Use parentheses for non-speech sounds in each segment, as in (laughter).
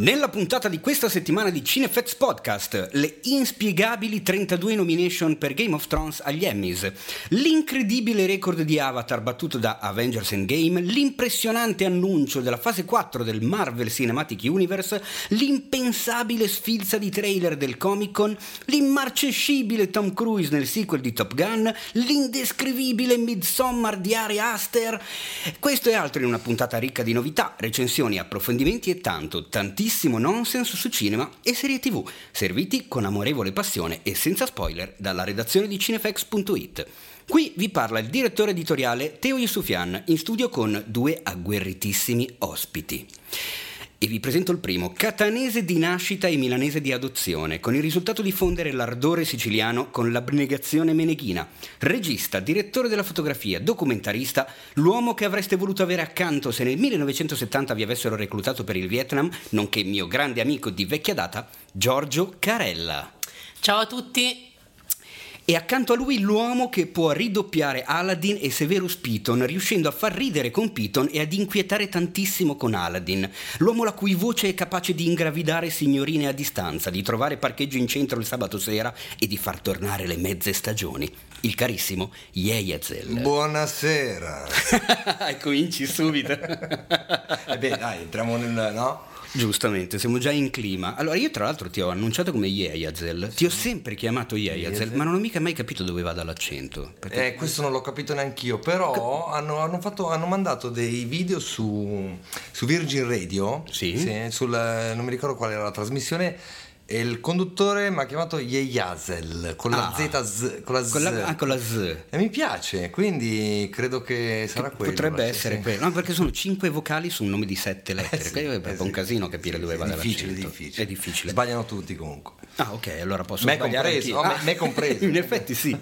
Nella puntata di questa settimana di Cinefx Podcast, le inspiegabili 32 nomination per Game of Thrones agli Emmys, l'incredibile record di Avatar battuto da Avengers Endgame, l'impressionante annuncio della fase 4 del Marvel Cinematic Universe, l'impensabile sfilza di trailer del Comic Con, l'immarcescibile Tom Cruise nel sequel di Top Gun, l'indescrivibile Midsommar di Ari Aster. Questo e altro in una puntata ricca di novità, recensioni, approfondimenti e tanto, tantissimo tantissimo nonsense su cinema e serie tv, serviti con amorevole passione e senza spoiler dalla redazione di cinefx.it. Qui vi parla il direttore editoriale Teo Yusufian in studio con due agguerritissimi ospiti. E vi presento il primo, catanese di nascita e milanese di adozione, con il risultato di fondere l'ardore siciliano con l'abnegazione meneghina. Regista, direttore della fotografia, documentarista, l'uomo che avreste voluto avere accanto se nel 1970 vi avessero reclutato per il Vietnam, nonché mio grande amico di vecchia data, Giorgio Carella. Ciao a tutti, e accanto a lui l'uomo che può ridoppiare Aladdin e Severus Piton, riuscendo a far ridere con Piton e ad inquietare tantissimo con Aladdin. L'uomo la cui voce è capace di ingravidare signorine a distanza, di trovare parcheggio in centro il sabato sera e di far tornare le mezze stagioni. Il carissimo Yeyazel. Buonasera. (laughs) Cominci subito. eh beh, dai, entriamo nel... no? Giustamente, siamo già in clima. Allora, io tra l'altro ti ho annunciato come Yeyazel. Ti ho sempre chiamato Yeyazel, ma non ho mica mai capito dove vada l'accento. Perché... Eh, questo non l'ho capito neanche io. Però hanno, hanno, fatto, hanno, mandato dei video su, su Virgin Radio. Sì. sì sul, non mi ricordo qual era la trasmissione e il conduttore mi ha chiamato Yeyazel con la ah, Z, con la Z. Con la, ah, con la Z. E mi piace, quindi credo che sarà che quello. Potrebbe essere sì. quello. No, perché sono cinque vocali su un nome di sette lettere. Eh sì, è eh sì. un casino capire dove va la difficile, difficile. È difficile. Sbagliano tutti comunque. Ah, ok, allora posso me compreso, oh, ah, me, me compreso. (laughs) In effetti sì.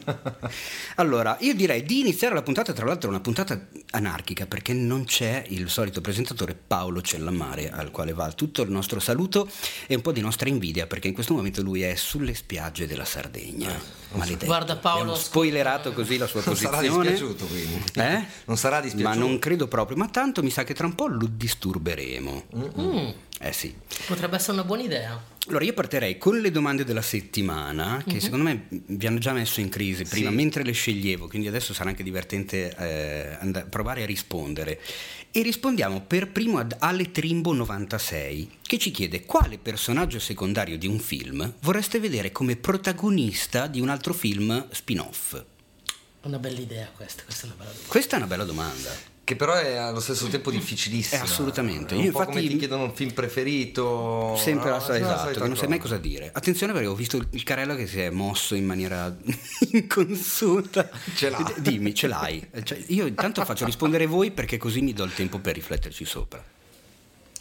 allora, io direi di iniziare la puntata, tra l'altro una puntata anarchica, perché non c'è il solito presentatore Paolo Cellammare, al quale va tutto il nostro saluto e un po' di nostra invidia, perché in questo momento lui è sulle spiagge della Sardegna. Maledetto. Guarda Paolo. Abbiamo spoilerato così la sua non posizione. Non sarà dispiaciuto quindi. Eh? Non sarà dispiaciuto. Ma non credo proprio, ma tanto mi sa che tra un po' lo disturberemo. Mm. Eh sì. Potrebbe essere una buona idea. Allora io partirei con le domande della settimana che uh-huh. secondo me vi hanno già messo in crisi prima sì. mentre le sceglievo, quindi adesso sarà anche divertente eh, and- provare a rispondere. E rispondiamo per primo ad Ale Trimbo 96 che ci chiede quale personaggio secondario di un film vorreste vedere come protagonista di un altro film spin-off. Una bella idea questa, questa è una bella domanda. Questa è una bella domanda. Che però è allo stesso tempo difficilissima. È assolutamente. È un Io po' infatti come ti chiedono un film preferito. Sempre no? la solita, esatto, che non sai mai cosa dire. Attenzione perché ho visto il Carella che si è mosso in maniera (laughs) inconsulta. Ce l'ha. Dimmi, ce l'hai. Cioè, io intanto faccio rispondere voi perché così mi do il tempo per rifletterci sopra.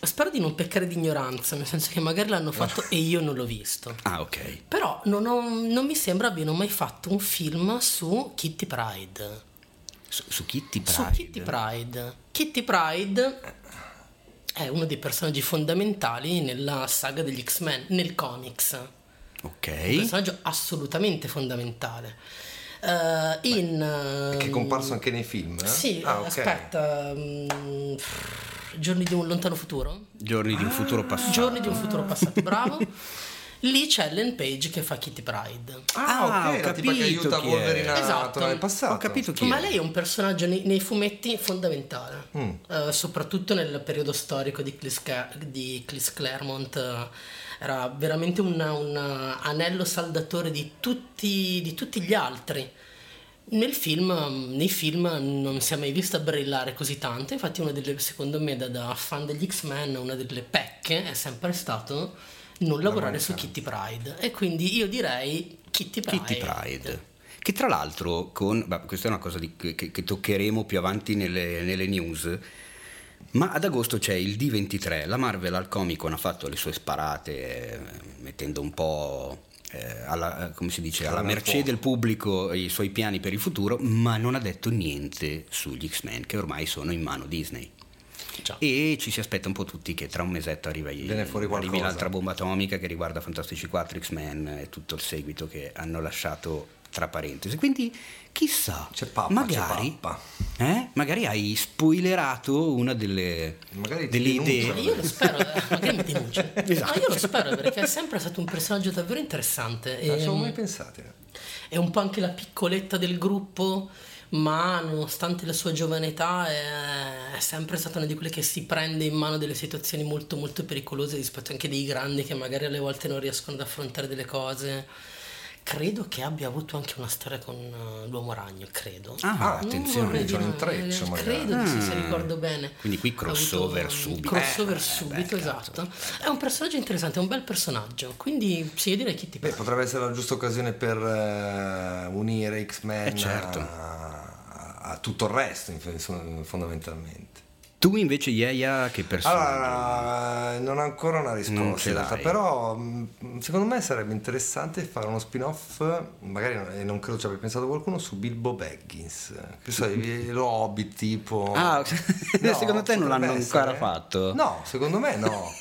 Spero di non peccare di ignoranza, nel senso che magari l'hanno fatto e io non l'ho visto. Ah, ok. Però non, ho, non mi sembra abbiano mai fatto un film su Kitty Pride. Su, su Kitty Pride? Su Kitty Pride. Kitty Pride è uno dei personaggi fondamentali nella saga degli X-Men, nel comics. Ok. Un personaggio assolutamente fondamentale. Uh, in, uh, che è comparso anche nei film? Eh? Sì, ah, okay. aspetta. Um, giorni di un lontano futuro? Giorni di un futuro passato. Giorni di un futuro passato, bravo. (laughs) Lì c'è Ellen Page che fa Kitty Pride. Ah, ah ok, ho capito che aiuta Wolverine esatto. nel passato. Ho capito chi Ma è. lei è un personaggio nei, nei fumetti fondamentale, mm. uh, soprattutto nel periodo storico di Clis, di Clis Claremont. Uh, era veramente un, un anello saldatore di tutti, di tutti gli altri. Nel film, nei film non si è mai vista brillare così tanto, infatti una delle, secondo me da, da fan degli X-Men, una delle pecche è sempre stato non lavorare su Kitty Pride e quindi io direi Kitty Pride. Kitty Pride. Che tra l'altro, con, beh, questa è una cosa di, che, che, toccheremo più avanti nelle, nelle, news, ma ad agosto c'è il D23, la Marvel al Comic Con ha fatto le sue sparate, eh, mettendo un po' eh, alla, come si dice, alla mercé del pubblico i suoi piani per il futuro, ma non ha detto niente sugli X-Men che ormai sono in mano Disney. Ciao. E ci si aspetta un po' tutti che tra un mesetto arriva arrivi l'altra bomba atomica che riguarda Fantastici 4, X-Men e tutto il seguito che hanno lasciato tra parentesi. Quindi chissà, C'è pappa, magari, c'è pappa. eh, magari hai spoilerato una delle, delle idee. Io lo spero, eh, magari mi denunciano. (laughs) Esatto. Ma io lo spero perché è sempre stato un personaggio davvero interessante. Non E, ci avevo mai pensato. è un po' anche la piccoletta del gruppo, ma nonostante la sua giovane età è, sempre stata una di quelle che si prende in mano delle situazioni molto molto pericolose rispetto anche dei grandi che magari alle volte non riescono ad affrontare delle cose. Credo che abbia avuto anche una storia con eh, l'uomo ragno, credo. Ah, Ah, attenzione. c'è un intreccio, magari. Credo di sì, se ricordo bene. Quindi qui avuto crossover subito. Crossover Eh, subito, beh, esatto. È un personaggio interessante, è un bel personaggio. Quindi sì, io direi che ti Beh, piace. potrebbe essere la giusta occasione per eh, unire X-Men Eh, certo. a, a tutto il resto, fondamentalmente. Tu invece, Yeia, che personaggio? Allora, non ho ancora una risposta però mh, secondo me sarebbe interessante fare uno spin-off, magari non- e non credo ci abbia pensato qualcuno, su Bilbo Baggins. Che so, lo Hobbit tipo... Ah, (laughs) (laughs) secondo te non l'hanno essere? ancora fatto? No, secondo me no.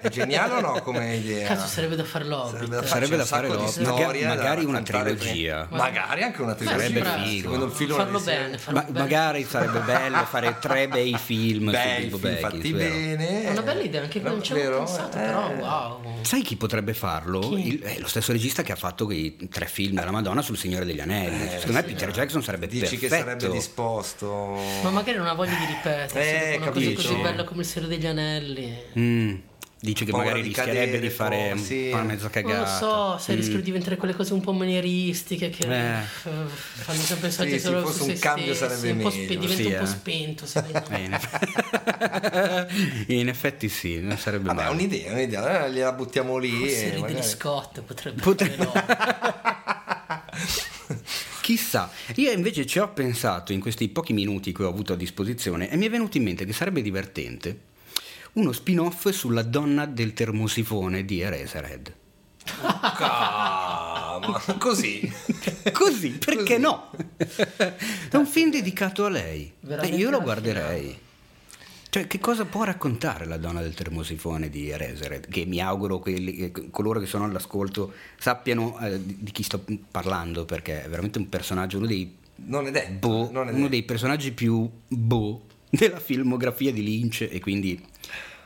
È geniale o no come idea? Cazzo, sarebbe da fare l'Hobbit. Sarebbe da, Sarebbe da fare l'Hobbit. Maga- storie da magari una trilogia. prima. Magari anche una trilogia. Sarebbe figo. Secondo il filone farlo bene, farlo Ma- bene. magari sarebbe bello fare tre bei film (laughs) su Bei Bilbo film Baggins, fatti vero? bene. È una bella idea, anche No, non ci avevo pensato, Eh. però wow. Sai chi potrebbe farlo? Chi? Il- è lo stesso regista che ha fatto quei tre film della Madonna sul Signore degli Anelli. Eh, Secondo me. Peter Jackson sarebbe Dici che perfetto. sarebbe disposto. Ma magari non ha voglia di ripetersi Eh, dopo una cosa capito. così bella come il Signore degli Anelli. Mm, Dice che magari di rischierebbe cadere, di fare poi, sì. una mezza Non cagata. lo so, se Mm. rischia di diventare quelle cose un po' manieristiche che Eh. eh, fanno sempre soldi Sì, solo forse su un se cambio stessi, sarebbe po' spe- meglio. diventa Sì, un po' eh. spento. se. (laughs) Eh, in, eff- in effetti sì, non sarebbe Vabbè, male. un'idea, un'idea, eh, gliela buttiamo lì. Forse e Ridley magari- Scott potrebbe Potre- fare l'Hobbit. Chissà, io invece ci ho pensato in questi pochi minuti che ho avuto a disposizione e mi è venuto in mente che sarebbe divertente uno spin-off sulla donna del termosifone di Eraserhead. Calma, così. Così, perché Così. no? (laughs) È un film dedicato a lei. Veramente io lo guarderei. Cioè, che cosa può raccontare la donna del termosifone di Eraserhead? Che mi auguro quelli- che coloro che sono all'ascolto sappiano eh, di, chi sto parlando, perché è veramente un personaggio, uno dei, Non è detto. boh, non è uno dei personaggi più boh della filmografia di Lynch e quindi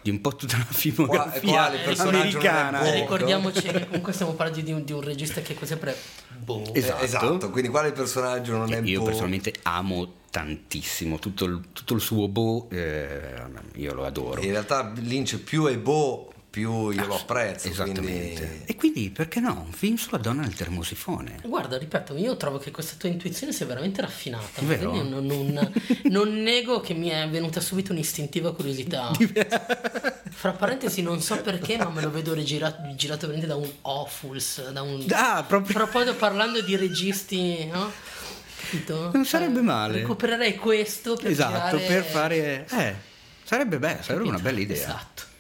di un po' tutta la filmografia quale personaggio non è americana. E ricordiamoci che comunque stiamo parlando di un, di un regista che è sempre boh. Esatto. esatto, quindi quale personaggio non è Io boh? personalmente amo tantissimo tutto il, tutto il suo boh, eh, io lo adoro. In realtà Lynch più è boh, più io lo apprezzo. Esattamente. quindi- E quindi perché no? Un film sulla donna del termosifone. Guarda, ripeto, io trovo che questa tua intuizione sia veramente raffinata. Vero? Quindi non, non- (laughs) non nego che mi è venuta subito un'istintiva curiosità. (laughs) Fra parentesi, non so perché, ma me lo vedo rigirato, girato veramente da un Awfuls. Da un... Ah, proprio- Fra poi parlando di registi, no? Capito? Non sarebbe Cioè, male. Recupererei questo per Esatto, girare- per fare... Eh, sarebbe bello, sarebbe una bella idea. Esatto.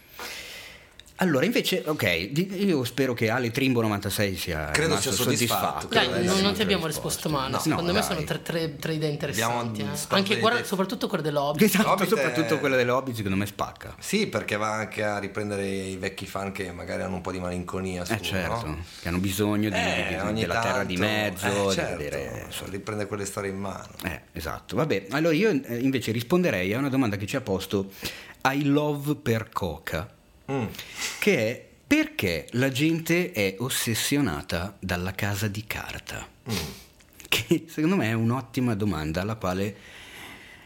Allora, invece, ok, di- io spero che Ale Trimbo 96 sia Credo sia soddisfatto. Dai, Credo non, di non ti abbiamo risposto. risposto male. No, Secondo no, me dai. sono tre, tre- tre idee interessanti. Abbiamo eh. Anche di guarda, soprattutto quelle dell'Hobbit. (laughs) Esatto, Hobbit soprattutto è- quella delle hobby secondo me spacca. Sì, perché va anche a riprendere i vecchi fan che magari hanno un po' di malinconia su, Eh certo, no? che hanno bisogno di, Eh, di- ogni della terra di tanto, mezzo, eh, di certo, vedere... insomma, riprende quelle storie in mano. Eh, esatto. Vabbè, allora io eh, invece risponderei a una domanda che ci ha posto I Love per Coca, Mm. che è perché la gente è ossessionata dalla casa di carta? Mm. Che secondo me è un'ottima domanda alla quale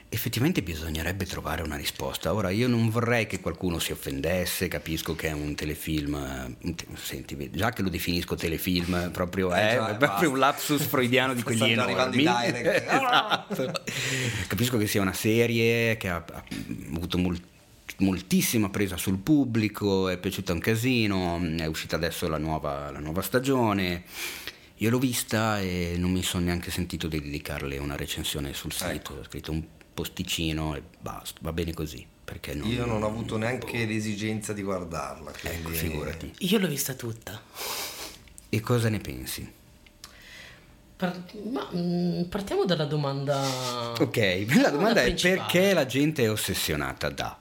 effettivamente bisognerebbe trovare una risposta. Ora, io non vorrei che qualcuno si offendesse, capisco che è un telefilm, eh, un te- senti, già che lo definisco telefilm, proprio Eh è già, proprio basta. un lapsus freudiano di quelli enormi. (laughs) esatto. Capisco che sia una serie che ha, ha avuto mol- moltissima presa sul pubblico, è piaciuta un casino, è uscita adesso la nuova, la nuova stagione. Io l'ho vista e non mi sono neanche sentito di dedicarle una recensione sul sito, Ecco. ho scritto un posticino e basta, va bene così. Perché non, Io non ho avuto neanche l'esigenza di guardarla. Ecco, Quindi... figurati. Io l'ho vista tutta. E cosa ne pensi? Ma, mm, partiamo dalla domanda. Ok, (laughs) la domanda è principale. perché la gente è ossessionata da...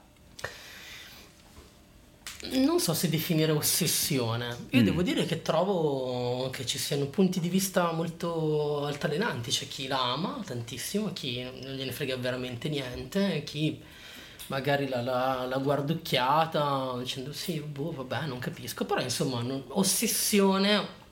non so se definire ossessione. Io Mm. devo dire che trovo che ci siano punti di vista molto altalenanti. C'è chi la ama tantissimo, chi non gliene frega veramente niente, chi magari la, la, la guarducchiata dicendo sì, boh, vabbè, non capisco. Però insomma, non- ossessione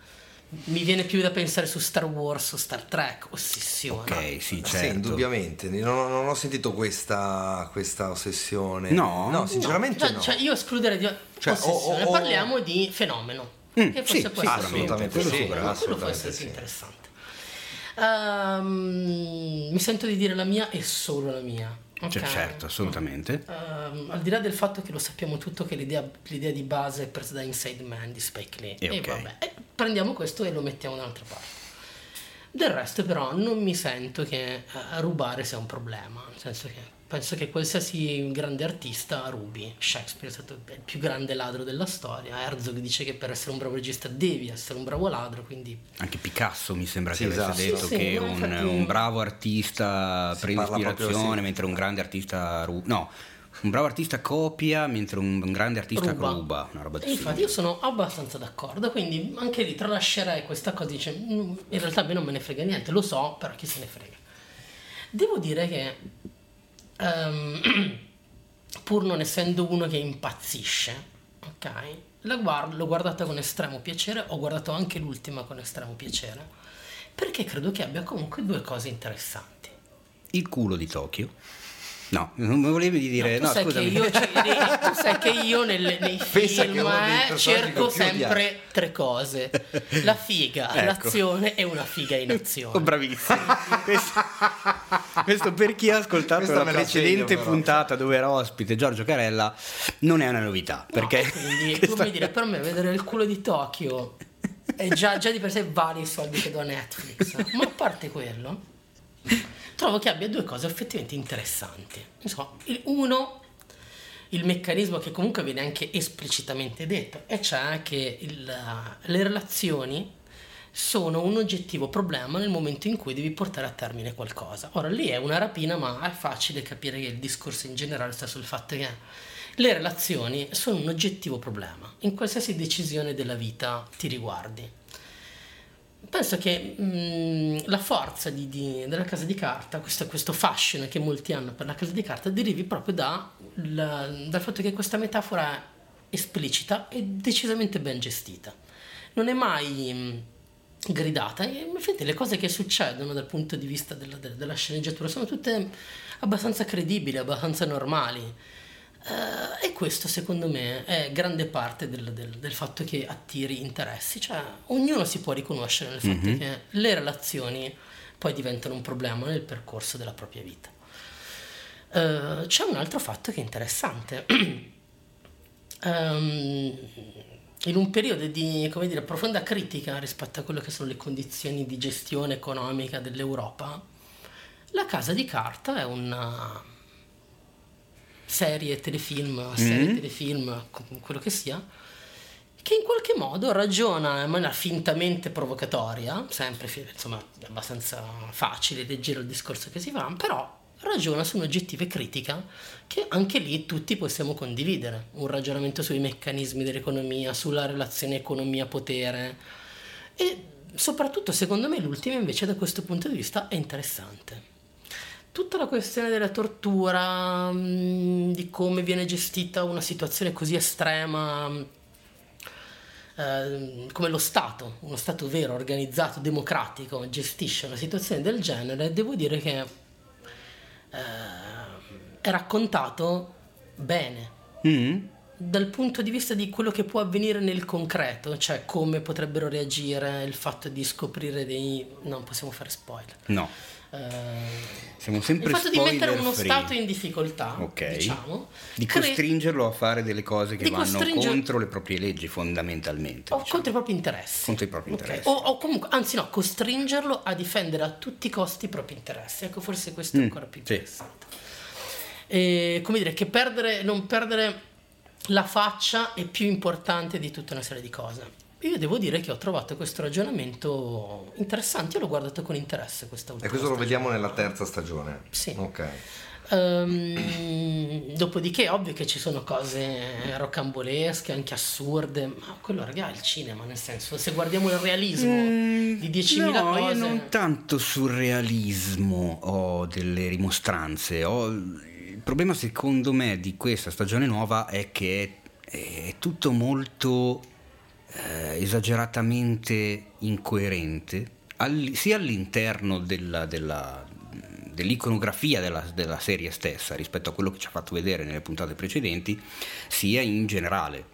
mi viene più da pensare su Star Wars o Star Trek. Ossessione. Ok, sì, Sì, certo. indubbiamente. Non, non ho sentito questa, questa ossessione. No? No, sinceramente Cioè, no. cioè, io escluderei di Cioè, ossessione, o- o- parliamo di fenomeno. Mm, che sì, forse può sì, essere assolutamente quello sì, sì, quello può assolutamente essere più sì. interessante. Ehm, mi sento di dire la mia e solo la mia. Cioè, ok? certo, assolutamente. Ehm, al di là del fatto che lo sappiamo tutto che l'idea, l'idea di base è presa da Inside Man di Spike Lee E e vabbè, e prendiamo questo e lo mettiamo da un'altra parte del resto però non mi sento che eh, rubare sia un problema nel senso che penso che qualsiasi grande artista rubi Shakespeare è stato il più grande ladro della storia Herzog dice che per essere un bravo regista devi essere un bravo ladro quindi Anche Picasso mi sembra Sì, che avesse esatto. detto Sì, sì, che un, infatti- un bravo artista prende proprio, ispirazione sì. mentre un grande artista ruba. No, un bravo artista copia mentre un, un grande artista ruba. ruba, Una roba del infatti io sono abbastanza d'accordo quindi anche lì tralascerei questa cosa dice "Mm, in realtà a me non me ne frega niente lo so però chi se ne frega devo dire che ehm, (clears throat) pur non essendo uno che impazzisce ok la guard- l'ho guardata con estremo piacere ho guardato anche l'ultima con estremo piacere perché credo che abbia comunque due cose interessanti Il culo di Tokyo. No, non volevi dire... tu, No, sai scusami. che io, tu sai che io nelle- nei (laughs) Pensa film eh, cerco sempre tre cose: la figa, (laughs) Ecco. l'azione e una figa in Oh, azione. bravissimo. (laughs) questo, questo per chi ha ascoltato Questa la precedente segno, puntata dove era ospite Giorgio Carella non è una novità. Perché No, quindi, questa- come dire, per me vedere il culo di Tokyo è già, già di per sé vale i soldi che do a Netflix. Ma a parte quello, trovo che abbia due cose effettivamente interessanti. Il- uno, il meccanismo che comunque viene anche esplicitamente detto, e cioè che il- le relazioni sono un oggettivo problema nel momento in cui devi portare a termine qualcosa. Ora lì è una rapina, ma è facile capire che il discorso in generale sta sul fatto che le relazioni sono un oggettivo problema in qualsiasi decisione della vita ti riguardi. Penso che mh, la forza di- di- della casa di carta, questo, questo fascino che molti hanno per la casa di carta, derivi proprio da- la- dal fatto che questa metafora è esplicita e decisamente ben gestita. Non è mai mh, gridata e infatti le cose che succedono dal punto di vista della- della sceneggiatura sono tutte abbastanza credibili, abbastanza normali. Eh, e questo secondo me è grande parte del, del- del fatto che attiri interessi, cioè ognuno si può riconoscere nel fatto che le relazioni poi diventano un problema nel percorso della propria vita. Eh, c'è un altro fatto che è interessante. (clears throat) Ehm, in un periodo di come dire, profonda critica rispetto a quelle che sono le condizioni di gestione economica dell'Europa, la casa di carta è una serie telefilm, serie telefilm, com- quello che sia, che in qualche modo ragiona in maniera fintamente provocatoria, sempre insomma abbastanza facile leggere il discorso che si fa, però ragiona su un'oggettiva critica che anche lì tutti possiamo condividere, un ragionamento sui meccanismi dell'economia, sulla relazione economia-potere. E soprattutto secondo me l'ultima invece da questo punto di vista è interessante tutta la questione della tortura, mh, di come viene gestita una situazione così estrema, mh, eh, come lo Stato, uno Stato vero, organizzato, democratico, gestisce una situazione del genere, devo dire che eh, è raccontato bene Mm? dal punto di vista di quello che può avvenire nel concreto, cioè come potrebbero reagire il fatto di scoprire dei... non possiamo fare spoiler. No, siamo sempre il fatto di mettere uno free. Stato in difficoltà, Ok. diciamo, Di cre- costringerlo a fare delle cose che vanno costringer- contro le proprie leggi fondamentalmente. o diciamo. contro i propri interessi. Contro i propri Ok. interessi. O, o comunque, anzi no, costringerlo a difendere a tutti i costi i propri interessi. Ecco, forse questo è Mm, ancora più sì. interessante. E, come dire, che perdere, non perdere la faccia è più importante di tutta una serie di cose. Io devo dire che ho trovato questo ragionamento interessante, io l'ho guardato con interesse questa E ultima questo lo stagione. vediamo nella terza stagione. Sì. Ok. Um, dopodiché, ovvio che ci sono cose rocambolesche, anche assurde, ma quello, raga, è il cinema, nel senso, se guardiamo il realismo mm, di 10.000 no, cose... io non tanto sul realismo ho delle rimostranze, ho... il problema secondo me di questa stagione nuova è che è, è tutto molto eh, esageratamente incoerente, all... sia all'interno della, della dell'iconografia della, della, serie stessa rispetto a quello che ci ha fatto vedere nelle puntate precedenti, sia in generale.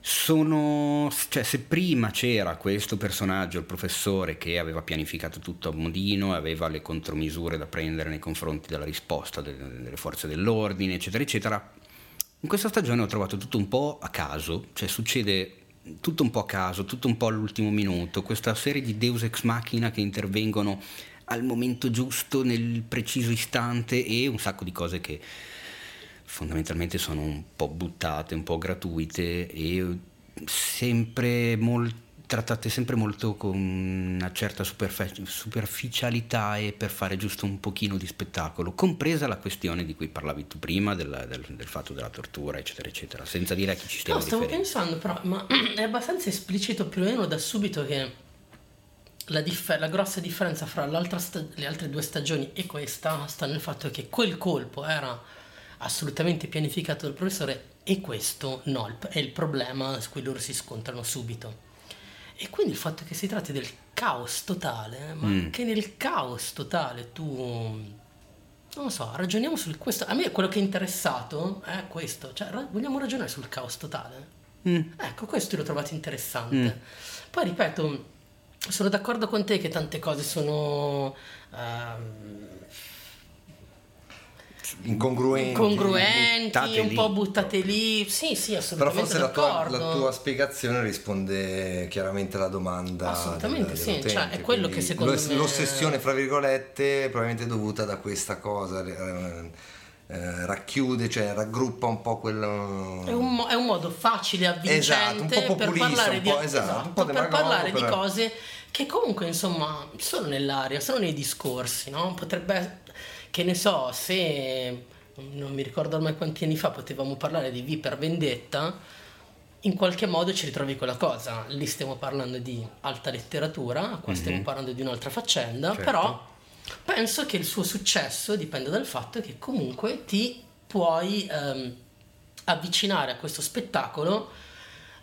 Sono, cioè, se prima c'era questo personaggio, il professore, che aveva pianificato tutto a modino, aveva le contromisure da prendere nei confronti della risposta delle, forze dell'ordine, eccetera, eccetera, in questa stagione ho trovato tutto un po' a caso, cioè succede tutto un po' a caso, tutto un po' all'ultimo minuto, questa serie di Deus ex machina che intervengono al momento giusto, nel preciso istante e un sacco di cose che fondamentalmente sono un po' buttate, un po' gratuite e sempre molto trattate sempre molto con una certa superficialità e per fare giusto un pochino di spettacolo, compresa la questione di cui parlavi tu prima, del, del, del fatto della tortura, eccetera, eccetera, senza dire a chi ci stiamo No, stavo riferendo. pensando però, ma (clears throat) è abbastanza esplicito più o meno da subito che la, differ- la, grossa differenza fra sta- le altre due stagioni e questa sta nel fatto che quel colpo era assolutamente pianificato dal professore e questo no, è il problema su cui loro si scontrano subito. E quindi il fatto che si tratti del caos totale, ma mm. che nel caos totale tu non lo so, ragioniamo su questo. A me quello che è interessato è questo, cioè vogliamo ragionare sul caos totale. Mm. Ecco, questo l'ho trovato interessante. Mm. Poi ripeto, sono d'accordo con te che tante cose sono uh, incongruenti, incongruenti un lì. po' buttate lì. Sì, sì, assolutamente. Però forse la tua, la tua, spiegazione risponde chiaramente alla domanda. Assolutamente sì, cioè, è quello che secondo l'oss- me. L'ossessione, fra virgolette, probabilmente dovuta da questa cosa. Eh, eh, racchiude, cioè raggruppa un po' quello. È un, è un modo facile, avvincente esatto, per parlare, di, esatto, esatto, per parlare di cose che comunque insomma sono nell'aria, sono nei discorsi, no? Potrebbe, che ne so, se non mi ricordo ormai quanti anni fa potevamo parlare di V per vendetta, in qualche modo ci ritrovi quella cosa. Lì stiamo parlando di alta letteratura, qua mm-hmm. stiamo parlando di un'altra faccenda, certo. però Penso che il suo successo dipenda dal fatto che comunque ti puoi ehm, avvicinare a questo spettacolo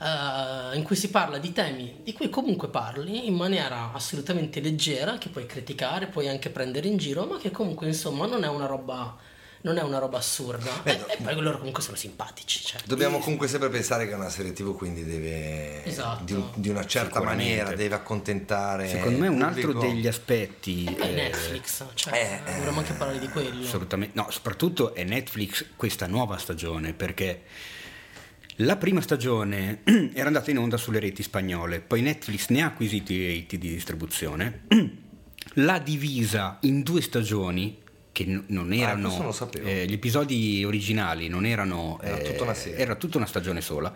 eh, in cui si parla di temi di cui comunque parli in maniera assolutamente leggera, che puoi criticare, puoi anche prendere in giro, ma che comunque insomma non è una roba non è una roba assurda. Beh, e, e, poi loro comunque sono simpatici. Cioè. Dobbiamo comunque sempre pensare che è una serie TV, quindi deve esatto. di, di, una certa maniera deve accontentare. Secondo me un altro degli aspetti. è eh, Netflix, cioè, eh, dovremmo anche parlare di quello. Assolutamente, no, soprattutto è Netflix questa nuova stagione perché. La prima stagione (clears throat) era andata in onda sulle reti spagnole, poi Netflix ne ha acquisito i diritti di distribuzione, (clears throat) l'ha divisa in due stagioni che non ah, erano ah, eh, gli episodi originali non erano era, eh, tutta era, tutta una stagione sola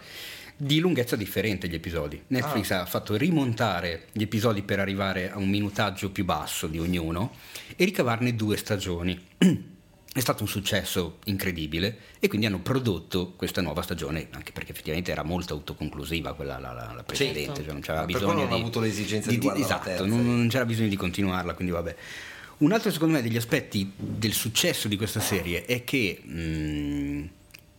di lunghezza differente gli episodi. Netflix ah. ha fatto rimontare gli episodi per arrivare a un minutaggio più basso di ognuno e ricavarne due stagioni (clears throat) è stato un successo incredibile e quindi hanno prodotto questa nuova stagione anche perché effettivamente era molto autoconclusiva quella la, la, la precedente certo. cioè non c'era bisogno non di, avuto l'esigenza di, di, di esatto, non, non, c'era bisogno di continuarla quindi vabbè un altro secondo me degli aspetti del successo di questa serie è che mh, mm,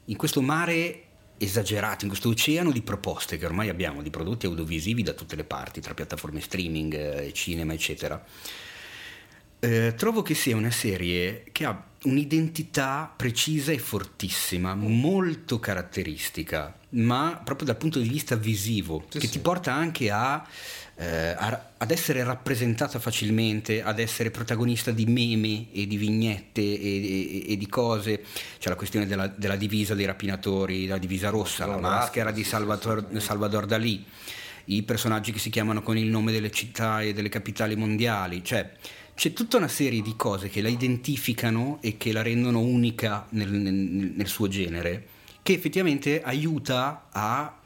in questo mare esagerato, in questo oceano di proposte che ormai abbiamo, di prodotti audiovisivi da tutte le parti, tra piattaforme streaming, eh, cinema, eccetera, eh, trovo che sia una serie che ha un'identità precisa e fortissima, molto caratteristica, ma proprio dal punto di vista visivo, sì, che sì. ti porta anche a eh, ad essere rappresentata facilmente, ad essere protagonista di meme e di vignette e, e, e di cose. C'è la questione della, della, divisa dei rapinatori, la divisa rossa, la maschera di Salvador, Salvador Dalì, i personaggi che si chiamano con il nome delle città e delle capitali mondiali. Cioè, c'è tutta una serie di cose che la identificano e che la rendono unica nel, nel, nel suo genere, che effettivamente aiuta a,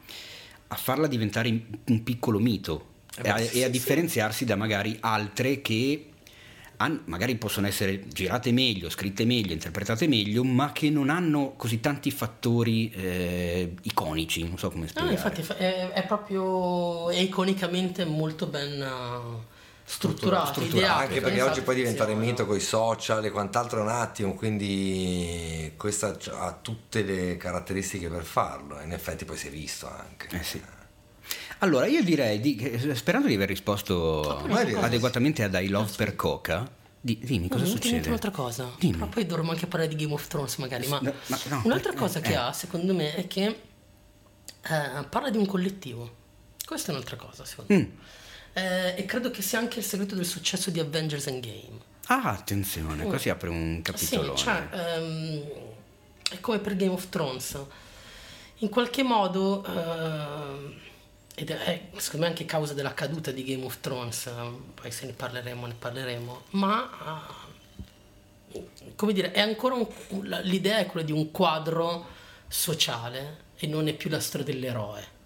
a farla diventare un piccolo mito, eh beh, e, a, sì, e a differenziarsi sì. da magari altre che han- magari possono essere girate meglio, scritte meglio, interpretate meglio, ma che non hanno così tanti fattori eh, iconici, non so come No, spiegare. infatti fa- è, è proprio è iconicamente molto ben uh, strutturato, strutturato, ideato, Anche perché pensato, oggi puoi diventare funziona. mito con i social e quant'altro è un attimo, quindi questa ha tutte le caratteristiche per farlo. In effetti poi si è visto anche. Eh sì. Allora, io direi, di- che- sperando di aver risposto vai. adeguatamente ad I Love per Coca, di- dimmi cosa No, mente succede. un'altra cosa. Dimmi. Però poi dovremmo anche parlare di Game of Thrones magari. Ma, No, ma no, un'altra eh, cosa che eh. ha, secondo me, è che eh, parla di un collettivo. Questa è un'altra cosa, secondo Mm. me. Eh, e credo che sia anche il segreto del successo di Avengers Endgame. Ah, attenzione, qua si apre un capitolone. Sì, cioè, ehm, è come per Game of Thrones. In qualche modo, ehm, ed è secondo me anche causa della caduta di Game of Thrones, ehm, poi se ne parleremo, ne parleremo, ma eh, come dire, è ancora un- l'idea è quella di un quadro sociale e non è più la storia dell'eroe.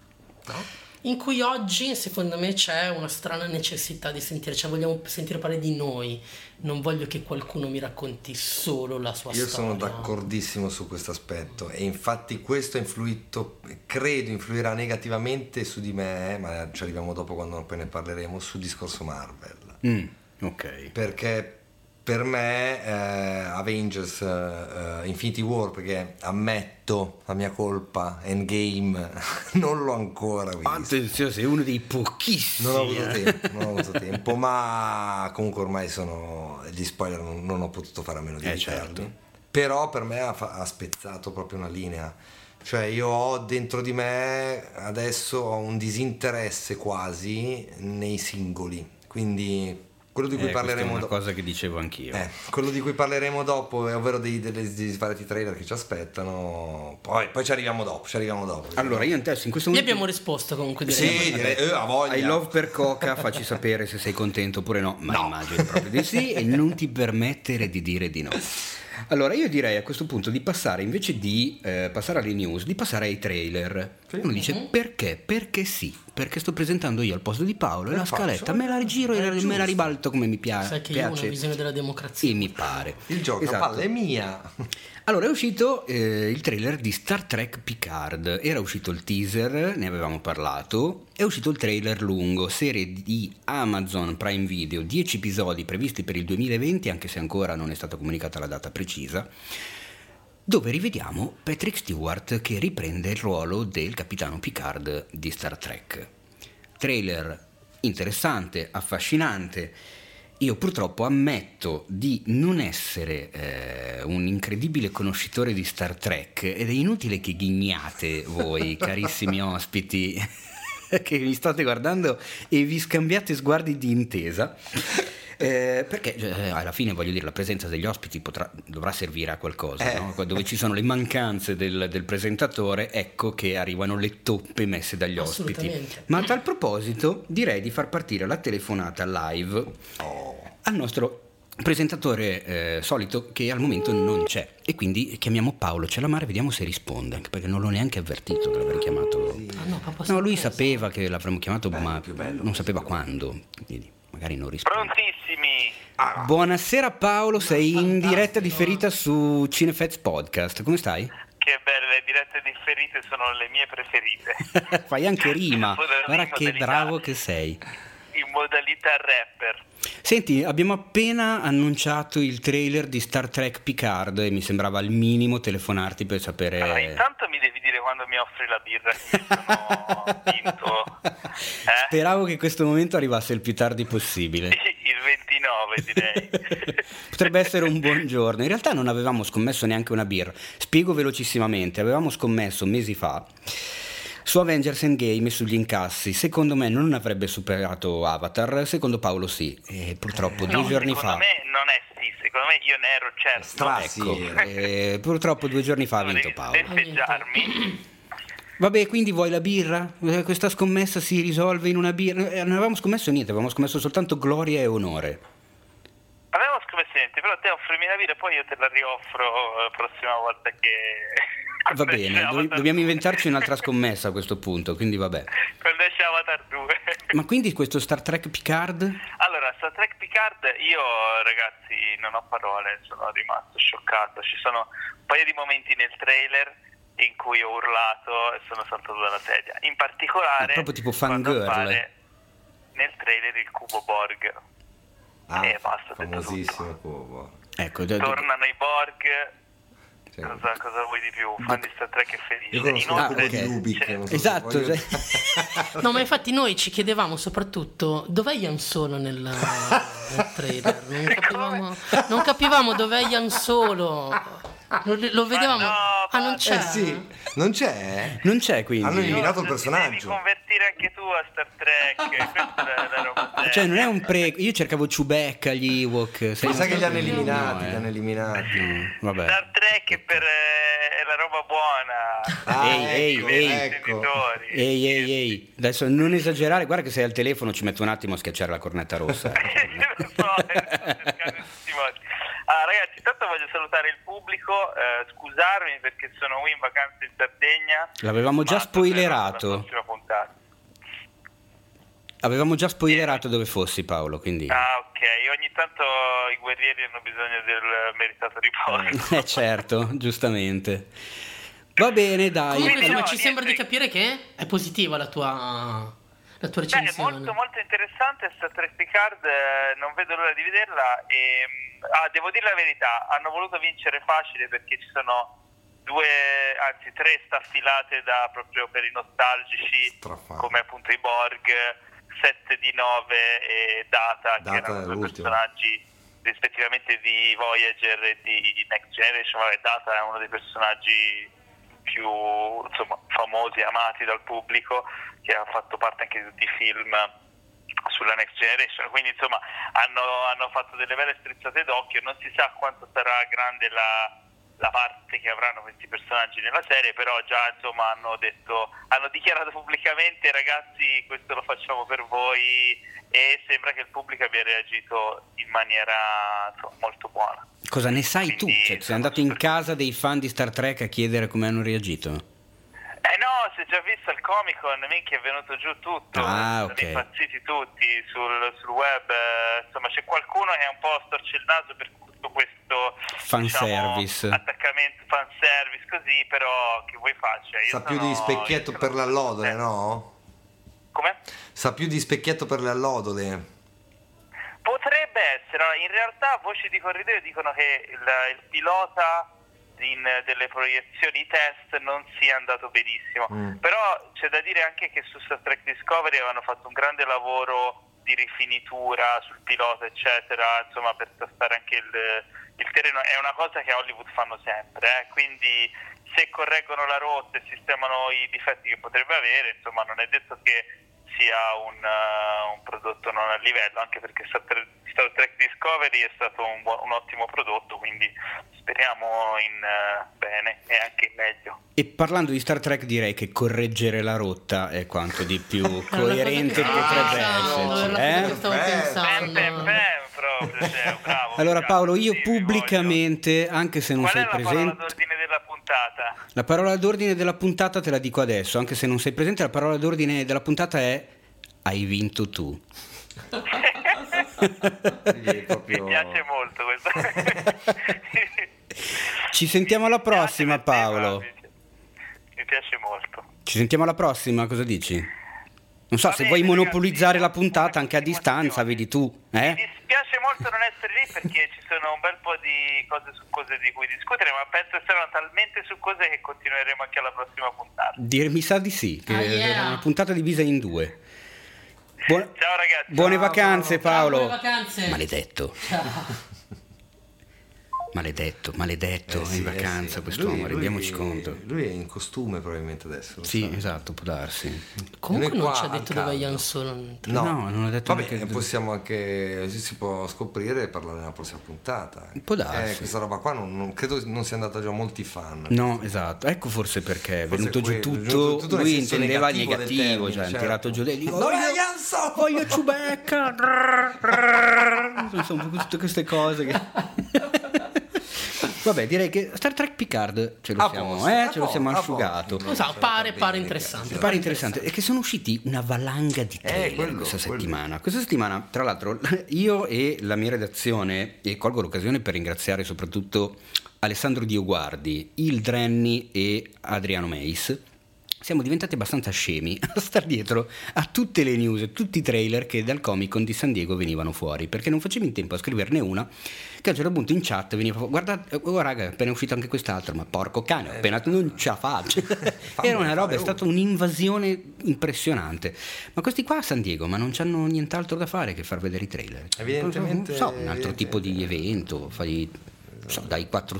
no? In cui oggi, secondo me, c'è una strana necessità di sentire, cioè vogliamo sentire parlare di noi, non voglio che qualcuno mi racconti solo la sua Io storia. sono d'accordissimo su questo aspetto e infatti questo ha influito, credo influirà negativamente su di me, ma ci arriviamo dopo quando poi ne parleremo, sul discorso Marvel. Mm, ok. Perché per me eh, Avengers eh, Infinity War, perché ammetto la mia colpa, Endgame, (laughs) non l'ho ancora visto. Attenzione, sei uno dei pochissimi. Non ho avuto eh. tempo, non ho avuto (laughs) tempo, ma comunque ormai sono gli spoiler, non, non ho potuto fare a meno di Eh, certo. Però per me ha, ha spezzato proprio una linea. Cioè io ho dentro di me adesso ho un disinteresse quasi nei singoli. Quindi quello di cui Eh, è parleremo una dopo. cosa che dicevo anch'io. Eh, quello di cui parleremo dopo, è ovvero dei, delle- degli svariati trailer che ci aspettano. Poi, poi ci arriviamo dopo, ci arriviamo dopo. Allora, io adesso in questo Gli momento... abbiamo risposto comunque direi. Sì, direi, eh, a voglia. I love per Coca, facci sapere se sei contento oppure no, ma immagino proprio di sì e non ti permettere di dire di no. Allora io direi a questo punto di passare, invece di eh, passare alle news, di passare ai trailer. Uno dice perché? Perché sì, perché sto presentando io al posto di Paolo e Eh, la faccio, scaletta me la giro è e me la giusto. ribalto come mi pia- Sai che io ho una piace visione della democrazia. e mi pare. Il gioco Esatto. palla è mia. Allora è uscito eh, il trailer di Star Trek Picard, era uscito il teaser, ne avevamo parlato, è uscito il trailer lungo, serie di Amazon Prime Video, 10 episodi previsti per il 2020, anche se ancora non è stata comunicata la data precisa, dove rivediamo Patrick Stewart che riprende il ruolo del capitano Picard di Star Trek. Trailer interessante, affascinante. Io purtroppo ammetto di non essere eh, un incredibile conoscitore di Star Trek ed è inutile che ghigniate voi, (laughs) carissimi ospiti, (laughs) che mi state guardando e vi scambiate sguardi di intesa. Eh, perché eh, alla fine voglio dire la presenza degli ospiti potrà- dovrà servire a qualcosa Eh. no? dove ci sono le mancanze del, del presentatore ecco che arrivano le toppe messe dagli ospiti. Ma a tal proposito direi di far partire la telefonata live al nostro presentatore eh, solito che al momento non c'è. E quindi chiamiamo Paolo Celamare vediamo se risponde anche perché non l'ho neanche avvertito che l'avrei chiamato. Ah, no, no lui sapeva che l'avremmo chiamato ma bello. non sapeva quando quindi magari non risponde Prontissimi! Buonasera Paolo, sei in diretta differita su Cinefets Podcast, come stai? Che belle, le dirette differite sono le mie preferite. (laughs) Fai anche rima, guarda che bravo che sei. In modalità rapper. Senti, abbiamo appena annunciato il trailer di Star Trek Picard e mi sembrava al minimo telefonarti per Allora, sapere... intanto mi devi dire quando mi offri la birra sono vinto. (laughs) Eh? Speravo che questo momento arrivasse il più tardi possibile. Il 29 direi. (laughs) Potrebbe essere un buon giorno. In realtà non avevamo scommesso neanche una birra. Spiego velocissimamente. Avevamo scommesso mesi fa su Avengers Endgame e sugli incassi. Secondo me non avrebbe superato Avatar, secondo Paolo sì. E purtroppo due No, giorni secondo fa... me non è sì, secondo me io ne ero certo. Stra- Ecco, eh, purtroppo due giorni fa ha vinto Paolo. festeggiarmi. Vabbè, quindi vuoi la birra? Eh, Questa scommessa si risolve in una birra? Eh, Non avevamo scommesso niente, avevamo scommesso soltanto gloria e onore. Avevo scommesso niente, però te offrimi la birra e poi io te la rioffro la prossima volta che... Va bene, do- dobbiamo 2. inventarci un'altra (laughs) scommessa a questo punto, quindi vabbè. Quando esce Avatar 2. Ma quindi questo Star Trek Picard? Allora, Star Trek Picard io ragazzi non ho parole, sono rimasto scioccato. Ci sono un paio di momenti nel trailer in cui ho urlato e sono saltato dalla sedia. In particolare, proprio tipo fangirl. appare nel trailer il cubo Borg. Ah, Eh, basta, famosissimo Cubo. Ecco, d- Tornano i Borg. Sì. Cosa, cosa vuoi di più? Fan di Star Trek è felice. Io conosco Ah, il cubo ok. di Rubik. c'è- non so esatto, voglio- cioè- (laughs) No, ma infatti noi ci chiedevamo soprattutto dov'è Ian Solo nel, nel trailer. Non (laughs) capivamo, non capivamo dov'è Ian Solo. Lo, lo vedevamo. no, ah, non c'è. Eh sì, non c'è? non c'è quindi. Hanno eliminato il Ti Devi personaggio. convertire anche tu a Star Trek. (laughs) Questa è la, la roba Cioè, non è un pre. Io cercavo Chewbacca, gli Ewok. sai- Mi sa che li hanno No, eliminati, eh. li hanno eliminati. Mm, Vabbè. Star Trek è, per, eh, è la roba buona. Ah, Ehi, ehi, ecco, ehi. ecco. Ehi, ehi, ehi. Adesso non esagerare. Guarda che sei al telefono, ci metto un attimo a schiacciare la cornetta rossa. (laughs) (laughs) eh. Modi. Ah, ragazzi, intanto voglio salutare il pubblico, eh, scusarmi perché sono qui in vacanza in Sardegna. L'avevamo già spoilerato. Avevamo già spoilerato dove fossi, Paolo. Quindi. Ah, ok. Ogni tanto i guerrieri hanno bisogno del meritato riposo. (laughs) Eh, certo, giustamente. Va bene, dai. Comunque, no, ci sembra di niente. capire che è positiva la tua, la tua Beh, recensione. molto molto interessante Star Trek Picard, eh, non vedo l'ora di vederla e mm, ah, devo dire la verità, hanno voluto vincere facile perché ci sono due, anzi tre staffilate da proprio per i nostalgici Strafante. come appunto i Borg, 7 di 9 e Data, Data che erano due l'ultimo. personaggi rispettivamente di Voyager e di Next Generation, Vabbè, Data è uno dei personaggi più insomma, famosi e amati dal pubblico, che ha fatto parte anche di tutti i film sulla Next Generation, quindi insomma hanno, hanno fatto delle belle strizzate d'occhio, non si sa quanto sarà grande la, la parte che avranno questi personaggi nella serie, però già insomma hanno detto, hanno dichiarato pubblicamente ragazzi questo lo facciamo per voi e sembra che il pubblico abbia reagito in maniera insomma, molto buona. Cosa ne sai tu? Quindi, Cioè, sei andato in casa dei fan di Star Trek a chiedere come hanno reagito? Eh no, si è già visto al Comic Con, minchia è venuto giù tutto, Ah, sono ok. impazziti tutti sul, sul web, eh, insomma c'è qualcuno che è un po' storce il naso per tutto questo Fanservice. diciamo, attaccamento, fanservice così, però che vuoi faccia? Io Sa più di specchietto per l'allodole, eh, no? Come? Sa più di specchietto per le allodole. Potrebbe essere, in realtà voci di corridoio dicono che il, il pilota in delle proiezioni test non sia andato benissimo, Mm. però c'è da dire anche che su Star Trek Discovery avevano fatto un grande lavoro di rifinitura sul pilota eccetera, insomma per testare anche il, il terreno, è una cosa che a Hollywood fanno sempre, eh, quindi se correggono la rotta e sistemano i difetti che potrebbe avere, insomma non è detto che sia un, eh, un prodotto non a livello, anche perché Star Trek, Discovery è stato un, buon- un ottimo prodotto, quindi speriamo in eh, bene e anche in meglio. E parlando di Star Trek direi che correggere la rotta è quanto di più (laughs) coerente che potrebbe cosa che eh? proprio, cioè, bravo, Allora bravo, Paolo, io sì, pubblicamente, anche se non sei Qual parola presente... puntata? La parola d'ordine della puntata te la dico adesso, anche se non sei presente, la parola d'ordine della puntata è hai vinto tu. Proprio- Mi piace molto questo. (laughs) Ci sentiamo alla prossima Paolo. Mi piace molto. Ci sentiamo alla prossima, cosa dici? Non so, Va se bene, vuoi monopolizzare ragazzi, la puntata anche a buona distanza, vedi tu, Mi eh? dispiace molto non essere lì perché ci sono un bel po' di cose su cose di cui discutere, ma penso saranno talmente su cose che continueremo anche alla prossima puntata. Dire, mi sa di sì, che Ah, è yeah. una puntata divisa in due. Buon- Ciao ragazzi. buone Ciao, vacanze Ciao, Paolo. buone vacanze. Maledetto. Maledetto, maledetto, Eh sì, in eh vacanza sì. quest'uomo, Lui- rendiamoci lui- conto. Lui è in costume probabilmente adesso. Sì, sai. esatto, può darsi. Comunque non ci ha detto dove. Ian Solo. No, No, non ho detto Vabbè, neanche- possiamo anche si, si può scoprire e parlare nella prossima puntata. Può darsi. Eh, questa roba qua non, non- credo non sia andata già a molti fan. No, esatto, ecco forse perché è Forse venuto giù quello, tutto, tutto lui intendeva negativo del negativo, termine, cioè ha certo. tirato giù Dov'è voglio, Solo? voglio Ciubecca, (laughs) insomma tutte queste cose che... (laughs) Vabbè, direi che Star Trek Picard ce lo A siamo, posto, eh, ce lo siamo asciugato. Non so, pare, pare interessante. Pare interessante, è che sono usciti una valanga di trailer Eh, quello, questa quello. settimana. Questa settimana, tra l'altro, (laughs) io e la mia redazione, e colgo l'occasione per ringraziare soprattutto Alessandro Dioguardi, Il Drenni e Adriano Meis. Siamo diventati abbastanza scemi (laughs) a star dietro a tutte le news, tutti i trailer che dal Comic Con di San Diego venivano fuori, perché non facevo in tempo a scriverne una, che a un certo punto in chat veniva fuori, guarda, oh raga, è appena uscito anche quest'altro, ma porco cane, ho appena non ce la faccio. (laughs) (laughs) Era una roba, è stata un'invasione impressionante. Ma questi qua a San Diego, ma non hanno nient'altro da fare che far vedere i trailer. Evidentemente- Non so, un altro tipo di evento, fai, so, dai quattro,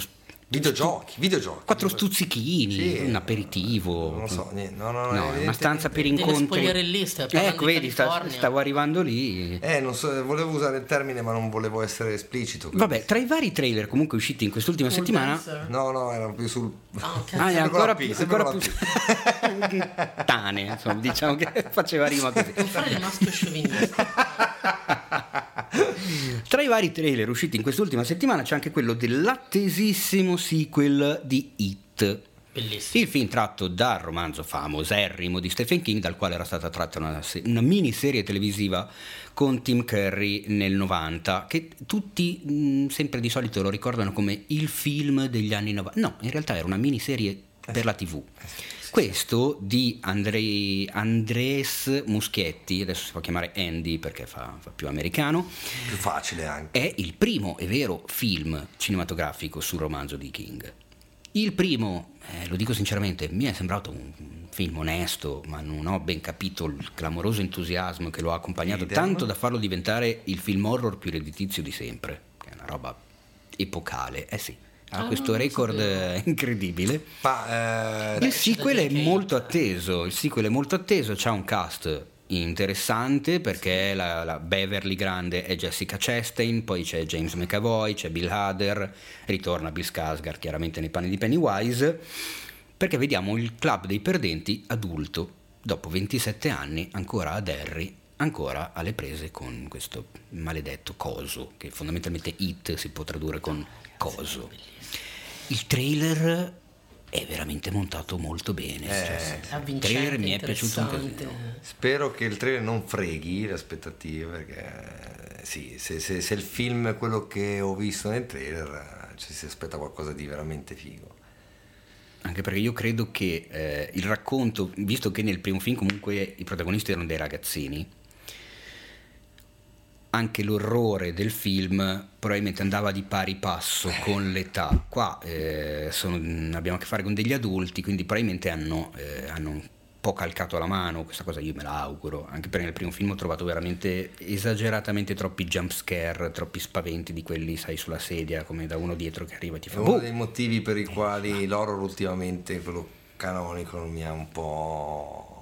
Videogiochi, videogiochi. quattro stuzzichini, Sì. un aperitivo. Non lo so, niente. No, no, no, No, una stanza per incontri. Ecco, di vedi, sta- stavo arrivando lì. Eh, non so, volevo usare il termine, ma non volevo essere esplicito. quindi- Vabbè, tra i vari trailer comunque usciti in quest'ultima Full settimana. dancer. No, no, era più sul. Ok. (laughs) Ah, è ancora più, ancora più (laughs) tane, insomma, diciamo che (laughs) faceva rima così. Non fare il maschio sciovinista. (laughs) Tra i vari trailer usciti in quest'ultima settimana c'è anche quello dell'attesissimo sequel di It. Bellissimo. Il film tratto dal romanzo famoserrimo di Stephen King, dal quale era stata tratta una, una miniserie televisiva con Tim Curry nel 90, che tutti mh, sempre di solito lo ricordano come il film degli anni 90. No, in realtà era una miniserie per la TV. Questo di Andrei, Andres Muschietti, adesso si può chiamare Andy perché fa, fa più americano, Più facile anche. è il primo e vero film cinematografico sul romanzo di King. Il primo, eh, lo dico sinceramente, mi è sembrato un film onesto, ma non ho ben capito il clamoroso entusiasmo che lo ha accompagnato, Idem. tanto da farlo diventare il film horror più redditizio di sempre, che è una roba epocale. Eh sì, ha Ah, questo record incredibile. Ma eh, Il sequel è molto atteso, il sequel è molto atteso, c'ha un cast interessante perché la, la Beverly grande è Jessica Chastain, poi c'è James McAvoy, c'è Bill Hader, ritorna Bill Skarsgård chiaramente nei panni di Pennywise, perché vediamo il club dei perdenti adulto, dopo 27 anni ancora a Derry, ancora alle prese con questo maledetto coso, che fondamentalmente It si può tradurre con coso. Il trailer è veramente montato molto bene. cioè, il trailer mi è piaciuto un casino. spero che il trailer non freghi le aspettative, perché eh, sì, se, se- se il film è quello che ho visto nel trailer, eh, ci si aspetta qualcosa di veramente figo. Anche perché io credo che eh, il racconto, visto che nel primo film comunque i protagonisti erano dei ragazzini, anche l'orrore del film probabilmente andava di pari passo con l'età. Qua eh, sono- abbiamo a che fare con degli adulti, quindi probabilmente hanno, eh, hanno un po' calcato la mano, questa cosa io me la auguro, anche perché nel primo film ho trovato veramente esageratamente troppi jump scare, troppi spaventi di quelli, sai, sulla sedia, come da uno dietro che arriva e ti È fa uno "Boh!" dei motivi per i quali l'horror ultimamente, quello canonico, non mi ha un po'...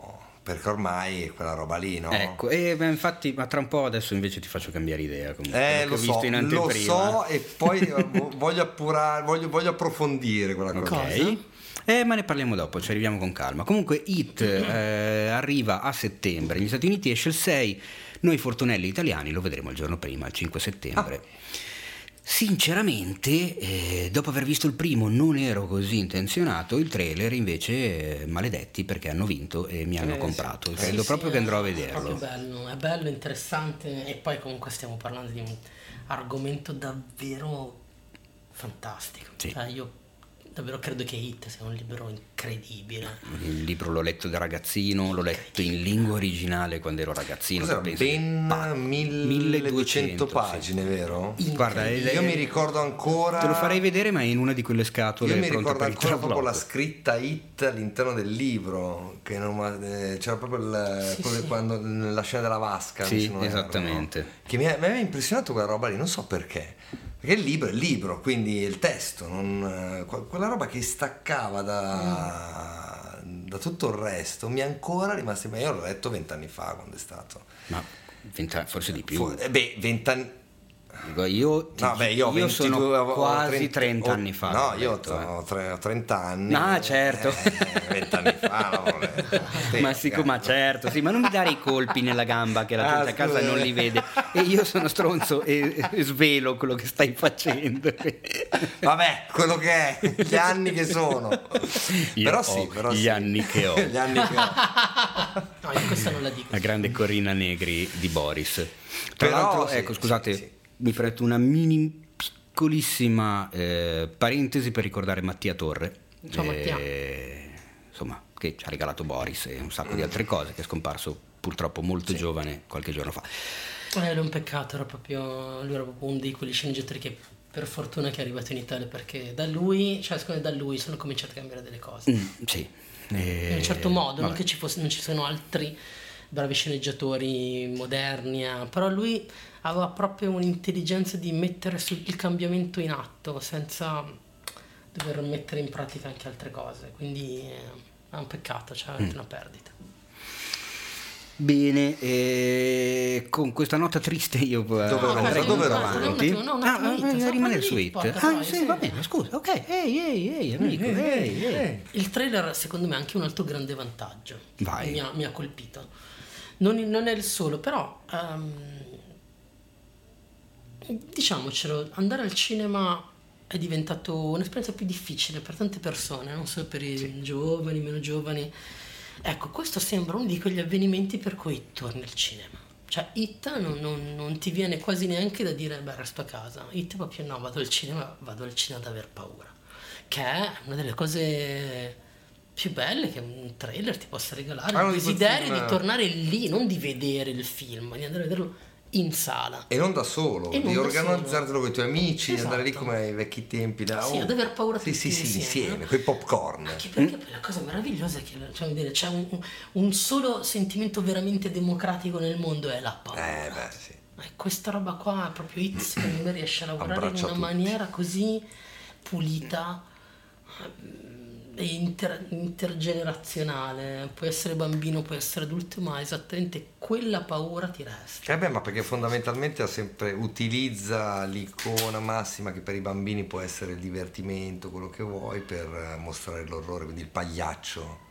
perché ormai è quella roba lì, no? Ecco, e beh, infatti, ma tra un po' adesso invece ti faccio cambiare idea. Comunque, Eh, lo so, visto in lo so e poi eh, vo- voglio appurare, voglio, voglio approfondire quella cosa. Ok. Eh, ma ne parliamo dopo, ci arriviamo con calma. Comunque, It eh, arriva a settembre. Negli Stati Uniti esce il 6. Noi fortunelli italiani lo vedremo il giorno prima, il 5 settembre. Sinceramente, eh, dopo aver visto il primo, non ero così intenzionato. Il trailer, invece, eh, maledetti perché hanno vinto e mi hanno Eh, comprato. sì. Credo Sì, proprio sì, che andrò a è vederlo. proprio bello, è bello, interessante e poi comunque stiamo parlando di un argomento davvero fantastico. Cioè, io davvero credo che Hit sia un libro incredibile. Il libro l'ho letto da ragazzino, l'ho letto in lingua originale quando ero ragazzino. Cos'era? Ben pa- 1200 sì. pagine, vero? Guarda, è- Io mi ricordo ancora. Te lo farei vedere, ma è in una di quelle scatole Io mi ricordo ancora proprio la scritta hit all'interno del libro, che non eh, c'era proprio il, Sì, sì. quando, la scena della vasca. Sì, non erro, esattamente. no? Che mi, mi aveva impressionato quella roba lì, non so perché. Perché il libro è il libro, quindi il testo, non- eh, que- quella roba che staccava da, da tutto il resto, mi è ancora rimasta. ma Io l'ho letto vent'anni fa quando è stato. Ma vent'anni- forse di più. Fu- eh, beh, vent'anni. Dico, io, ti- No, beh, io, ho 22, sono quasi 30 30 ho- anni fa. No, io detto, eh. ho, ho 30 anni. Ah, certo. Eh, 20 anni fa, (laughs) no, eh, ma, sic- ma certo, sì, ma non mi dare i colpi nella gamba che la Ah, gente a casa non li vede. E io sono stronzo e, e svelo quello che stai facendo. Vabbè, quello che è, gli anni che sono. Io però sì, però gli sì. anni che ho. gli anni che ho. No, io questa non la dico. La grande Corina Negri di Boris. Tra Però, l'altro, sì, ecco, sì, scusate, sì. Mi farete una mini piccolissima eh, parentesi per ricordare Mattia Torre. Ciao, Mattia. Insomma, che ci ha regalato Boris e un sacco di altre cose, che è scomparso purtroppo molto giovane qualche giorno fa. Eh, è un peccato, era proprio, lui era proprio uno di quegli sceneggiatori che per fortuna che è arrivato in Italia perché da lui, cioè secondo me da lui sono cominciate a cambiare delle cose. Mm, sì. Eh, in un certo modo, non che ci, fosse- non ci siano altri bravi sceneggiatori moderni, eh, però lui aveva proprio un'intelligenza di mettere sul- il cambiamento in atto senza dover mettere in pratica anche altre cose, quindi eh, è un peccato, cioè è Mm. una perdita. Bene, e con questa nota triste io Dove andrei eravamo? Dove eravamo? avanti. No, no, un Ah, ah, rimanere so, su It. Ah, sì, sì. va bene, scusa, ok, ehi, ehi, ehi, amico, ehi, ehi. Il trailer secondo me ha anche un altro grande vantaggio. Vai. Mi ha, mi ha colpito. Non, non è il solo, però ehm, diciamocelo, andare al cinema è diventato un'esperienza più difficile per tante persone, non solo per i giovani, meno giovani. Ecco, questo sembra uno di quegli avvenimenti per cui torni al cinema. Cioè, It non, non- non ti viene quasi neanche da dire, beh, resto a casa. It proprio, no, vado al cinema, vado al cinema ad aver paura. Che è una delle cose più belle che un trailer ti possa regalare. Ah, il desiderio di tornare lì, non di vedere il film, di andare a vederlo in sala. E non da solo, E non di organizzartelo con i tuoi amici, di Esatto. andare lì come ai vecchi tempi. Da, Sì, ad aver paura Sì, tutti sì, sì, insieme, insieme, no? quei popcorn. Anche perché poi la cosa meravigliosa è che cioè, dire, c'è un, un solo sentimento veramente democratico nel mondo è la paura. Eh, beh, sì. Questa roba qua è proprio It secondo me riesce a lavorare Abbraccia in una tutti. maniera così pulita e inter- intergenerazionale. Puoi essere bambino, puoi essere adulto, ma esattamente quella paura ti resta. Eh beh, ma perché fondamentalmente sempre, utilizza l'icona massima che per i bambini può essere il divertimento, quello che vuoi, per eh, mostrare l'orrore, quindi il pagliaccio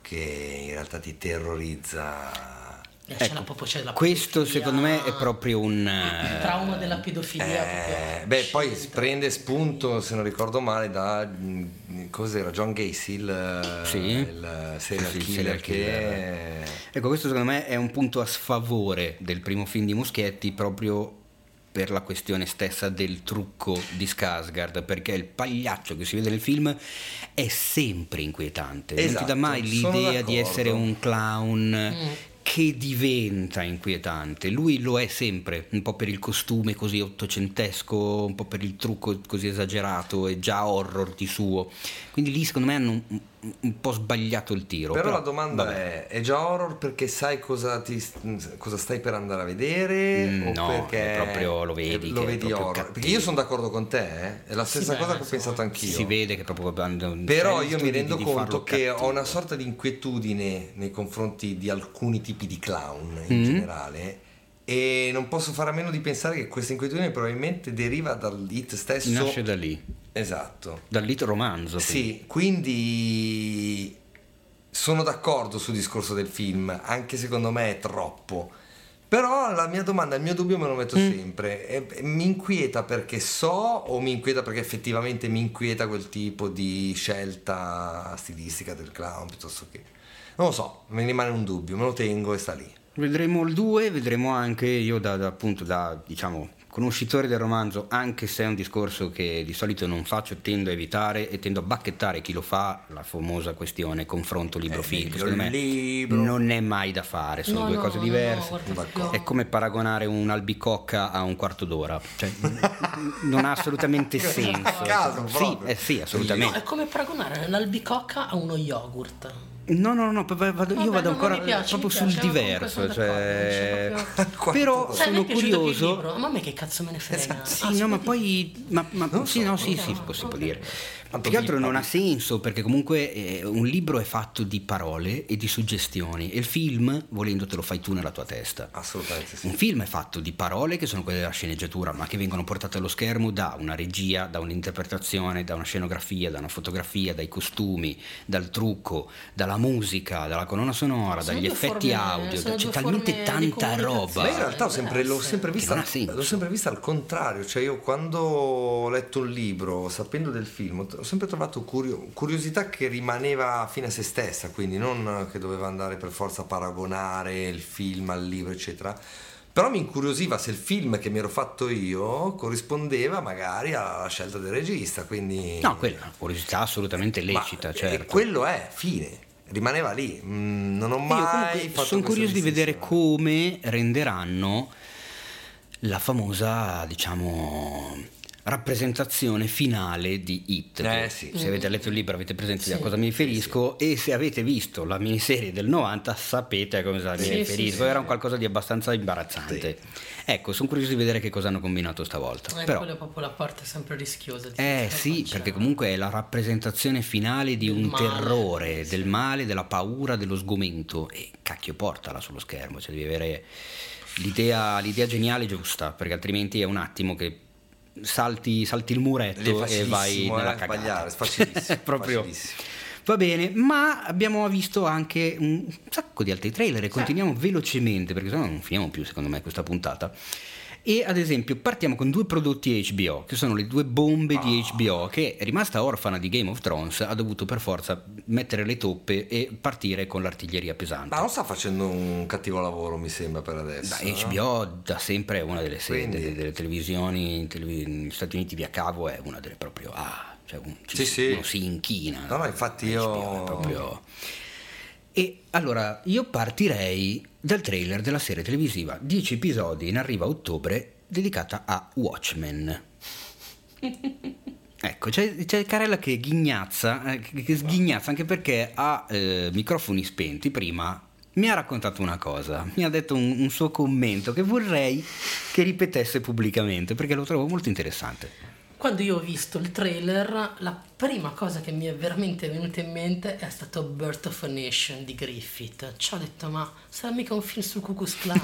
che in realtà ti terrorizza. C'è la, proprio, c'è la Ecco, Questo pedofilia, secondo me è proprio un... il trauma della pedofilia. Eh, beh, poi prende spunto, se non ricordo male, da mm, cos'era John Gacy, il, Sì. il serial Sì, il killer serial che Ecco, questo secondo me è un punto a sfavore del primo film di Muschietti proprio per la questione stessa del trucco di Skarsgård, perché il pagliaccio che si vede nel film è sempre inquietante, non ti Esatto, dà mai sono l'idea di essere un clown Mm. Che diventa inquietante. Lui lo è sempre, un po' per il costume così ottocentesco, un po' per il trucco così esagerato e già horror di suo. Quindi lì secondo me hanno un, po' sbagliato il tiro. Però, la domanda vabbè. è: è già horror perché sai cosa, ti, cosa stai per andare a vedere? Mm, o no, perché proprio- lo vedi lo che è vedi horror? cattivo. Perché io sono d'accordo con te, eh? è la stessa beh, cosa che ho pensato anch'io. Si vede che proprio Però io mi rendo di conto farlo che ho cattivo. una sorta di inquietudine nei confronti di alcuni tipi di clown in Mm. generale. E non posso fare a meno di pensare che questa inquietudine probabilmente deriva dal hit stesso. Nasce da lì, Esatto. dal lit romanzo. Sì, quindi sono d'accordo sul discorso del film, anche secondo me è troppo. Però la mia domanda, il mio dubbio me lo metto Mm. sempre. E- e mi inquieta perché so o mi inquieta perché effettivamente mi inquieta quel tipo di scelta stilistica del clown piuttosto che... Non lo so, mi rimane un dubbio, me lo tengo e sta lì. Vedremo il 2, vedremo anche io da, da, appunto da diciamo conoscitore del romanzo, anche se è un discorso che di solito non faccio, tendo a evitare e tendo a bacchettare chi lo fa, la famosa questione confronto libro-film, secondo me libro. non è mai da fare, sono No, due no, cose diverse. no. È come paragonare un'albicocca a un quarto d'ora, cioè, non ha assolutamente (laughs) senso. caso sì, eh sì, No, assolutamente. è come paragonare l'albicocca a uno yogurt. No, no, no, vado, Vabbè, io vado no, ancora piace, proprio sul piace, diverso. Cioè... c'è (laughs) Però Sai, sono curioso. Ma a me che cazzo me ne frega? Sì, Ah, no, ma poi. Ma, ma- sì, so, no, sì, ok, sì, si può, dire. Ma Tanto più che altro non ha senso perché comunque eh, un libro è fatto di parole e di suggestioni e il film, volendo, te lo fai tu nella tua testa. Assolutamente sì. Un film è fatto di parole che sono quelle della sceneggiatura, ma che vengono portate allo schermo da una regia, da un'interpretazione, da una scenografia, da una fotografia, dai costumi, dal trucco, dalla musica, dalla colonna sonora, Sono dagli effetti forme- audio. sono C'è talmente tanta roba. Ma in realtà ho sempre, l'ho, sempre vista, l'ho sempre vista al contrario, cioè io quando ho letto un libro sapendo del film ho sempre trovato curio- curiosità che rimaneva fine a se stessa, quindi non che doveva andare per forza a paragonare il film al libro eccetera, però mi incuriosiva se il film che mi ero fatto io corrispondeva magari alla scelta del regista, quindi... No, quella è una curiosità assolutamente Ma- lecita, e certo. quello è, fine, rimaneva lì, Mm, non ho E mai sono curioso di vedere come renderanno la famosa, diciamo, rappresentazione finale di Hit. Eh, sì. Se avete letto il libro avete presente Sì. a cosa mi riferisco e se avete visto la miniserie del 90 sapete a cosa mi Sì, riferisco. sì, sì. Era un qualcosa di abbastanza imbarazzante. Ecco, sono curioso di vedere che cosa hanno combinato stavolta. Eh, Però, quella è proprio la parte sempre rischiosa. Di eh sì, faccia. perché comunque è la rappresentazione finale di Del un male. terrore, del male, della paura, dello sgomento. E cacchio, portala sullo schermo, cioè devi avere l'idea, l'idea geniale giusta, perché altrimenti è un attimo che salti, salti il muretto e vai nella eh, cagata. sbagliare, è facilissimo, (laughs) Proprio. facilissimo. Va bene, ma abbiamo visto anche un sacco di altri trailer e continuiamo velocemente perché sennò non finiamo più secondo me questa puntata. E ad esempio partiamo con due prodotti HBO, che sono le due bombe di Ah. HBO, che è rimasta orfana di Game of Thrones, ha dovuto per forza mettere le toppe e partire con l'artiglieria pesante. Ma non sta facendo un cattivo lavoro, mi sembra, per adesso. Beh, no? HBO da sempre è una delle Quindi- delle, delle televisioni negli Stati Uniti via cavo, è una delle proprio... Ah, cioè un, ci Sì, si- sì. si inchina. No, no, infatti io- HBO è proprio... E allora io partirei dal trailer della serie televisiva 10 episodi in arriva a ottobre dedicata a Watchmen. (laughs) Ecco, c'è, c'è Carella che ghignazza, eh, che, che sghignazza anche perché ha eh, microfoni spenti prima. Mi ha raccontato una cosa, mi ha detto un, un suo commento che vorrei che ripetesse pubblicamente perché lo trovo molto interessante. Quando io ho visto il trailer, la prima cosa che mi è veramente venuta in mente è stato Birth of a Nation di Griffith. Ci ho detto, ma sarà mica un film sul Ku Klux Klan?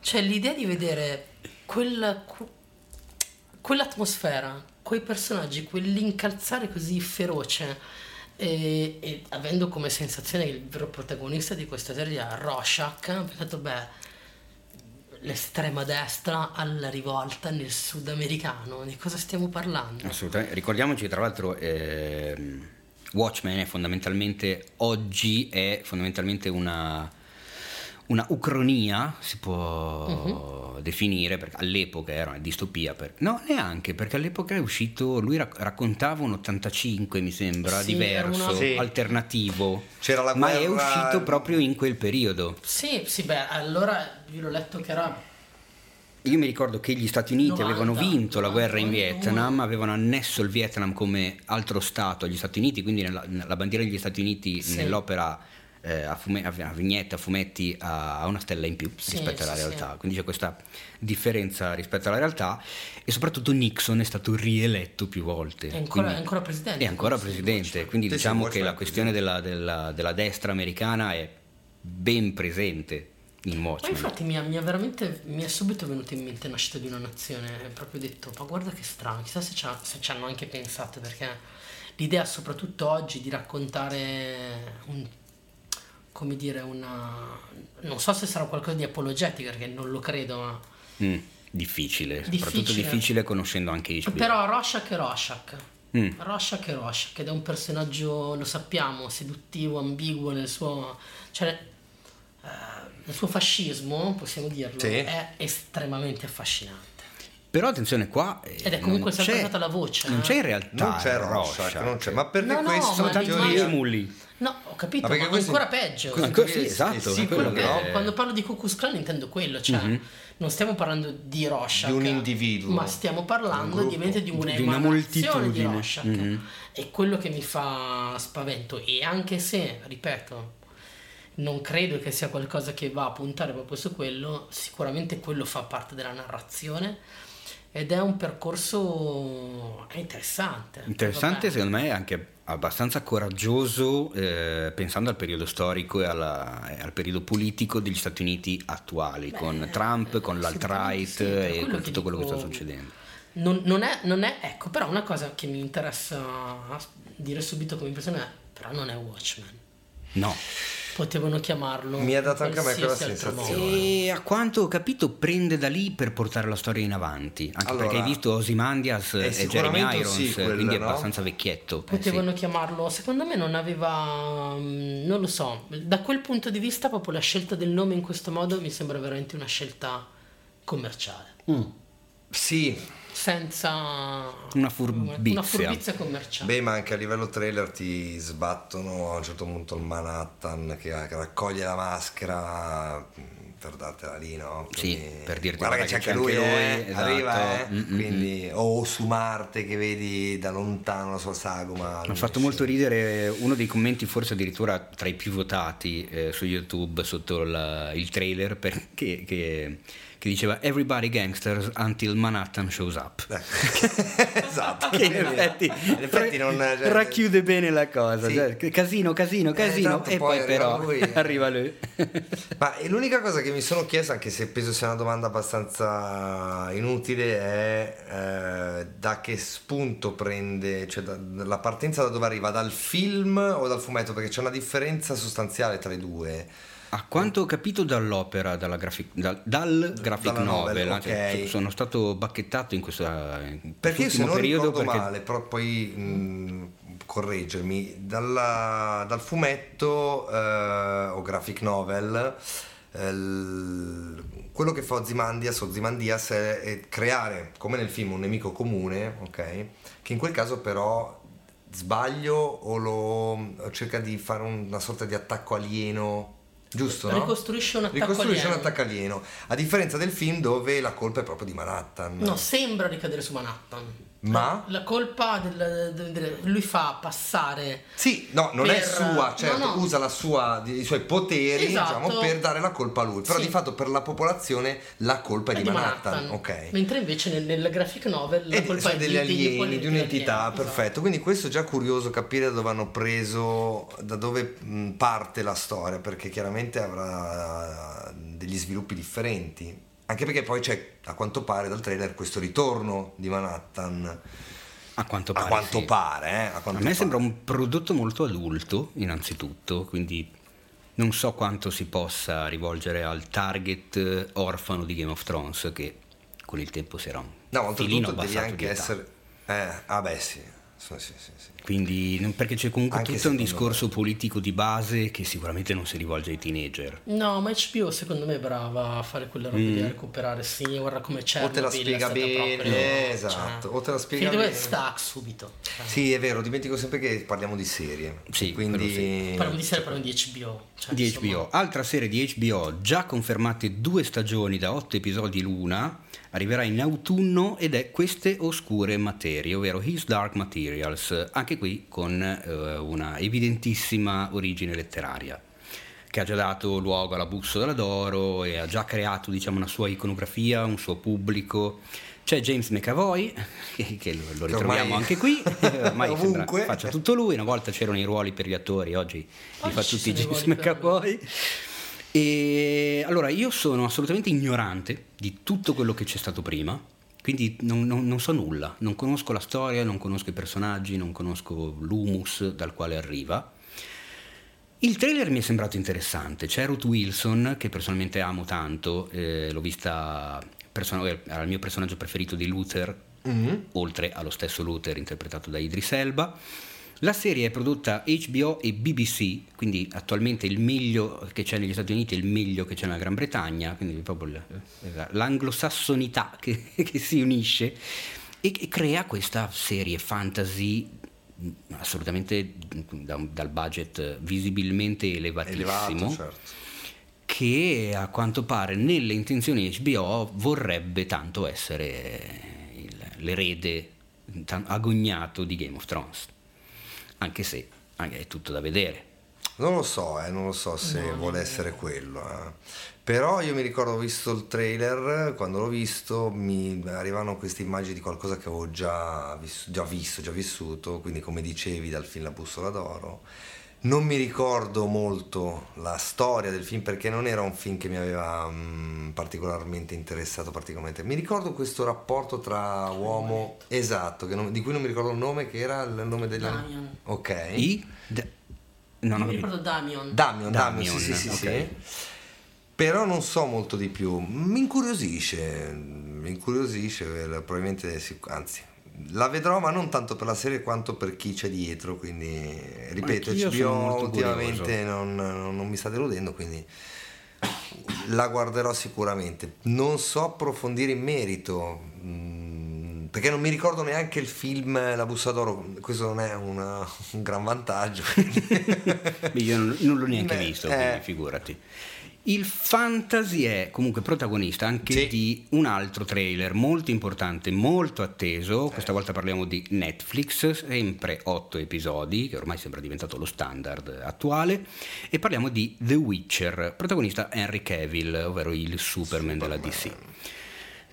cioè, l'idea di vedere quella, que- quell'atmosfera, quei personaggi, quell'incalzare così feroce e, e avendo come sensazione che il vero protagonista di questa serie è Rorschach, ho pensato, beh, l'estrema destra alla rivolta nel sudamericano, di cosa stiamo parlando? Assolutamente. Ricordiamoci tra l'altro ehm, Watchmen è fondamentalmente oggi è fondamentalmente una una ucronia si può Mhm. definire perché all'epoca era una distopia per... no neanche perché all'epoca è uscito lui rac- raccontava un 85 mi sembra Sì, diverso una- Sì. alternativo C'era la ma è guerra- uscito proprio in quel periodo Sì, sì, beh, allora io l'ho letto che era Io mi ricordo che gli Stati Uniti 90, avevano vinto la guerra in 91. Vietnam, avevano annesso il Vietnam come altro Stato agli Stati Uniti, quindi nella, la bandiera degli Stati Uniti Sì. nell'opera eh, a, fume- a vignetta, a fumetti, ha una stella in più Sì, rispetto alla sì, realtà. sì. Quindi c'è questa differenza rispetto alla realtà e soprattutto Nixon è stato rieletto più volte. È ancora- Quindi- è ancora presidente, È ancora presidente, quindi diciamo che la questione della, della- della destra americana è ben presente in Ma Watchmen. infatti mi, ha- mi mi è subito venuto in mente Nascita di una nazione, ho proprio detto, ma guarda che strano, chissà se se ci hanno anche pensato, perché l'idea soprattutto oggi di raccontare un, come dire, una... non so se sarà qualcosa di apologetico, perché non lo credo, ma... Mm, difficile, soprattutto Difficile. difficile conoscendo anche HBO. Però Rorschach è Rorschach. Mm. Rorschach è Rorschach, ed è un personaggio, lo sappiamo, seduttivo, ambiguo nel suo... cioè... eh, nel suo fascismo, possiamo dirlo, Sì. è estremamente affascinante. Però attenzione qua. eh, Ed è comunque sempre stata la voce. Non eh. c'è in realtà. Non c'è Rorschach, non c'è. Ma perché No, no, questo ma tanti teoria... Emuli. No, ho capito, Ma ma, questo- ancora peggio. Ancora- sì, esatto, sì, quello quello che- quando parlo di Ku Klux Klan intendo quello, cioè Mhm. non stiamo parlando di Rorschach, Di un individuo. ma stiamo parlando Un di, ovviamente di Di una un'emanazione di moltitudine. Rorschach. Mhm. È quello che mi fa spavento e anche se, ripeto, non credo che sia qualcosa che va a puntare proprio su quello, sicuramente quello fa parte della narrazione ed è un percorso interessante. Interessante, Vabbè. secondo me, è anche abbastanza coraggioso eh, pensando al periodo storico e, alla- e al periodo politico degli Stati Uniti attuali, con Trump, con l'alt-right sì, e con tutto quello che sta dico- succedendo. Non, non è, non è- ecco, però una cosa che mi interessa dire subito come impressione è, però non è Watchmen. No. Potevano chiamarlo. Mi ha dato anche a me quella sensazione. modo. E a quanto ho capito prende da lì per portare la storia in avanti, anche Allora, perché hai visto Ozymandias è e Jeremy Irons, sequel, quindi è no? abbastanza vecchietto. eh, Potevano sì. chiamarlo, secondo me non aveva, mm, non lo so, da quel punto di vista proprio la scelta del nome in questo modo mi sembra veramente una scelta commerciale, Sì, senza Una furbizia. una furbizia commerciale. beh, ma anche a livello trailer ti sbattono a un certo punto il Manhattan che, raccoglie la maschera mm, per dartela lì, no? Sì, Quindi, per dirti, guarda che c'è che anche lui, anche eh, lui, esatto. arriva, eh? Mm, mm, Quindi, o su Marte che vedi da lontano la sua sagoma. Mi ha fatto molto ridere uno dei commenti, forse addirittura tra i più votati eh, su YouTube sotto il, il trailer, perché, che, che diceva Everybody gangsters until Manhattan shows up. (laughs) esatto. Che (laughs) in effetti, in effetti non cioè, racchiude bene la cosa. Sì. cioè, casino, casino, casino, esatto, e poi poi, però lui. arriva lui. (laughs) Ma l'unica cosa che mi sono chiesto, anche se penso sia una domanda abbastanza inutile, è eh, da che spunto prende, cioè da- la partenza da dove arriva, dal film o dal fumetto? Perché c'è una differenza sostanziale tra i due. A quanto ho capito dall'opera, dalla graphic- dal, dal graphic Dalla novel, novel, cioè, ok. sono stato bacchettato in questa in Perché se non periodo ricordo perché male, però poi mh, correggermi, dalla- dal fumetto eh, o graphic novel, eh, l- quello che fa Ozymandias, Ozymandias è, è creare, come nel film, un nemico comune, ok? Che in quel caso però sbaglio o lo cerca di fare una sorta di attacco alieno, giusto? no? Ricostruisce un attacco Ricostruisce un alieno. attacco alieno, a differenza del film dove la colpa è proprio di Manhattan. No, sembra ricadere su Manhattan. Ma? La, colpa del, del- del- lui fa passare Sì, no, non è Per- sua, certo, no, no. usa la sua, i suoi poteri Esatto. diciamo, per dare la colpa a lui, però Sì. di fatto per la popolazione la colpa è di, Manhattan, ok. Mentre invece nel, nel graphic novel la E colpa è degli di, alieni, di, di un'entità, alieni, perfetto. Quindi questo è già curioso capire da dove hanno preso, da dove parte la storia, perché chiaramente avrà degli sviluppi differenti. Anche perché poi c'è, a quanto pare dal trailer, questo ritorno di Manhattan. a quanto A pare, quanto sì. pare, eh? A, A quanto me pare. sembra un prodotto molto adulto, innanzitutto, quindi non so quanto si possa rivolgere al target eh, orfano di Game of Thrones, che con il tempo si era un No, oltretutto devi anche essere... Eh, ah beh sì, sì, sì, sì. Quindi, perché c'è comunque Anche tutto un discorso politico di base che sicuramente non si rivolge ai teenager. No, ma HBO secondo me è brava a fare quelle robe Mm. lì, a recuperare. Sì, guarda come c'è. O te la spiega bene, esatto, o te la spiega dove bene. stack subito. Cioè, Sì, è vero, dimentico sempre che parliamo di serie. Sì, quindi... quello Parliamo di serie, parliamo di HBO. cioè, Di insomma, HBO, altra serie di HBO, già confermate due stagioni da otto episodi l'una, arriverà in autunno ed è Queste oscure materie, ovvero His Dark Materials, anche qui con eh, una evidentissima origine letteraria che ha già dato luogo alla bussola d'oro e ha già creato diciamo, una sua iconografia, un suo pubblico. C'è James McAvoy, (laughs) che, che lo, lo ritroviamo ormai- anche qui, (laughs) ormai faccia tutto lui, una volta c'erano i ruoli per gli attori, oggi li Oggi fa ci tutti James ruoli per McAvoy. E allora io sono assolutamente ignorante di tutto quello che c'è stato prima, quindi non, non- non so nulla, non conosco la storia, non conosco i personaggi, non conosco l'humus dal quale arriva. Il trailer mi è sembrato interessante, c'è Ruth Wilson che personalmente amo tanto, eh, l'ho vista, person- era il mio personaggio preferito di Luther, Mhm. oltre allo stesso Luther interpretato da Idris Elba. La serie è prodotta HBO e BBC, quindi attualmente il meglio che c'è negli Stati Uniti è il meglio che c'è nella Gran Bretagna, quindi proprio l'anglosassonità (laughs) che, che si unisce e, e crea questa serie fantasy assolutamente da, dal budget visibilmente elevatissimo. Elevato, certo. Che a quanto pare nelle intenzioni HBO vorrebbe tanto essere l'erede agognato di Game of Thrones. Anche se è tutto da vedere. Non lo so, eh, non lo so se no, vuole essere quello. Eh. Però io mi ricordo, ho visto il trailer, quando l'ho visto mi arrivano queste immagini di qualcosa che avevo già, visto, già visto, già vissuto, quindi come dicevi dal film La bussola d'oro. Non mi ricordo molto la storia del film perché non era un film che mi aveva mh, mm, particolarmente interessato particolarmente. Mi ricordo questo rapporto tra uomo esatto, non, di cui non mi ricordo il nome, che era il nome della Damian. Ok. I? De... No, non mi ricordo Damion. Damion, Damion, Damion sì, sì, sì, okay. sì però non so molto di più. Mi incuriosisce, mi incuriosisce, probabilmente, anzi, la vedrò, ma non tanto per la serie quanto per chi c'è dietro. Quindi, ripeto, HBO ultimamente non, non, mi sta deludendo, quindi la guarderò sicuramente. Non so approfondire in merito. Mm, perché non mi ricordo neanche il film La bussa d'oro, questo non è una, un gran vantaggio. Io non, non l'ho neanche Beh, visto, eh, figurati. Il fantasy è comunque protagonista anche sì. di un altro trailer molto importante, molto atteso. Questa volta parliamo di Netflix, sempre otto episodi, che ormai sembra diventato lo standard attuale. E parliamo di The Witcher, protagonista Henry Cavill, ovvero il Superman, Superman. della DC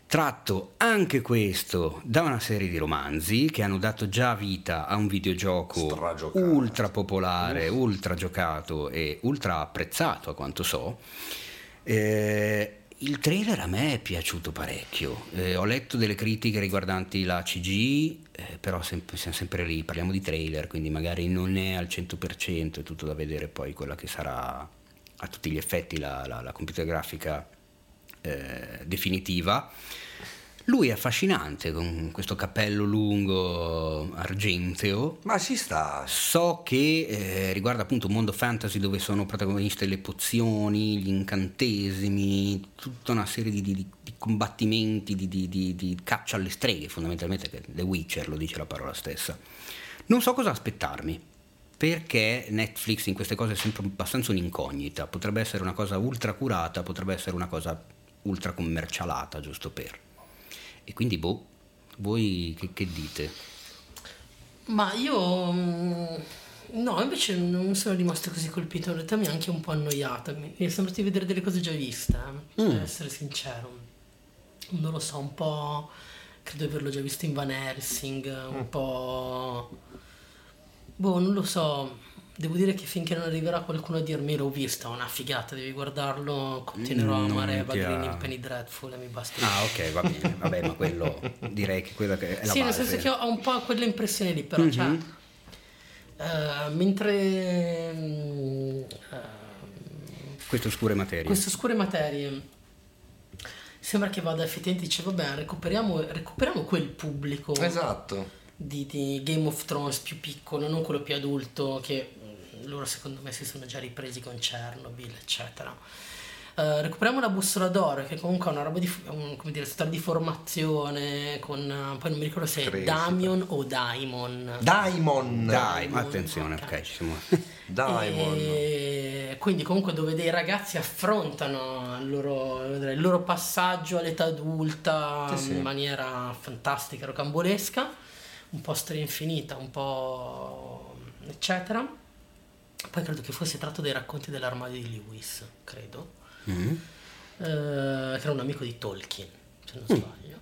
tratto anche questo da una serie di romanzi che hanno dato già vita a un videogioco ultra popolare, Uff. ultra giocato e ultra apprezzato a quanto so. Eh, il trailer a me è piaciuto parecchio, eh, ho letto delle critiche riguardanti la CG, eh, però sempre, siamo sempre lì, parliamo di trailer, quindi magari non è al 100%, è tutto da vedere poi quella che sarà a tutti gli effetti la, la, la computer grafica eh, definitiva. Lui è affascinante con questo cappello lungo argenteo. Ma ci sta. So che eh, riguarda appunto un mondo fantasy dove sono protagoniste le pozioni, gli incantesimi, tutta una serie di, di, di combattimenti, di, di, caccia alle streghe, fondamentalmente, che The Witcher lo dice la parola stessa. Non so cosa aspettarmi perché Netflix in queste cose è sempre abbastanza un'incognita, potrebbe essere una cosa ultra curata, potrebbe essere una cosa ultra commercialata, giusto per. E quindi, boh, voi che, che dite? Ma io... Mm, no, invece non sono rimasto così colpito, in realtà mi ha anche un po' annoiata, mi è sembrato di vedere delle cose già viste, eh, mm. per essere sincero. Non lo so, un po'... credo di averlo già visto in Van Helsing, un mm. po'... Boh, non lo so Devo dire che finché non arriverà qualcuno a dirmi l'ho vista, una figata, devi guardarlo, continuerò a amare Evergreen in Penny Dreadful e mi basta. Ah ok, va bene, vabbè, ma quello direi che quella che è la Sì, base. nel senso che ho un po' quelle impressioni lì, però mm-hmm. cioè, uh, mentre... Uh, queste oscure materie. Queste oscure materie sembra che vada effettivamente dice vabbè recuperiamo, recuperiamo quel pubblico esatto di, di, Game of Thrones più piccolo non quello più adulto che loro secondo me si sono già ripresi con Chernobyl, eccetera. Uh, recuperiamo la bussola d'oro, che comunque è una roba di un, come dire, storia di formazione. Con uh, poi non mi ricordo se è Damion o Daimon. Daimon, Daimon. attenzione, ok, okay ci siamo. (laughs) (laughs) Daimon. E quindi, comunque, dove dei ragazzi affrontano il loro, il loro passaggio all'età adulta sì, sì. in maniera fantastica, rocambolesca, un po' storia infinita, un po' eccetera poi credo che fosse tratto dai racconti dell'armadio di Lewis, credo. Mm-hmm. Eh, che era un amico di Tolkien, se non mm. sbaglio.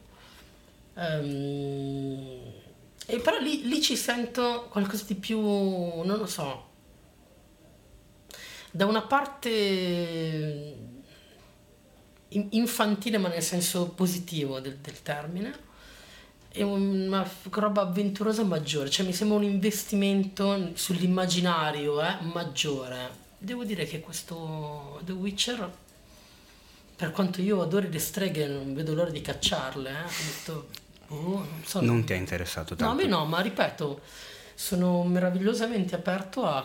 Um, e però lì, lì, ci sento qualcosa di più, non lo so. Da una parte infantile, ma nel senso positivo del, del termine è una roba avventurosa maggiore, cioè mi sembra un investimento sull'immaginario eh, maggiore. Devo dire che questo The Witcher, per quanto io adori le streghe, non vedo l'ora di cacciarle. Eh. Detto, oh, non, so, non ti è interessato tanto? No, a me no, ma ripeto, sono meravigliosamente aperto a,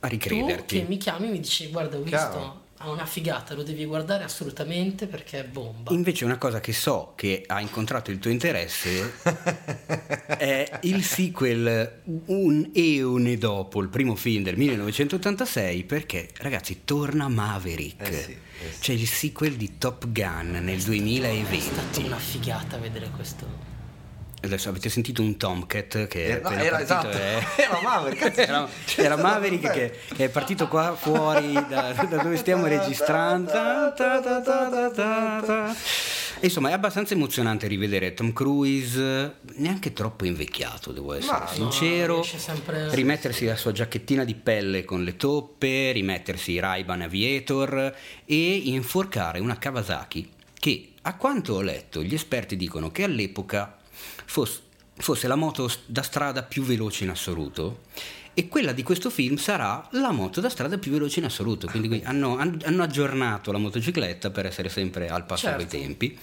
a ricrederti. Tu che mi chiami e mi dici guarda ho Chiaro. visto ha una figata, lo devi guardare assolutamente perché è bomba. Invece una cosa che so che ha incontrato il tuo interesse (laughs) è il sequel un eone dopo il primo film del 1986 perché ragazzi torna Maverick. Eh sì, eh sì. C'è il sequel di Top Gun nel È stata 2020. una figata vedere questo. Adesso avete sentito un Tomcat che Eh, è no, era partito, esatto. eh. (laughs) Era Maverick, era, (laughs) Cioè, era Maverick che, che è partito qua fuori da, da dove stiamo (laughs) registrando. Ta, ta, ta, ta, ta, ta, ta. E Insomma, è abbastanza emozionante rivedere Tom Cruise, neanche troppo invecchiato, devo essere Ma no, sincero. riesce sempre- Rimettersi la sua giacchettina di pelle con le toppe, rimettersi i Ray-Ban Aviator e inforcare una Kawasaki che, a quanto ho letto, gli esperti dicono che all'epoca fosse, la moto da strada più veloce in assoluto. E quella di questo film sarà la moto da strada più veloce in assoluto. Quindi qui hanno, han- hanno aggiornato la motocicletta per essere sempre al passo Certo. coi tempi.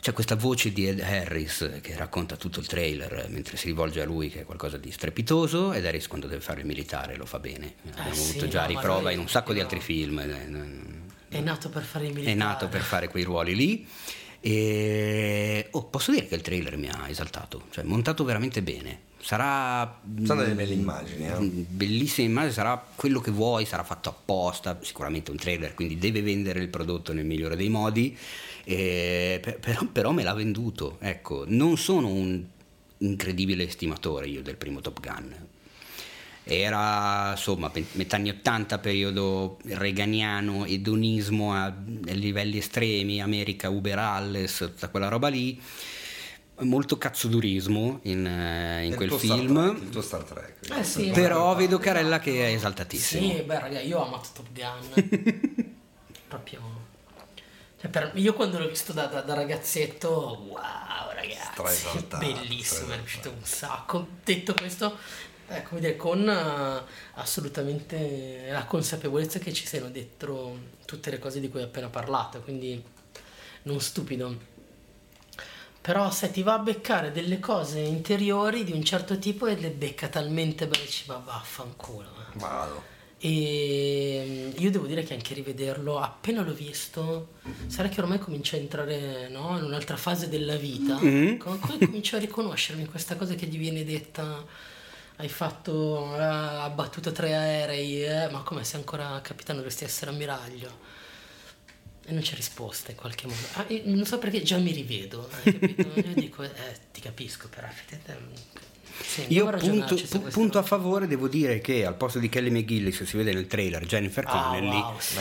C'è questa voce di Ed Harris che racconta tutto il trailer eh, mentre si rivolge a lui, che è qualcosa di strepitoso. Ed Harris, quando deve fare il militare, lo fa bene. Abbiamo Eh sì, avuto già no, riprova in un sacco di altri film. eh, È nato per fare i militari. È nato per fare quei ruoli lì. E oh, posso dire che il trailer mi ha esaltato, cioè montato veramente bene. Sarà Sono delle belle immagini, eh. Mm, bellissime immagini, sarà quello che vuoi, sarà fatto apposta, sicuramente un trailer, quindi deve vendere il prodotto nel migliore dei modi, eh, per- però, però me l'ha venduto, ecco, non sono un incredibile estimatore io del primo Top Gun. Era insomma metà anni 80, periodo reganiano, edonismo a, a livelli estremi, America Uber Alles, tutta quella roba lì, molto cazzodurismo in, eh, in quel Star film. Trek, il tuo Star Trek. Eh sì. Però vedo Carella che è esaltatissimo. Sì, beh, raga, io ho amato Top Gun. (laughs) Proprio. Cioè, per- io quando l'ho visto da, da- da ragazzetto, wow, ragazzi, bellissimo, mi è piaciuto un sacco. Detto questo, eh, come dire, con eh, assolutamente la consapevolezza che ci siano dentro tutte le cose di cui hai appena parlato, quindi non stupido. Però se ti va a beccare delle cose interiori di un certo tipo e le becca talmente bene, ci va vaffanculo. eh. Vado. E io devo dire che anche rivederlo, appena l'ho visto, sarà che ormai comincia a entrare no, in un'altra fase della vita. Mm. Com- Come comincio a riconoscermi in questa cosa che gli viene detta. Hai fatto, eh, abbattuto tre aerei, eh, ma come sei ancora capitano dovresti essere ammiraglio? E non c'è risposta in qualche modo. Ah, non so perché già mi rivedo? (laughs) Io dico, eh, ti capisco, però effettivamente... Sì, Io punto, pu- punto a favore, devo dire che al posto di Kelly McGillis si vede nel trailer Jennifer Ah, Connelly. wow, sì.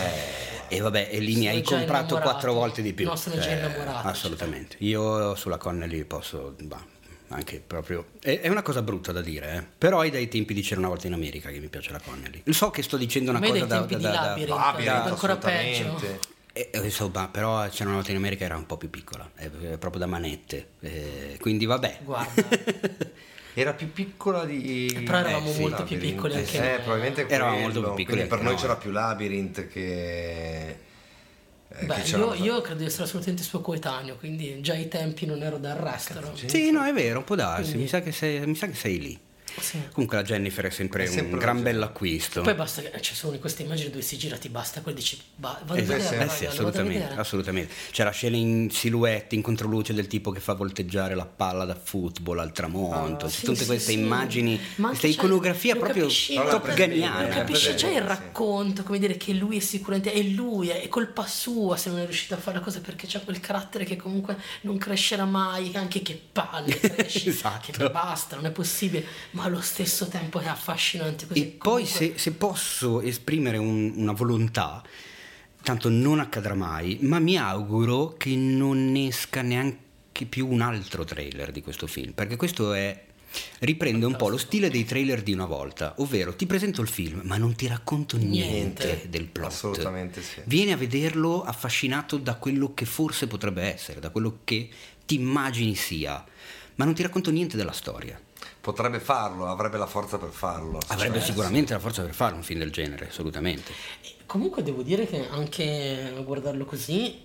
E vabbè, e lì mi hai comprato quattro volte di più. No, sono già Cioè, innamorato, Assolutamente. Io sulla Connelly posso. bah, anche proprio. È, è una cosa brutta da dire, eh. Però è dai tempi di C'era una volta in America che mi piace la Connelly. So che sto dicendo una cosa dai da. tempi da- di da- da- Labyrinth, Labyrinth, è ancora peggio. eh, eh, insomma, però C'era una volta in America era un po' più piccola, è, è proprio da manette. eh, quindi vabbè. Guarda, (laughs) Era più piccola di. Però eravamo sì, molto più Labyrinth. piccoli anche eh, noi, probabilmente Eravamo molto più piccoli per noi. c'era più Labyrinth che. Eh, beh, io, io credo di essere assolutamente suo coetaneo, quindi già ai tempi non ero d'arresto. Sì, no, è vero, può darsi. Quindi- Mi sa che sei, mi sa che sei lì. Sì. Comunque la Jennifer è sempre, È sempre un gran Jennifer. bell'acquisto. Poi basta che ci sono queste immagini dove si gira, ti basta, poi dici, ba- vado Eh, a vedere, eh sì, assolutamente, assolutamente. C'è la scena in silhouette, in controluce del tipo che fa volteggiare la palla da football al tramonto. Ah, C'è sì, tutte sì, queste immagini, Ma questa c'è- iconografia proprio capisci, top ganiana. Eh, capisci già il racconto, come dire che lui è sicuramente è lui, è colpa sua se non è riuscito a fare la cosa perché c'ha quel carattere che comunque non crescerà mai, anche che palle cresci, (laughs) Esatto. che basta, non è possibile, ma allo stesso tempo è affascinante così. E poi comunque- se, se posso esprimere un- una volontà, tanto non accadrà mai, ma mi auguro che non esca neanche più un altro trailer di questo film, perché questo è riprende un po' lo stile dei trailer di una volta, ovvero ti presento il film, ma non ti racconto niente, Niente. del plot. Assolutamente sì. Vieni a vederlo affascinato da quello che forse potrebbe essere, da quello che ti immagini sia, ma non ti racconto niente della storia. Potrebbe farlo, avrebbe la forza per farlo. Avrebbe Cioè, sicuramente la forza per fare un film del genere, assolutamente. Comunque devo dire che anche a guardarlo così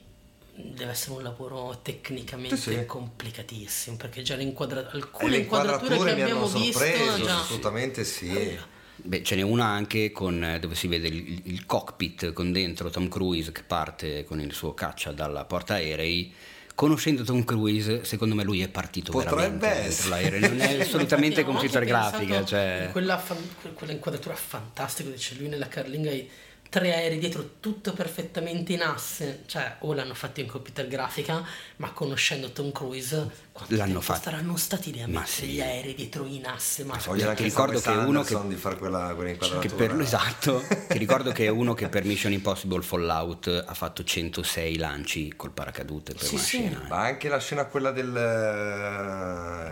deve essere un lavoro tecnicamente Sì, sì. complicatissimo perché già E alcune le inquadrature che inquadrature mi hanno abbiamo visto sorpreso, già assolutamente sì. Beh, ce n'è una anche con, eh, dove si vede il, il cockpit con dentro Tom Cruise che parte con il suo caccia dalla porta aerei. Conoscendo Tom Cruise, secondo me lui è partito Potrebbe essere. l'aereo. Non è (laughs) assolutamente computer grafica. Cioè... Quella, fan- quella inquadratura fantastica c'è lui nella carlinga e tre aerei dietro tutto perfettamente in asse cioè o l'hanno fatto in computer grafica ma conoscendo Tom Cruise L'hanno fatto. saranno stati lì a Ma mettere sì. gli aerei dietro in asse ma Voglio anche Ti ricordo Wes che uno che- di fare quella. Che per, esatto, ti ricordo che è uno che per Mission Impossible Fallout ha fatto 106 lanci col paracadute per Sì, una sì. scena. eh. Ma anche la scena quella del...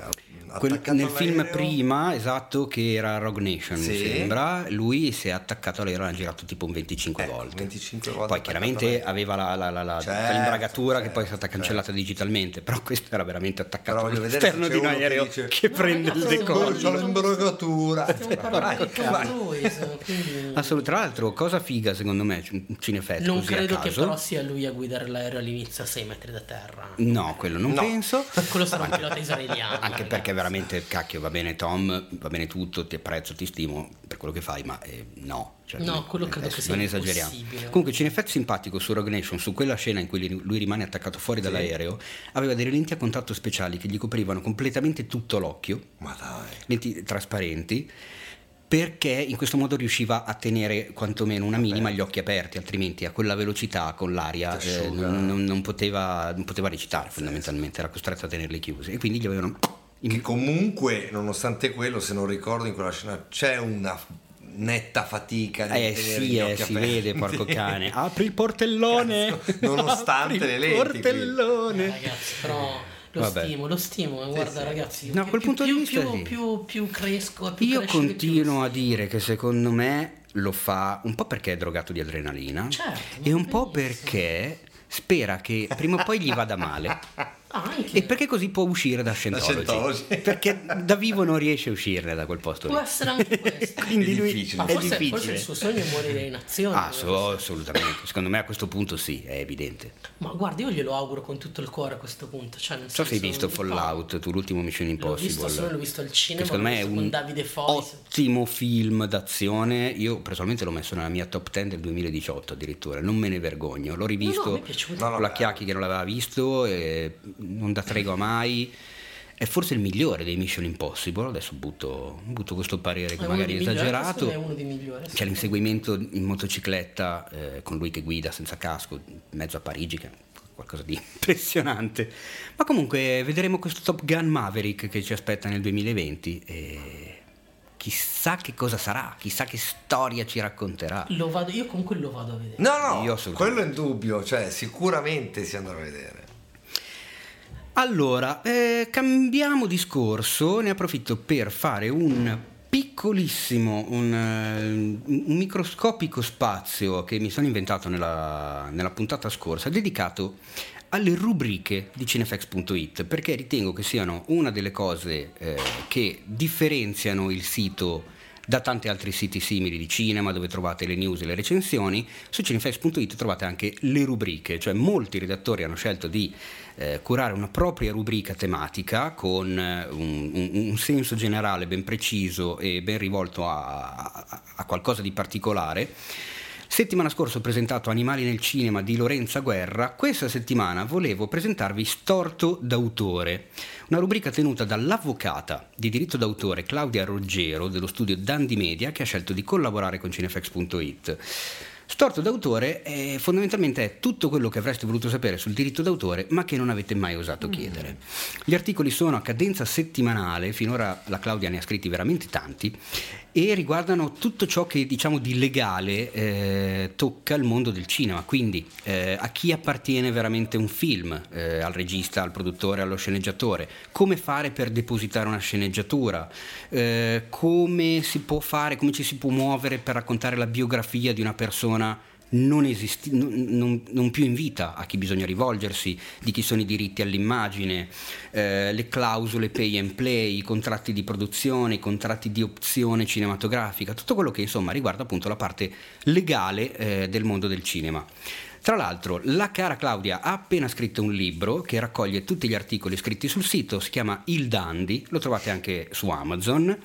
eh, Quel- nel film prima, esatto, che era Rogue Nation, mi sembra, lui si è attaccato all'aereo, l'ha girato tipo un 25 Eh, volte. 25 volte Poi chiaramente aveva la, la, la, la- Certo, l'imbragatura che certo, poi è stata cancellata certo. digitalmente, però questo era veramente attaccato all'esterno di un uno che aereo dice, che "No, prende il decollo. C'ho l'imbragatura. Assolutamente, tra l'altro, cosa figa secondo me, un cinefest non così a credo che però sia lui a guidare l'aereo all'inizio a 6 metri da terra No, quello non No. penso. (laughs) quello sarà un pilota israeliano Anche perché veramente, cacchio, va bene Tom, va bene tutto, ti apprezzo, ti stimo per quello che fai, ma eh, no. Cioè, No, non- quello credo adesso che sia Non esageriamo. Comunque, Cinefett simpatico su Rogue Nation, su quella scena in cui lui- rimane attaccato fuori dall'aereo, aveva delle lenti a contatto speciali che gli coprivano completamente tutto l'occhio, Ma dai. lenti trasparenti, perché in questo modo riusciva a tenere quantomeno una minima gli occhi aperti, altrimenti a quella velocità con l'aria eh, non- non poteva, non poteva recitare fondamentalmente, era costretto a tenerli chiusi e quindi gli avevano... Che comunque, nonostante quello, se non ricordo in quella scena c'è una netta fatica di Eh tenere sì, gli eh, si aperti. vede, porco (laughs) cane. Apri il portellone! Cazzo, nonostante (laughs) Apri le il lenti, portellone! ragazzi però lo Vabbè. stimo lo stimo eh, guarda sì. ragazzi No, a più, quel più- punto di più, vista più, sì. più, più cresco più Io continuo a dire che secondo me lo fa un po' perché è drogato di adrenalina Certo, e un po' perché spera che prima o poi gli vada male (laughs) Ah, anche e perché così può uscire da Scientology, Scientology. (laughs) perché da vivo non riesce a uscire da quel posto lì può essere anche (laughs) questo quindi È lui difficile. ma è forse, difficile forse il suo sogno è morire in azione ah so- assolutamente secondo me a questo punto sì è evidente ma guarda io glielo auguro con tutto il cuore a questo punto cioè, nel Non so se hai visto Fallout, tu l'ultimo Mission L'ho Impossible. visto solo, l'ho visto al cinema, che secondo l'ho me è visto con un ottimo film d'azione. Io personalmente l'ho messo nella mia top 10 del 2018 addirittura, non me ne vergogno. L'ho rivisto No, no, mi è piaciuto. No, no, con la. Chiacchi che non l'aveva visto, e non da tregua mai. È forse il migliore dei Mission Impossible. Adesso butto, butto questo parere che È magari è esagerato. è uno dei migliori. C'è l'inseguimento in motocicletta eh, con lui che guida senza casco in mezzo a Parigi, che è qualcosa di (laughs) impressionante. Ma comunque vedremo questo Top Gun Maverick che ci aspetta nel 2020 e chissà che cosa sarà, chissà che storia ci racconterà. Lo vado, io comunque lo vado a vedere. No, no, Io assolutamente. quello è indubbio, cioè sicuramente si andrà a vedere. Allora, eh, cambiamo discorso, ne approfitto per fare un piccolissimo, un, eh, un microscopico spazio che mi sono inventato nella, nella puntata scorsa, dedicato alle rubriche di cinefx.it, perché ritengo che siano una delle cose eh, che differenziano il sito da tanti altri siti simili di cinema dove trovate le news e le recensioni, su cinefx.it trovate anche le rubriche, cioè molti redattori hanno scelto di eh, curare una propria rubrica tematica con eh, un, un- un senso generale ben preciso e ben rivolto a, a- a qualcosa di particolare. Settimana scorsa ho presentato Animali nel cinema di Lorenza Guerra, questa settimana volevo presentarvi Storto d'autore, una rubrica tenuta dall'avvocata di diritto d'autore Claudia Ruggero dello studio Dandi Media che ha scelto di collaborare con cinefx.it. Storto d'autore è, fondamentalmente è tutto quello che avreste voluto sapere sul diritto d'autore ma che non avete mai osato chiedere. Gli articoli sono a cadenza settimanale, finora la Claudia ne ha scritti veramente tanti e riguardano tutto ciò che diciamo di legale eh, tocca il mondo del cinema, quindi eh, a chi appartiene veramente un film, eh, al regista, al produttore, allo sceneggiatore, come fare per depositare una sceneggiatura, eh, come si può fare, come ci si può muovere per raccontare la biografia di una persona non, esisti- non- non- più in vita, a chi bisogna rivolgersi, di chi sono i diritti all'immagine, eh, le clausole pay and play, i contratti di produzione, i contratti di opzione cinematografica, tutto quello che insomma riguarda appunto la parte legale eh, del mondo del cinema. Tra l'altro, la cara Claudia ha appena scritto un libro che raccoglie tutti gli articoli scritti sul sito, si chiama Il Dandy, lo trovate anche su Amazon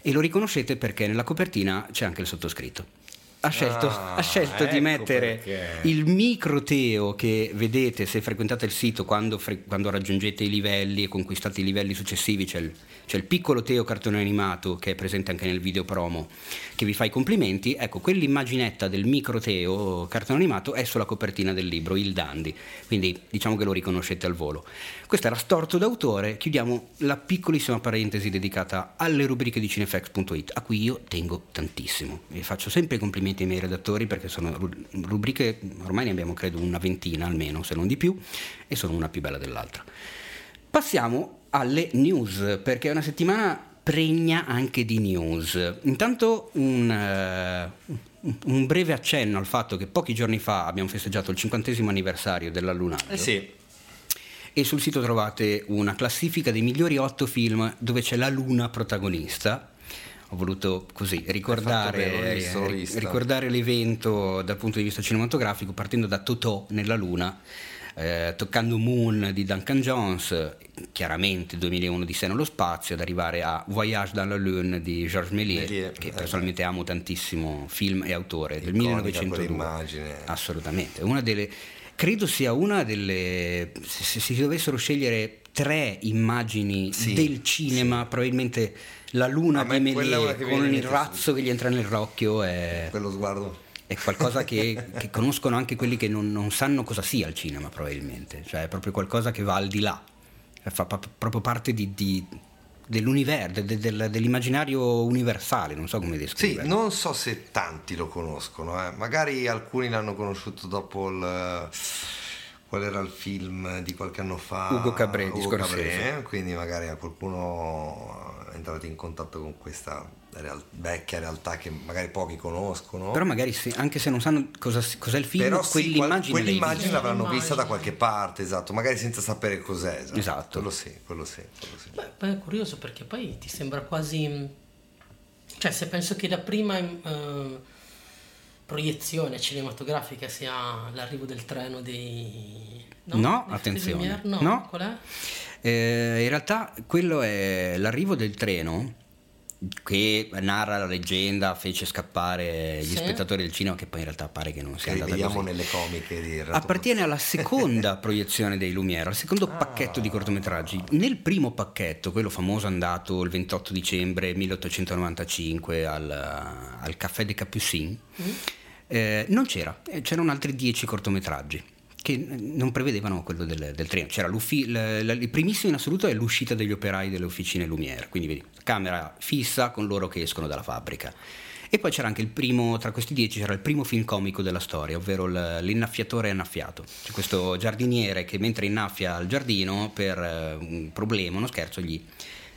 e lo riconoscete perché nella copertina c'è anche il sottoscritto ha scelto, ah, ha scelto ecco di mettere perché. il micro Teo che vedete se frequentate il sito quando, fre- quando, raggiungete i livelli e conquistate i livelli successivi c'è il, c'è il, piccolo Teo cartone animato che è presente anche nel video promo che vi fa i complimenti. Ecco quell'immaginetta del micro Teo cartone animato è sulla copertina del libro Il Dandy. Quindi diciamo che lo riconoscete al volo. Questo era Storto d'autore. Chiudiamo la piccolissima parentesi dedicata alle rubriche di cinefx.it a cui io tengo tantissimo e faccio sempre i complimenti complimenti ai miei redattori perché sono rubriche, ormai ne abbiamo credo una ventina almeno, se non di più, e sono una più bella dell'altra. Passiamo alle news, perché è una settimana pregna anche di news. Intanto un, uh, un breve accenno al fatto che pochi giorni fa abbiamo festeggiato il cinquantesimo anniversario della Luna. Eh sì e sul sito trovate una classifica dei migliori otto film dove c'è la luna protagonista ho voluto così ricordare, bene, ricordare, l'evento dal punto di vista cinematografico partendo da Totò nella Luna. Eh, toccando Moon di Duncan Jones, chiaramente 2001 di sé nello spazio, ad arrivare a Voyage dans la Lune di Georges Méliès, che eh, personalmente amo tantissimo, film e autore del 1902. Assolutamente, una delle credo sia una delle se si dovessero scegliere tre immagini sì, del cinema, sì. probabilmente la luna di Méliès con il razzo che gli entra nell'occhio è... Quello sguardo. È qualcosa che, (laughs) che conoscono anche quelli che non, non, sanno cosa sia il cinema probabilmente, cioè è proprio qualcosa che va al di là, fa proprio parte di, di dell'universo, de, de, dell'immaginario universale, non so come descriverlo. Sì, non so se tanti lo conoscono, eh. magari alcuni l'hanno conosciuto dopo il qual era il film di qualche anno fa? Ugo Cabré Ugo di Cabré, quindi magari a qualcuno è entrato in contatto con questa real- vecchia realtà che magari pochi conoscono. Però magari se, anche se non sanno cosa, cos'è il film però quell'immagine, sì, quell'immagine l'avranno vista da qualche parte esatto magari senza sapere cos'è esatto, esatto. quello sì quello sì, quello sì. Beh, poi è curioso perché poi ti sembra quasi cioè se penso che la prima uh, proiezione cinematografica sia l'arrivo del treno di... No, no attenzione. No, no. qual è? Eh, in realtà quello è l'arrivo del treno che narra la leggenda, fece scappare gli sì. spettatori del cinema, che poi in realtà pare che non sia che andata vediamo così. nelle comiche di Appartiene alla seconda (laughs) proiezione dei Lumière, al secondo ah. pacchetto di cortometraggi. Nel primo pacchetto, quello famoso andato il 28 dicembre 1895 al, al Café de Capucines, mm eh, non c'era, eh, c'erano altri dieci cortometraggi che non prevedevano quello del, del treno. C'era il primissimo in assoluto è l'uscita degli operai delle officine Lumière, quindi vedi, camera fissa con loro che escono dalla fabbrica. E poi c'era anche il primo, tra questi dieci c'era il primo film comico della storia, ovvero l'innaffiatore annaffiato. C'è questo giardiniere che mentre innaffia il giardino per eh, un problema, uno scherzo, gli,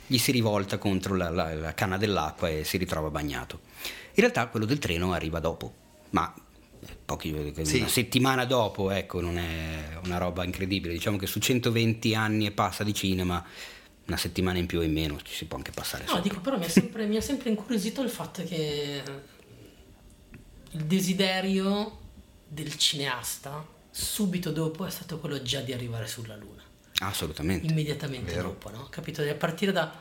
gli si rivolta contro la, la, la canna dell'acqua e si ritrova bagnato. In realtà quello del treno arriva dopo ma pochi, sì. una settimana dopo, ecco, non è una roba incredibile. Diciamo che su 120 anni e passa di cinema, una settimana in più o in meno ci si può anche passare. No, sopra. dico, però mi ha, sempre, mi ha sempre incuriosito il fatto che il desiderio del cineasta subito dopo è stato quello già di arrivare sulla Luna. Assolutamente. Immediatamente Vero. dopo, no? Capito? A partire da,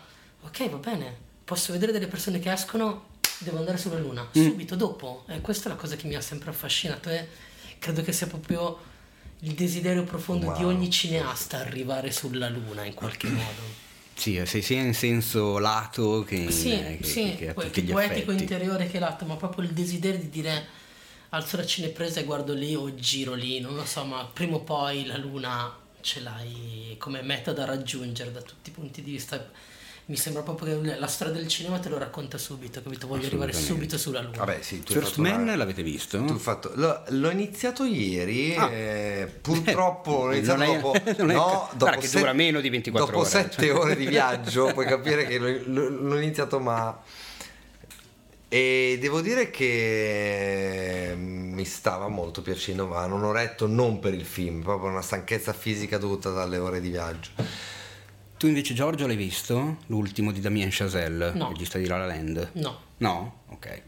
ok, va bene, posso vedere delle persone che escono devo andare sulla Luna, mm. subito dopo. E questa è la cosa che mi ha sempre affascinato e credo che sia proprio il desiderio profondo wow. di ogni cineasta arrivare sulla Luna in qualche modo. Sì, se sia in senso lato che, sì, che, sì, che, che, che poetico interiore che lato, ma proprio il desiderio di dire alzo la cinepresa e guardo lì o giro lì, non lo so, ma prima o poi la luna ce l'hai come meta da raggiungere da tutti i punti di vista mi sembra proprio che la storia del cinema te lo racconta subito, capito? Voglio arrivare subito sulla luna. Vabbè, sì, First Man una... l'avete visto? Fatto... L'ho, l'ho, iniziato ieri, ah. eh, purtroppo l'ho iniziato non dopo... È, (laughs) non è... no, dopo che set... dura meno di 24 dopo ore. Dopo 7 cioè. ore di viaggio puoi capire che l'ho, l'ho iniziato ma... E devo dire che mi stava molto piacendo, ma non ho retto non per il film, proprio una stanchezza fisica dovuta dalle ore di viaggio. Tu invece Giorgio l'hai visto? L'ultimo di Damien Chazelle, no. regista di La La Land? No. No? Ok.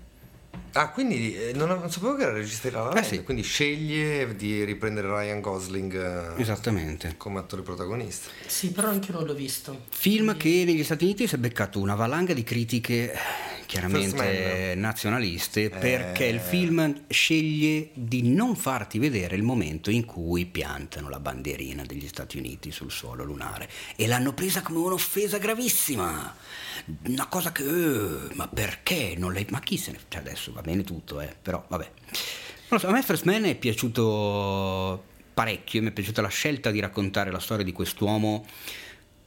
Ah, quindi eh, non, non sapevo che era regista di La La Eh Land, sì. quindi sceglie di riprendere Ryan Gosling eh, Esattamente. come attore protagonista. Sì, però anche io non l'ho visto. Film che negli Stati Uniti si è beccato una valanga di critiche eh, chiaramente nazionaliste perché il film sceglie di non farti vedere il momento in cui piantano la bandierina degli Stati Uniti sul suolo lunare e l'hanno presa come un'offesa gravissima. Una cosa che eh, ma perché non lei ma chi se ne cioè adesso va bene tutto, eh, però vabbè. So, a me First Man è piaciuto parecchio, mi è piaciuta la scelta di raccontare la storia di quest'uomo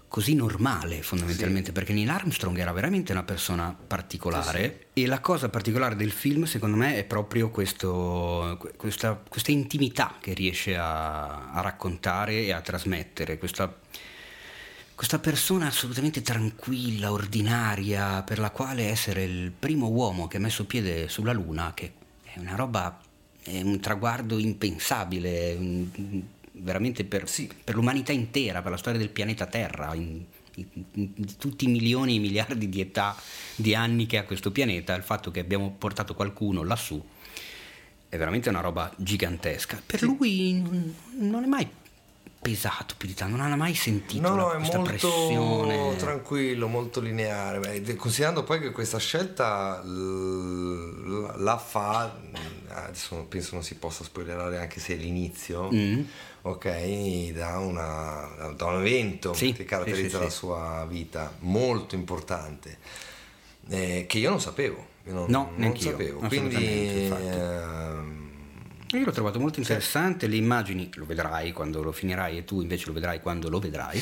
così normale fondamentalmente perché Neil Armstrong era veramente una persona particolare e la cosa particolare del film secondo me è proprio questo, que- questa, questa intimità che riesce a, a raccontare e a trasmettere, questa, questa persona assolutamente tranquilla, ordinaria, per la quale essere il primo uomo che ha messo piede sulla Luna, che è una roba, è un traguardo impensabile, un- veramente per, per l'umanità intera, per la storia del pianeta Terra, in, in- in- di tutti i milioni e miliardi di età, di anni che ha questo pianeta, il fatto che abbiamo portato qualcuno lassù è veramente una roba gigantesca. Per lui non, non è mai pesato più di tanto, non ha mai sentito No, la- no, è questa molto pressione. tranquillo, molto lineare. Beh, de- considerando poi che questa scelta la fa, adesso penso non si possa spoilerare anche se è l'inizio, Mm. ok, da, una- da un evento Sì, che caratterizza sì, sì, la sua vita, molto importante, eh, che io non sapevo. Io non, No, non sapevo. Quindi, infatti. Io l'ho trovato molto interessante, le immagini, lo vedrai quando lo finirai e tu invece lo vedrai quando lo vedrai,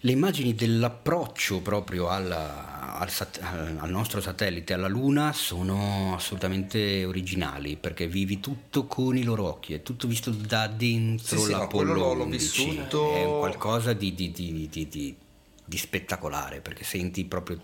le immagini dell'approccio proprio alla- al, sat- al- nostro satellite, alla Luna, sono assolutamente originali perché vivi tutto con i loro occhi, è tutto visto da dentro Sì, sì, l'Apollo quello l'ho- l'ho 11. vissuto. È qualcosa di, di- di- di- di- di spettacolare perché senti proprio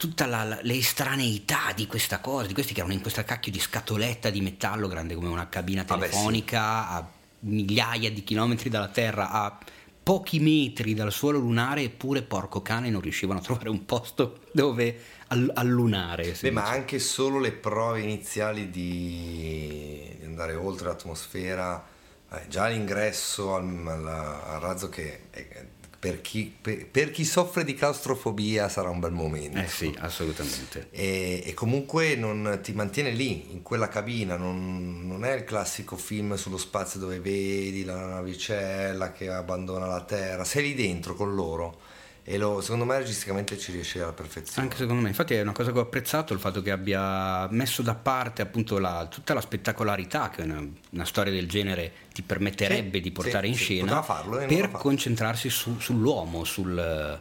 tutta la- la- le estraneità di questa cosa, di questi che erano in questa cacchio di scatoletta di metallo grande come una cabina Vabbè, sì. telefonica a migliaia di chilometri dalla Terra, a pochi metri dal suolo lunare, eppure porco cane non riuscivano a trovare un posto dove all- allunare. Beh, ma dice. anche solo le prove iniziali di, di andare oltre l'atmosfera, eh, già l'ingresso al, al- al razzo che eh, per, chi, per- per chi soffre di claustrofobia sarà un bel momento. Eh sì, assolutamente. E, e comunque non ti mantiene lì, in quella cabina, non, non è il classico film sullo spazio dove vedi la navicella che abbandona la Terra, sei lì dentro con loro e lo- secondo me registicamente ci riesce alla perfezione. Anche secondo me, infatti è una cosa che ho apprezzato il fatto che abbia messo da parte appunto la- tutta la spettacolarità che una, una storia del genere ti permetterebbe Sì, di portare sì, in sì, scena per concentrarsi su- sull'uomo, sul,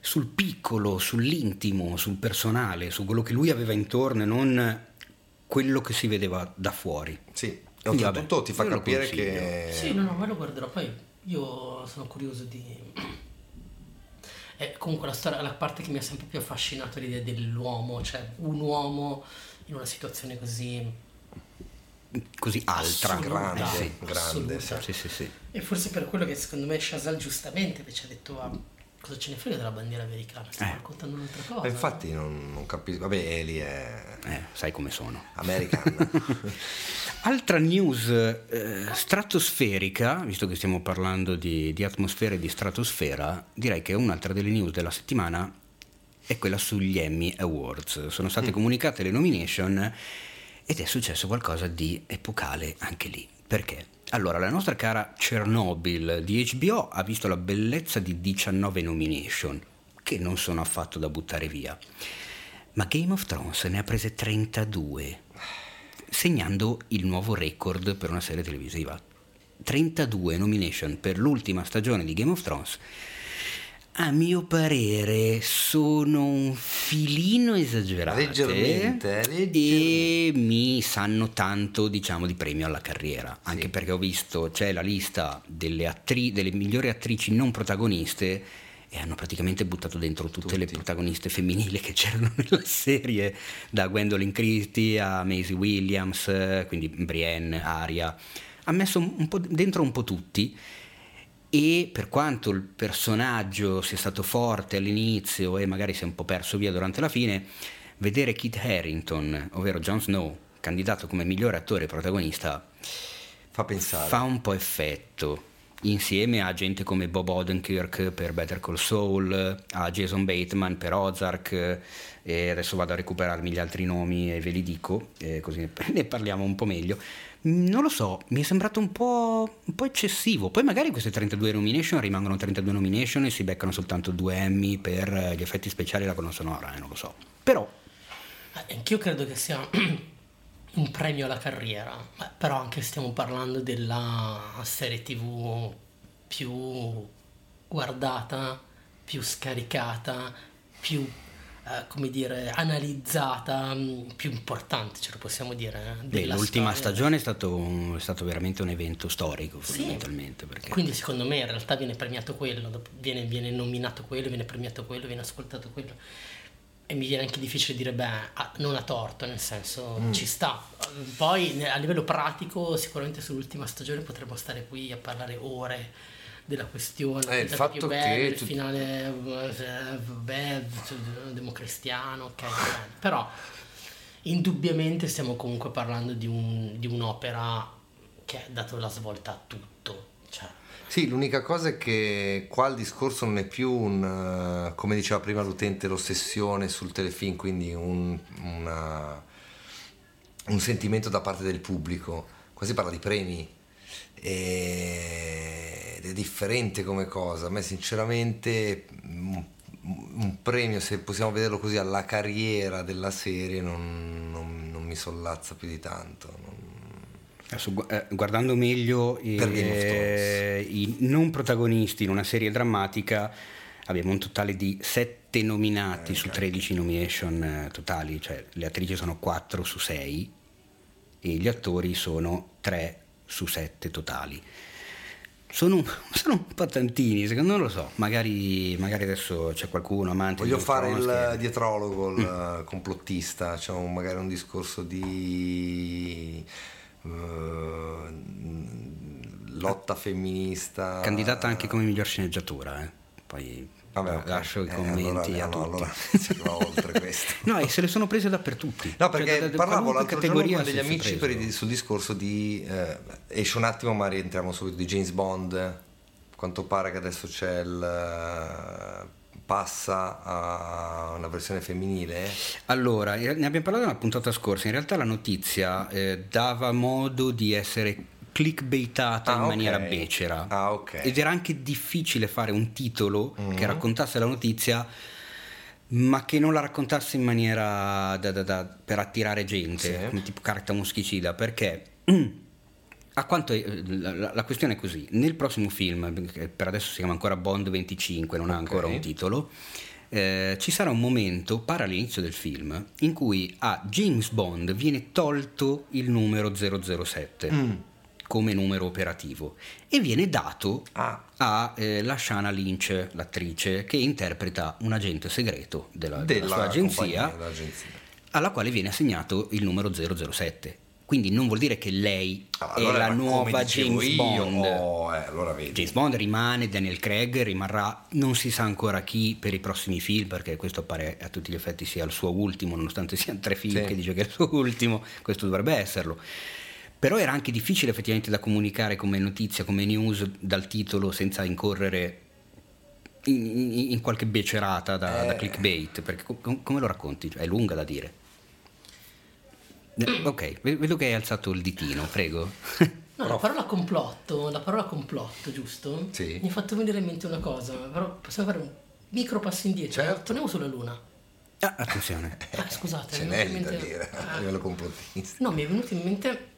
sul piccolo, sull'intimo, sul personale, su quello che lui aveva intorno e non quello che si vedeva da fuori. Sì, e Quindi, oltretutto ti fa capire che... Sì, no, no, me lo guarderò. Poi io sono curioso di. È comunque la storia, la parte che mi ha sempre più affascinato è l'idea dell'uomo, cioè un uomo in una situazione così. Così altra, Assoluta. grande, Sì. grande. Sì, sì, sì. E forse per quello che secondo me Shazal giustamente invece ha detto: "Ah, cosa ce ne frega della bandiera americana? Stiamo Eh. raccontando un'altra cosa. Ma infatti non, non capisco, vabbè Eli è Eh, sai come sono. americana. (laughs) Altra news eh, stratosferica, visto che stiamo parlando di, di atmosfera e di stratosfera, direi che un'altra delle news della settimana è quella sugli Emmy Awards. Sono state comunicate le nomination ed è successo qualcosa di epocale anche lì. Perché? Allora, la nostra cara Chernobyl di HBO ha visto la bellezza di 19 nomination, che non sono affatto da buttare via. Ma Game of Thrones ne ha prese 32 segnando il nuovo record per una serie televisiva. 32 nomination per l'ultima stagione di Game of Thrones. A mio parere sono un filino esagerate Leggermente, eh, e mi sanno tanto diciamo di premio alla carriera anche perché ho visto c'è la lista delle, attri- delle migliori attrici non protagoniste e hanno praticamente buttato dentro tutte le protagoniste femminili che c'erano (laughs) nella serie, da Gwendolyn Christie a Maisie Williams, quindi Brienne, Aria. Ha messo un dentro un po' tutti e per quanto il personaggio sia stato forte all'inizio e magari si è un po' perso via durante la fine, vedere Kit Harrington, ovvero Jon Snow, candidato come migliore attore protagonista, fa pensare. Fa un po' effetto. Insieme a gente come Bob Odenkirk per Better Call Saul, a Jason Bateman per Ozark, e adesso vado a recuperarmi gli altri nomi e ve li dico, così (laughs) ne parliamo un po' meglio. Non lo so, mi è sembrato un po', un po', eccessivo. Poi magari queste 32 nomination rimangono 32 nomination e si beccano soltanto due Emmy per gli effetti speciali e la colonna sonora, eh, non lo so. Però... Anch'io credo che sia (clears throat) un premio alla carriera, però anche stiamo parlando della serie tv più guardata, più scaricata, più eh, come dire, analizzata, mm, più importante, ce lo possiamo dire. Eh, Beh, l'ultima storia. stagione è stato, è stato, veramente un evento storico, fondamentalmente. Sì. Perché... Quindi secondo me in realtà viene premiato quello, viene, viene nominato quello, viene premiato quello, viene ascoltato quello e mi viene anche difficile dire beh non ha torto nel senso mm. ci sta. Poi a livello pratico sicuramente sull'ultima stagione potremmo stare qui a parlare ore della questione eh, il fatto più bello, che il finale eh, beh, democristiano ok però indubbiamente stiamo comunque parlando di, un, di un'opera che ha dato la svolta a tutto cioè, sì, l'unica cosa è che qua il discorso non è più un, come diceva prima l'utente, l'ossessione sul telefilm, quindi un, una, un sentimento da parte del pubblico. Qua si parla di premi ed è differente come cosa. A me sinceramente un, un premio, se possiamo vederlo così, alla carriera della serie non, non, non mi sollazza più di tanto. Adesso, eh, guardando meglio eh, i non protagonisti in una serie drammatica, abbiamo un totale di 7 nominati eh, su 13 nomination eh, totali, cioè le attrici sono 4 su 6 e gli attori sono 3 su 7 totali. Sono, (laughs) sono, un po' tantini, secondo me non lo so, magari, magari adesso c'è qualcuno amante Voglio fare il dietrologo, il mm. complottista, un, magari un discorso di lotta femminista. Candidata anche come miglior sceneggiatura, eh. poi Vabbè, okay. lascio i commenti eh, allora, a tutti. Allora, oltre questo. (laughs) no, e se le sono prese dappertutto. No, perché cioè, da, da, parlavo l'altro giorno con degli amici per il, sul discorso di... Eh, esce un attimo ma rientriamo subito di James Bond. Quanto pare che adesso c'è il passa a una versione femminile? Allora, ne abbiamo parlato nella puntata scorsa, in realtà la notizia eh, dava modo di essere clickbaitata ah, in okay. maniera becera ah, okay. ed era anche difficile fare un titolo mm-hmm. che raccontasse la notizia ma che non la raccontasse in maniera da, da, da, per attirare gente, sì. come tipo carta moschicida, perché (clears throat) a quanto è, la, la, questione è così: nel prossimo film, che per adesso si chiama ancora Bond 25, non okay. ha ancora un titolo. Eh, ci sarà un momento, pare all'inizio del film, in cui a James Bond viene tolto il numero 007 mm. come numero operativo e viene dato ah. a eh, Lashana Lynch, l'attrice, che interpreta un agente segreto della, della, della sua agenzia, alla quale viene assegnato il numero 007 quindi non vuol dire che lei ah, allora, è la nuova James io, Bond. Oh, eh, allora James Bond rimane, Daniel Craig rimarrà, non si sa ancora chi per i prossimi film, perché questo pare a tutti gli effetti sia il suo ultimo, nonostante (laughs) siano tre film sì. che dice che è il suo ultimo, questo dovrebbe esserlo. Però era anche difficile effettivamente da comunicare come notizia, come news dal titolo senza incorrere in, in, in qualche becerata da, eh. da clickbait, perché com- come lo racconti? È lunga da dire. Ok, vedo che hai alzato il ditino, prego. (laughs) No, la parola complotto, la parola complotto, giusto? Sì. Mi ha fatto venire in mente una cosa, però possiamo fare un micro passo indietro. Certo. Torniamo sulla Luna. Ah, attenzione. Ah, scusate, Ce n'è da dire a livello complottista. No, mi è venuto in mente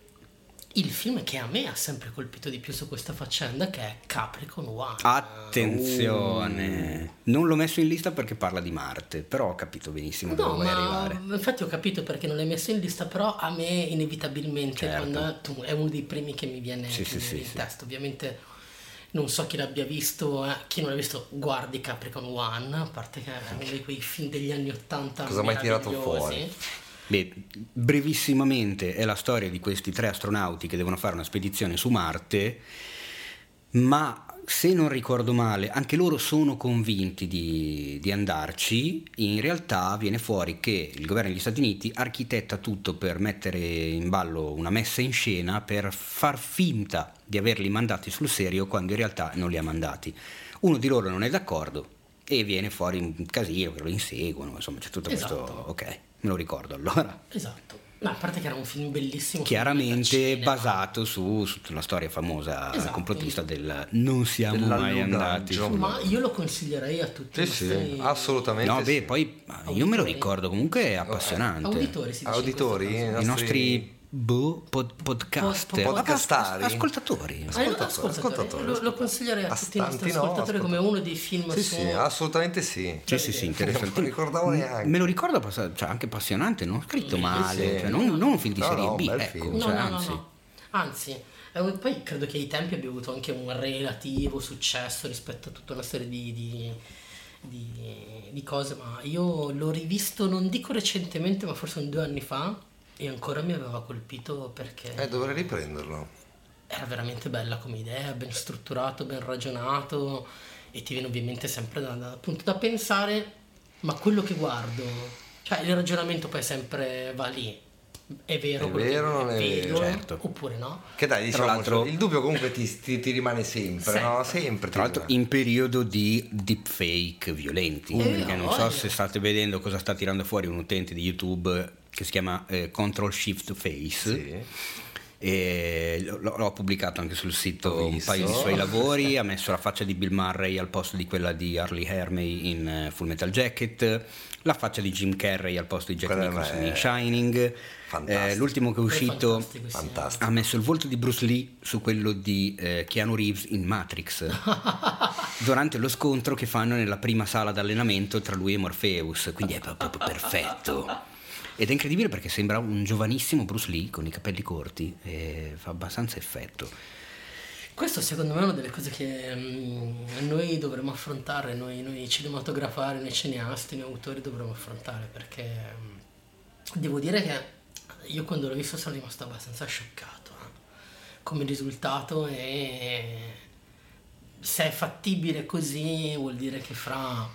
il film che a me ha sempre colpito di più su questa faccenda che è Capricorn One. Attenzione, uh. non l'ho messo in lista perché parla di Marte, però ho capito benissimo no, dove vuoi arrivare. Infatti ho capito perché non l'hai messo in lista, però a me inevitabilmente certo. tu, è uno dei primi che mi viene, sì, che sì, viene sì, in testa. Ovviamente non so chi l'abbia visto, eh. chi non l'ha visto guardi Capricorn One, a parte che è uno di quei film degli anni Ottanta. Cosa mai tirato fuori? Beh, brevissimamente è la storia di questi tre astronauti che devono fare una spedizione su Marte, ma se non ricordo male, anche loro sono convinti di, di, andarci, in realtà viene fuori che il governo degli Stati Uniti architetta tutto per mettere in ballo una messa in scena per far finta di averli mandati sul serio quando in realtà non li ha mandati. Uno di loro non è d'accordo e viene fuori un casino che lo inseguono, insomma c'è tutto esatto. questo... Ok, me lo ricordo allora. Esatto. No, a parte che era un film bellissimo. Chiaramente basato su, sulla storia famosa esatto. complottista del non siamo mai andati. Ma io lo consiglierei a tutti. Sì, sì, assolutamente. No, sì. beh, poi Auditori. io me lo ricordo, comunque è appassionante. Auditori, si dice Auditori i nostri Boh, pod, podcaster. Pod, podcastari. Ascoltatori. Ascoltatori. ascoltatori. ascoltatori. Lo, lo, consiglierei a tutti i nostri no, ascoltatori come uno dei film sì, su... sì, assolutamente sì. Sì, sì, sì, interessante. Ricordavo neanche. Me lo ricordo, cioè, anche appassionante, non scritto male, cioè, non, non, un film di no, serie no, B, ecco, film. cioè, no, anzi. No, anzi, poi credo che ai tempi abbia avuto anche un relativo successo rispetto a tutta una serie di, di, di, di cose, ma io l'ho rivisto, non dico recentemente, ma forse un due anni fa e ancora mi aveva colpito perché... Eh, dovrei riprenderlo. Era veramente bella come idea, ben strutturato, ben ragionato e ti viene ovviamente sempre da, da, appunto, da pensare, ma quello che guardo, cioè il ragionamento poi sempre va lì. È vero, è vero, non è vero, certo. oppure no? Che dai, diciamo, Tra l'altro- il dubbio comunque ti, ti- ti rimane sempre, Sempre. no? Sempre. Tra l'altro rimane. in periodo di deepfake violenti, Eh, perché non so voglia. se state vedendo cosa sta tirando fuori un utente di YouTube che si chiama eh, Control Shift Face. Sì. E l- l'ho pubblicato anche sul sito un paio di suoi (laughs) lavori, ha messo la faccia di Bill Murray al posto di quella di Harley Hermey in eh, Full Metal Jacket, la faccia di Jim Carrey al posto di Jack Quella Nicholson in Shining. Eh, l'ultimo che è uscito fantastico, sì. Fantastico. ha messo il volto di Bruce Lee su quello di eh, Keanu Reeves in Matrix (laughs) durante lo scontro che fanno nella prima sala d'allenamento tra lui e Morpheus quindi è proprio perfetto ed è incredibile perché sembra un giovanissimo Bruce Lee con i capelli corti fa abbastanza effetto. Questo secondo me è una delle cose che mm, noi dovremmo affrontare, noi, noi cinematografari, noi cineasti, noi autori dovremmo affrontare perché mm, devo dire che io quando l'ho visto sono rimasto abbastanza scioccato eh, come risultato e se è fattibile così vuol dire che fra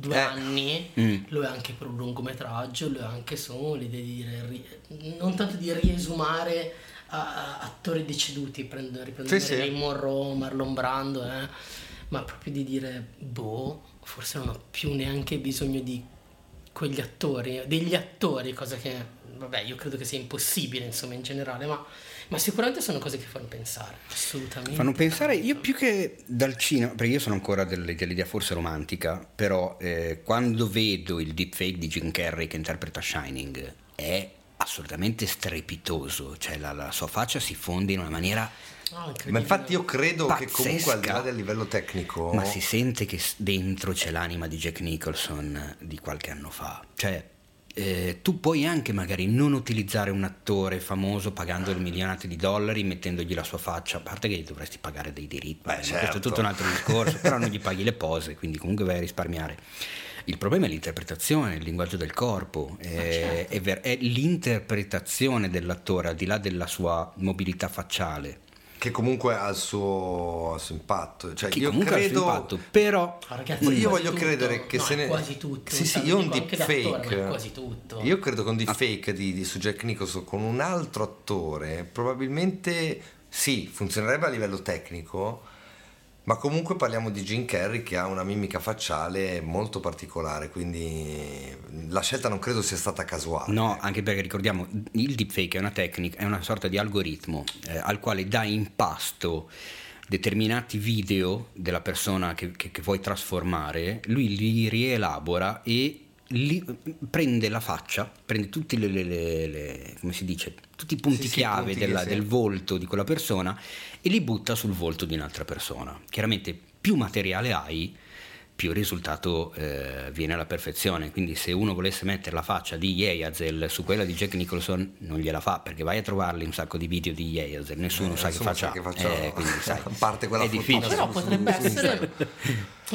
due Eh. anni Mm. lo è anche per un lungometraggio, lo è anche solo l'idea di dire, non tanto di riesumare a- a- attori deceduti, prendo, riprendere Sì, sì. Monroe, Marlon Brando, eh, ma proprio di dire, boh, forse non ho più neanche bisogno di quegli attori, degli attori, cosa che, vabbè, io credo che sia impossibile, insomma, in generale, ma, ma sicuramente sono cose che fanno pensare, assolutamente. fanno pensare io più che dal cinema perché io sono ancora delle- dell'idea forse romantica però eh, quando vedo il deepfake di Jim Carrey che interpreta Shining è assolutamente strepitoso cioè la, la sua faccia si fonde in una maniera incredibile. Ma infatti io credo che Pazzesca. comunque al di là del livello tecnico... Ma si sente che dentro c'è l'anima di Jack Nicholson di qualche anno fa. Cioè, eh, tu puoi anche magari non utilizzare un attore famoso pagandogli milionati di dollari, mettendogli la sua faccia, a parte che gli dovresti pagare dei diritti, Beh, ma questo è certo. tutto un altro discorso, (laughs) però non gli paghi le pose, quindi comunque vai a risparmiare. Il problema è l'interpretazione, il linguaggio del corpo, eh, è, ver- è l'interpretazione dell'attore al di là della sua mobilità facciale. Che comunque ha il suo, il suo impatto. Cioè, Che io comunque ha il credo... suo impatto, però ragazzi, io voglio tutto. credere che No, se ne... quasi tutto. Sì, sì, non io un deepfake. quasi tutto. Io credo che un deepfake di, di su Jack Nicholson con un altro attore probabilmente sì, funzionerebbe a livello tecnico, ma comunque parliamo di Jim Carrey che ha una mimica facciale molto particolare, quindi la scelta non credo sia stata casuale. No, anche perché ricordiamo, il deepfake è una tecnica, è una sorta di algoritmo eh, al quale dà in pasto determinati video della persona che, che- che vuoi trasformare, lui li rielabora e li- prende la faccia, prende tutti le, le- le- le- come si dice, tutti i punti Sì, sì, chiave punti della- sì. del volto di quella persona e li butta sul volto di un'altra persona. Chiaramente più materiale hai, più il risultato eh, viene alla perfezione. Quindi se uno volesse mettere la faccia di Yeazel su quella di Jack Nicholson non gliela fa perché vai a trovarli un sacco di video di Yeazel, nessuno Eh, sa che faccia sa che faccia- eh, quindi (laughs) sai, parte quella è difficile. Però su- potrebbe su- su essere,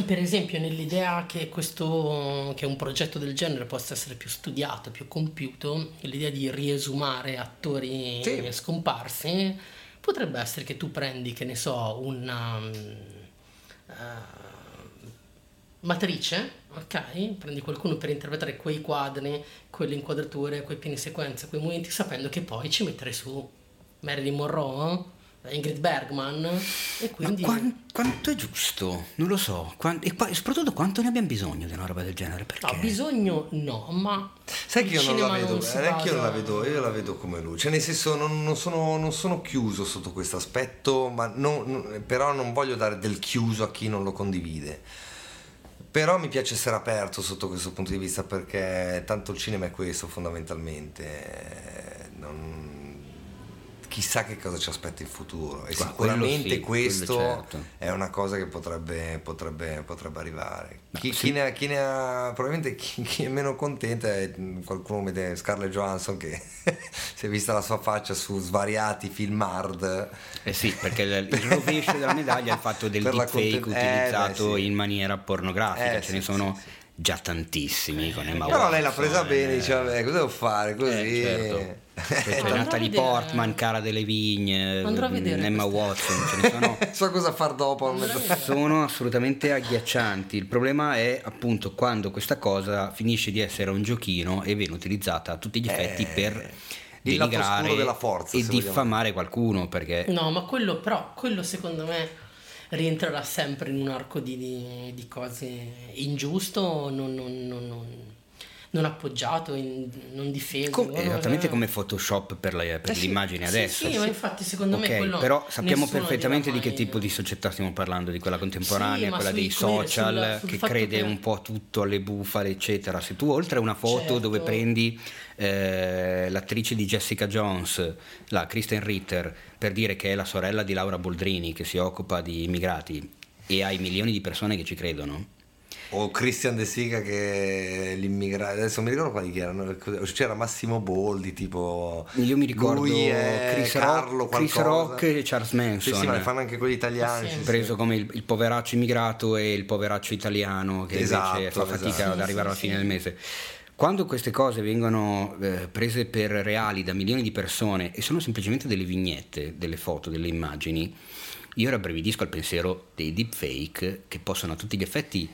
per esempio, nell'idea che questo che un progetto del genere possa essere più studiato, più compiuto, l'idea di riesumare attori Sì. scomparsi, potrebbe essere che tu prendi, che ne so, una, uh, matrice, ok? Prendi qualcuno per interpretare quei quadri, quelle inquadrature, quei piani sequenze, quei momenti, sapendo che poi ci metterai su Marilyn Monroe Ingrid Bergman e quindi... Ma quant, quanto è giusto? Non lo so. Quant, e, e, soprattutto quanto ne abbiamo bisogno di una roba del genere? Perché? No, bisogno no, ma... Sai che io non la vedo, non eh, io non la vedo, io la vedo come lui. Cioè nel senso non, non, sono, non sono, chiuso sotto questo aspetto, ma non, però non voglio dare del chiuso a chi non lo condivide. Però mi piace essere aperto sotto questo punto di vista perché tanto il cinema è questo fondamentalmente. Non, chissà che cosa ci aspetta in futuro e sicuramente sì, questo certo. è una cosa che potrebbe, potrebbe, potrebbe arrivare. Chi, sì. chi, ne ha, chi, ne ha, probabilmente chi, chi, è meno contento è qualcuno come Scarlett Johansson che (laughs) si è vista la sua faccia su svariati film hard. Eh sì, perché il, il rovescio della medaglia è il fatto (laughs) del deepfake conten- utilizzato eh, beh, sì. in maniera pornografica, eh, ce ne sono già tantissimi con Emma Però lei l'ha presa bene, dice vabbè cosa devo fare così. Eh, certo. (laughs) C'è Natalie Portman, Cara delle Vigne, Emma Watson, ce ne sono. (laughs) so cosa far dopo. Sono assolutamente agghiaccianti. Il problema è appunto quando questa cosa finisce di essere un giochino e viene utilizzata a tutti gli effetti eh, per denigrare della forza, e diffamare qualcuno. Perché... No, ma quello però, quello secondo me rientrerà sempre in un arco di, di, cose ingiusto. non, non, non, non non appoggiato, in, non difeso. Com- esattamente come Photoshop per, la, per eh sì, l'immagine sì, adesso. Sì, ma infatti secondo okay, me quello Però sappiamo perfettamente di che tipo di società stiamo parlando, di quella contemporanea, sì, quella dei social, sul, sul che crede che... un po' tutto alle bufale, eccetera. Se tu oltre a una foto certo. dove prendi eh, l'attrice di Jessica Jones, la Kristen Ritter, per dire che è la sorella di Laura Boldrini, che si occupa di immigrati, e hai milioni di persone che ci credono o Christian De Siga che l'immigrato adesso mi ricordo quali erano c'era Massimo Boldi tipo io mi ricordo lui Chris, Carlo, Rock, Chris Rock e Charles Manson sì, sì ma ne fanno anche quelli italiani. Sì, preso come il, il, poveraccio immigrato e il poveraccio italiano che esatto, invece fa fatica esatto. ad arrivare alla fine del mese. Quando queste cose vengono eh, prese per reali da milioni di persone e sono semplicemente delle vignette, delle foto, delle immagini, io rabbrividisco al pensiero dei deepfake che possono a tutti gli effetti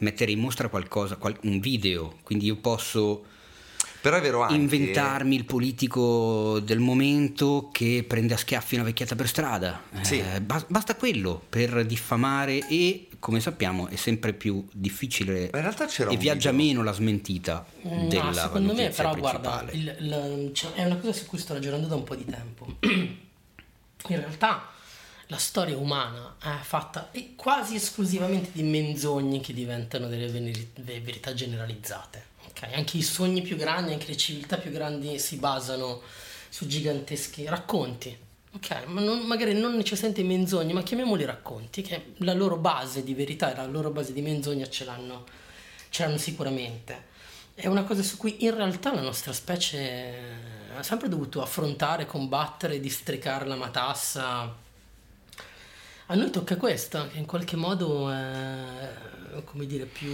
mettere in mostra qualcosa, un video, quindi io posso anche... inventarmi il politico del momento che prende a schiaffi una vecchietta per strada. Sì. Eh, basta quello per diffamare e, come sappiamo, è sempre più difficile e viaggia video. meno la smentita no, della secondo me però guarda, il, il, cioè, è una cosa su cui sto ragionando da un po' di tempo. (clears throat) In realtà la storia umana è fatta quasi esclusivamente di menzogne che diventano delle verità generalizzate. Okay? Anche i sogni più grandi, anche le civiltà più grandi si basano su giganteschi racconti. Ok, ma non, magari non necessariamente menzogne, ma chiamiamoli racconti, che la loro base di verità e la loro base di menzogna ce l'hanno, ce l'hanno sicuramente. È una cosa su cui in realtà la nostra specie ha sempre dovuto affrontare, combattere, districare la matassa a noi tocca questo, che in qualche modo è, come dire, più...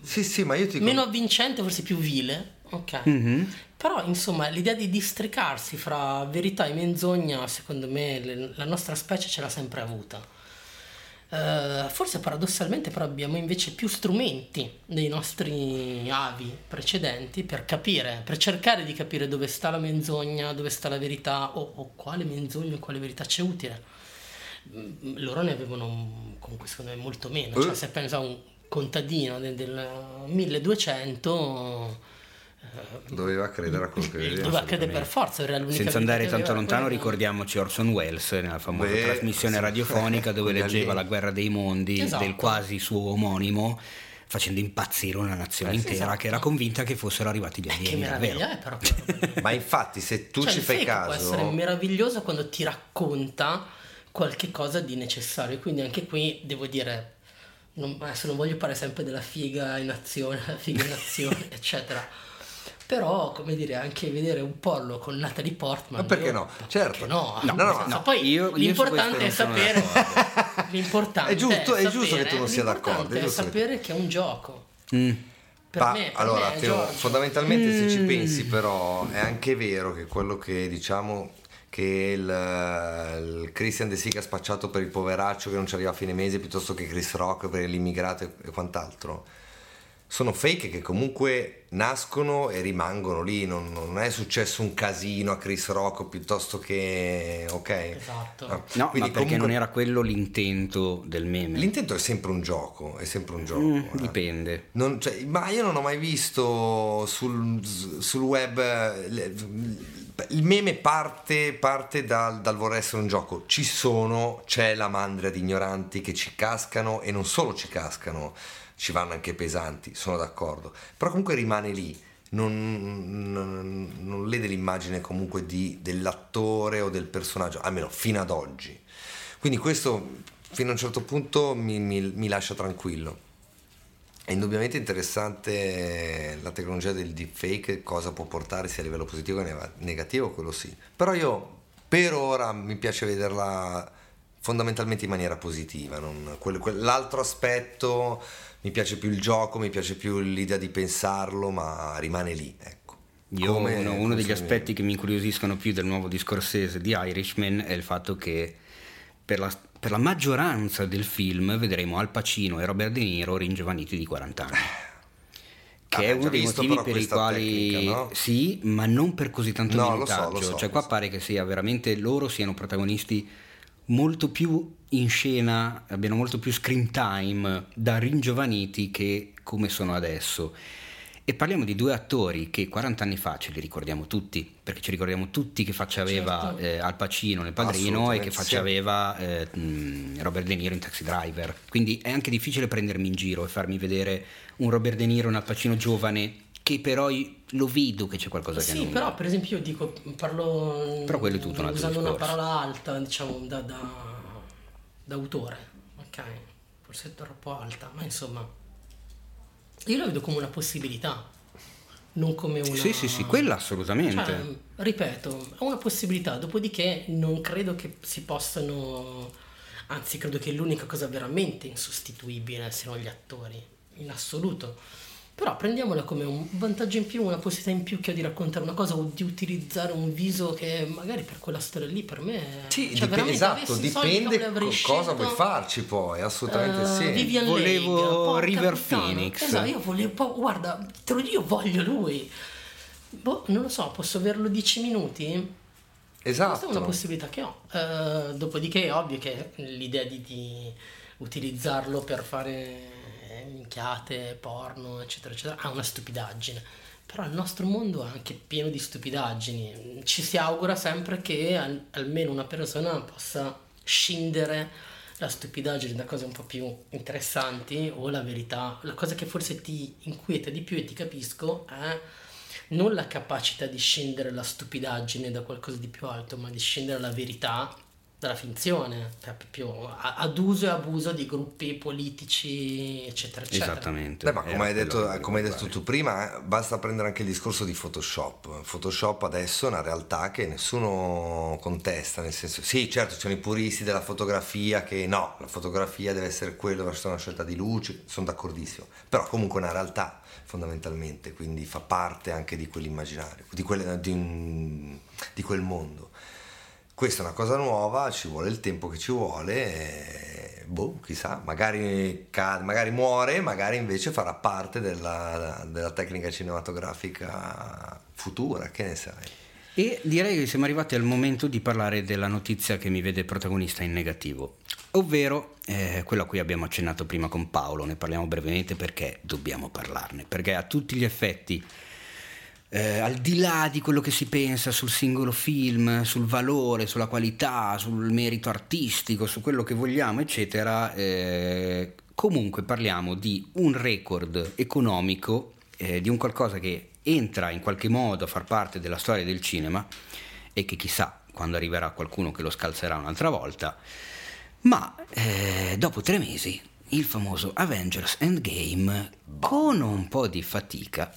Sì, sì, ma io ti... Meno avvincente, forse più vile, ok? Mm-hmm. Però, insomma, l'idea di districarsi fra verità e menzogna, secondo me, le, la nostra specie ce l'ha sempre avuta. Uh, forse paradossalmente però abbiamo invece più strumenti dei nostri avi precedenti per capire, per cercare di capire dove sta la menzogna, dove sta la verità o, o quale menzogna o quale verità c'è utile loro ne avevano comunque secondo me molto meno, cioè eh. se pensa a un contadino del, del 1200 eh, doveva credere a quello che vedeva doveva credere per forza era l'unica senza andare tanto lontano ricordiamoci Orson Welles nella famosa Beh, trasmissione sì, radiofonica dove leggeva. La guerra dei mondi esatto. del quasi suo omonimo facendo impazzire una nazione eh, intera esatto. che era convinta che fossero arrivati gli alieni. Che meraviglia è però. (laughs) Ma infatti se tu cioè, ci fai caso... può essere meraviglioso quando ti racconta qualche cosa di necessario. Quindi anche qui devo dire, non, adesso non voglio parlare sempre della figa in azione, la (laughs) figa in azione, (laughs) eccetera. Però, come dire, anche vedere un pollo con Natalie Portman. Ma perché io, no? Certo. Perché no? no, no, no, no. Poi io, l'importante io è sapere. (laughs) l'importante è giusto, è, è giusto che tu non sia d'accordo. È, sapere che... è un gioco. Mm. Per Ma, me, per allora, me Teo, fondamentalmente mm. se ci mm. pensi però è anche vero che quello che diciamo che il, il Christian De Sica spacciato per il poveraccio che non ci arriva a fine mese piuttosto che Chris Rock per l'immigrato e, e quant'altro sono fake che comunque nascono e rimangono lì, non, non, è successo un casino a Chris Rock piuttosto che ok. Esatto. No, no perché comunque... non era quello l'intento del meme. L'intento è sempre un gioco, è sempre un gioco. Mm, eh. Dipende. Non, cioè, ma io non ho mai visto sul, sul web il meme parte, parte dal, dal, voler essere un gioco. Ci sono, c'è la mandria di ignoranti che ci cascano e non solo ci cascano ci vanno anche pesanti, sono d'accordo, però comunque rimane lì, non, non, non lede l'immagine comunque di, dell'attore o del personaggio, almeno fino ad oggi. Quindi questo fino a un certo punto mi, mi, mi lascia tranquillo. È indubbiamente interessante la tecnologia del deepfake, cosa può portare sia a livello positivo che negativo, quello sì. Però io per ora mi piace vederla fondamentalmente in maniera positiva. Non, quel, quell'altro aspetto mi piace più il gioco, mi piace più l'idea di pensarlo, ma rimane lì. Ecco. Io come, uno, uno degli aspetti che mi incuriosiscono più del nuovo discorsese di Irishman è il fatto che per la, per la maggioranza del film vedremo Al Pacino e Robert De Niro ringiovaniti di 40 anni che ah, è uno dei motivi per i quali tecnica, no? sì, ma non per così tanto no, minutaggio. Lo so, lo so, cioè, qua so. pare che sia veramente loro siano protagonisti molto più in scena, abbiano molto più screen time da ringiovaniti che come sono adesso. E parliamo di due attori che 40 anni fa ce li ricordiamo tutti, perché ci ricordiamo tutti che faccia aveva certo. eh, Al Pacino nel Padrino e che faccia aveva eh, Robert De Niro in Taxi Driver. Quindi è anche difficile prendermi in giro e farmi vedere un Robert De Niro e un Al Pacino giovane che però lo vedo che c'è qualcosa sì, che non... Sì, però per esempio dico, parlo... Però quello è tutto un altro Usando discorso. una parola alta, diciamo, da, da, da autore, ok? Forse è troppo alta, ma insomma... Io lo vedo come una possibilità, non come una... Sì, sì, sì, quella assolutamente. Cioè, ripeto, è una possibilità, dopodiché non credo che si possano... Anzi, credo che l'unica cosa veramente insostituibile siano gli attori, in assoluto però prendiamola come un vantaggio in più, una possibilità in più che ho di raccontare una cosa o di utilizzare un viso che magari per quella storia lì per me... Sì, cioè, dip- esatto, dipende co- cosa vuoi farci poi, assolutamente uh, sì. Vivian volevo Lake, River Phoenix. Esatto, io volevo, guarda, te lo dico, io voglio lui. Boh, non lo so, posso averlo 10 minuti? Esatto. Questa è una possibilità che ho. Uh, dopodiché è ovvio che l'idea di, di utilizzarlo per fare minchiate, porno, eccetera, eccetera, ha una stupidaggine. Però il nostro mondo è anche pieno di stupidaggini. Ci si augura sempre che al- almeno una persona possa scindere la stupidaggine da cose un po' più interessanti o la verità. La cosa che forse ti inquieta di più e ti capisco è non la capacità di scendere la stupidaggine da qualcosa di più alto, ma di scendere la verità dalla finzione, cioè proprio ad uso e abuso di gruppi politici, eccetera, eccetera. Esattamente. Beh, ma come hai, detto, come hai detto tu prima, basta prendere anche il discorso di Photoshop. Photoshop adesso è una realtà che nessuno contesta, nel senso, sì, certo, c'è i puristi della fotografia che no, la fotografia deve essere quello, deve essere una scelta di luce, sono d'accordissimo, però comunque è una realtà fondamentalmente, quindi fa parte anche di quell'immaginario, di, quel, di, un, di quel mondo questa è una cosa nuova, ci vuole il tempo che ci vuole, e, boh, chissà, magari, magari, muore, magari invece farà parte della, della, tecnica cinematografica futura, che ne sai. E direi che siamo arrivati al momento di parlare della notizia che mi vede protagonista in negativo, ovvero eh, quello a cui abbiamo accennato prima con Paolo, ne parliamo brevemente perché dobbiamo parlarne, perché a tutti gli effetti eh, al di là di quello che si pensa sul singolo film, sul valore, sulla qualità, sul merito artistico, su quello che vogliamo, eccetera, eh, comunque parliamo di un record economico, eh, di un qualcosa che entra in qualche modo a far parte della storia del cinema e che chissà quando arriverà qualcuno che lo scalzerà un'altra volta, ma eh, dopo tre mesi il famoso Avengers Endgame con un po' di fatica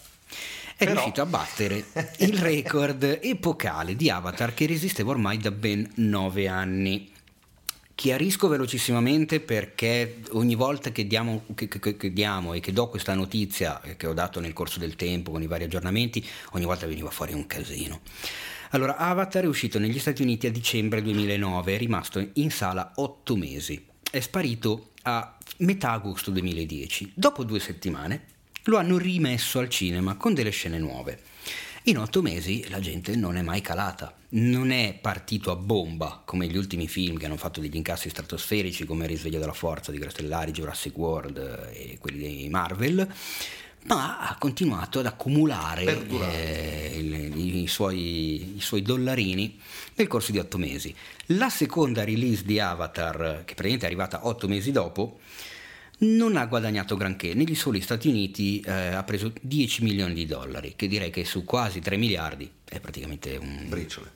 è Però... riuscito a battere il record epocale di Avatar che resisteva ormai da ben nove anni. Chiarisco velocissimamente perché ogni volta che diamo, che, che, che diamo, e che do questa notizia che ho dato nel corso del tempo con i vari aggiornamenti, ogni volta veniva fuori un casino. Allora, Avatar è uscito negli Stati Uniti a dicembre 2009, è rimasto in sala otto mesi. È sparito a metà agosto 2010. Dopo due settimane lo hanno rimesso al cinema con delle scene nuove. In otto mesi la gente non è mai calata, non è partito a bomba come gli ultimi film che hanno fatto degli incassi stratosferici come Il risveglio della forza di Grastellari, Jurassic World e quelli dei Marvel, ma ha continuato ad accumulare eh, i, i, suoi, i, suoi, dollarini nel corso di otto mesi. La seconda release di Avatar, che praticamente è arrivata otto mesi dopo, non ha guadagnato granché, negli soli Stati Uniti eh, ha preso 10 milioni di dollari, che direi che su quasi 3 miliardi è praticamente un,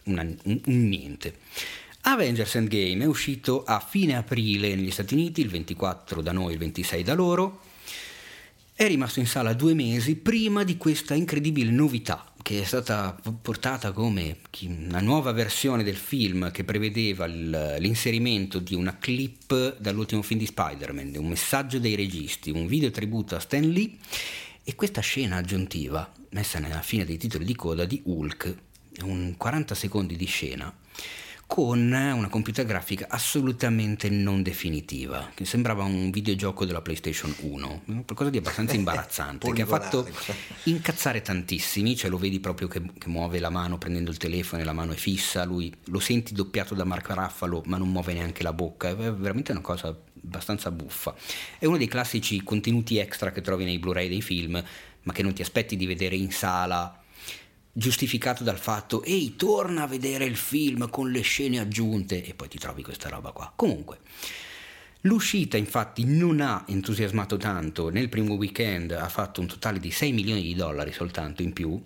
una, un, un niente. Avengers Endgame è uscito a fine aprile negli Stati Uniti, il 24 da noi, il 26 da loro, è rimasto in sala due mesi prima di questa incredibile novità che è stata portata come una nuova versione del film che prevedeva l'inserimento di una clip dall'ultimo film di Spider-Man, un messaggio dei registi, un video tributo a Stan Lee e questa scena aggiuntiva messa nella fine dei titoli di coda di Hulk, un 40 secondi di scena con una computer grafica assolutamente non definitiva, che sembrava un videogioco della PlayStation 1, qualcosa di abbastanza (laughs) imbarazzante, che ha fatto incazzare tantissimi, cioè lo vedi proprio che, che, muove la mano prendendo il telefono e la mano è fissa, lui lo senti doppiato da Marco Raffalo ma non muove neanche la bocca, è veramente una cosa abbastanza buffa. È uno dei classici contenuti extra che trovi nei Blu-ray dei film, ma che non ti aspetti di vedere in sala giustificato dal fatto ehi torna a vedere il film con le scene aggiunte e poi ti trovi questa roba qua. Comunque, l'uscita infatti non ha entusiasmato tanto, nel primo weekend ha fatto un totale di 6 milioni di dollari soltanto in più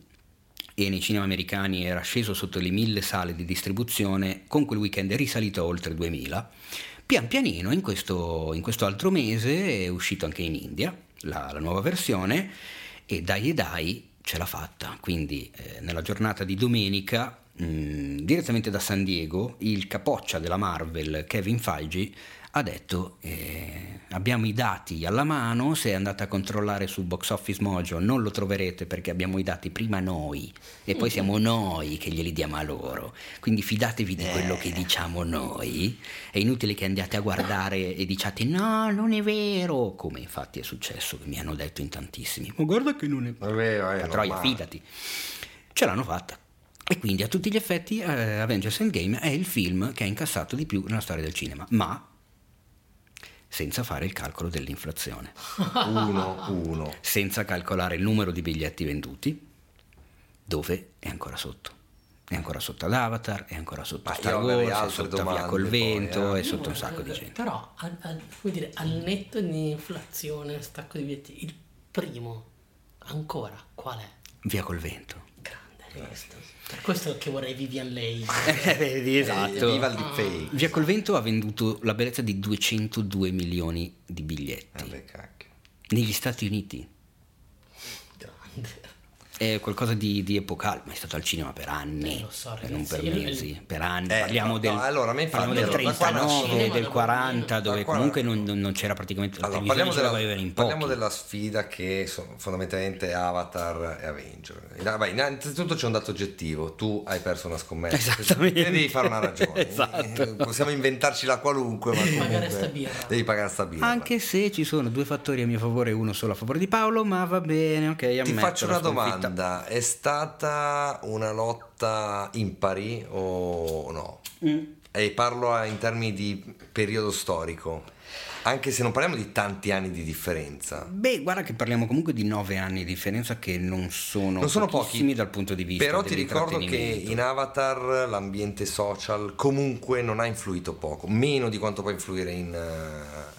e nei cinema americani era sceso sotto le mille sale di distribuzione, con quel weekend è risalito a oltre 2000. Pian pianino in questo, in questo altro mese è uscito anche in India la, la nuova versione e dai e dai ce l'ha fatta. Quindi eh, nella giornata di domenica, mh, direttamente da San Diego, il capoccia della Marvel, Kevin Feige, ha detto eh, abbiamo i dati alla mano, se andate a controllare sul box office mojo non lo troverete perché abbiamo i dati prima noi e poi siamo noi che glieli diamo a loro, quindi fidatevi di quello che diciamo noi, è inutile che andiate a guardare e diciate no, non è vero, come infatti è successo, che mi hanno detto in tantissimi, ma guarda che non è vero, è vero è troia, fidati, ce l'hanno fatta. E quindi a tutti gli effetti eh, Avengers Endgame è il film che ha incassato di più nella storia del cinema, ma senza fare il calcolo dell'inflazione. Uno, uno. Senza calcolare il numero di biglietti venduti, dove è ancora sotto. È ancora sotto ad Avatar, è ancora sotto a Star Wars, è sotto Via col Vento, poi, eh. è sotto un sacco di gente. Però, al, al, dire, al netto di inflazione, stacco di biglietti, il primo ancora qual è? Via col Vento. Grande questo. Per questo che vorrei Vivian Leigh. (laughs) Vedi, esatto. Viva il deepfake. Via col vento ha venduto la bellezza di 202 milioni di biglietti. Eh beh, cacchio. Negli Stati Uniti. È qualcosa di, di, epocale, ma è stato al cinema per anni, eh, so, ragazzi, non per mesi, per anni. Eh, parliamo no, del, allora, parliamo del 39, del 40, dove comunque non, non, c'era praticamente la allora, parliamo della, parliamo della sfida che sono fondamentalmente Avatar e Avenger. Vai, innanzitutto c'è un dato oggettivo, tu hai perso una scommessa, Esattamente. devi fare una ragione. (laughs) esatto. Possiamo inventarci la qualunque, ma devi pagare sta birra. Devi pagare sta birra. Anche se ci sono due fattori a mio favore e uno solo a favore di Paolo, ma va bene, ok, Ti faccio una domanda domanda, è stata una lotta impari o no? Mm. E parlo in termini di periodo storico. Anche se non parliamo di tanti anni di differenza. Beh, guarda che parliamo comunque di nove anni di differenza che non sono, non sono pochi dal punto di vista Però ti ricordo che in Avatar l'ambiente social comunque non ha influito poco, meno di quanto può influire in, uh,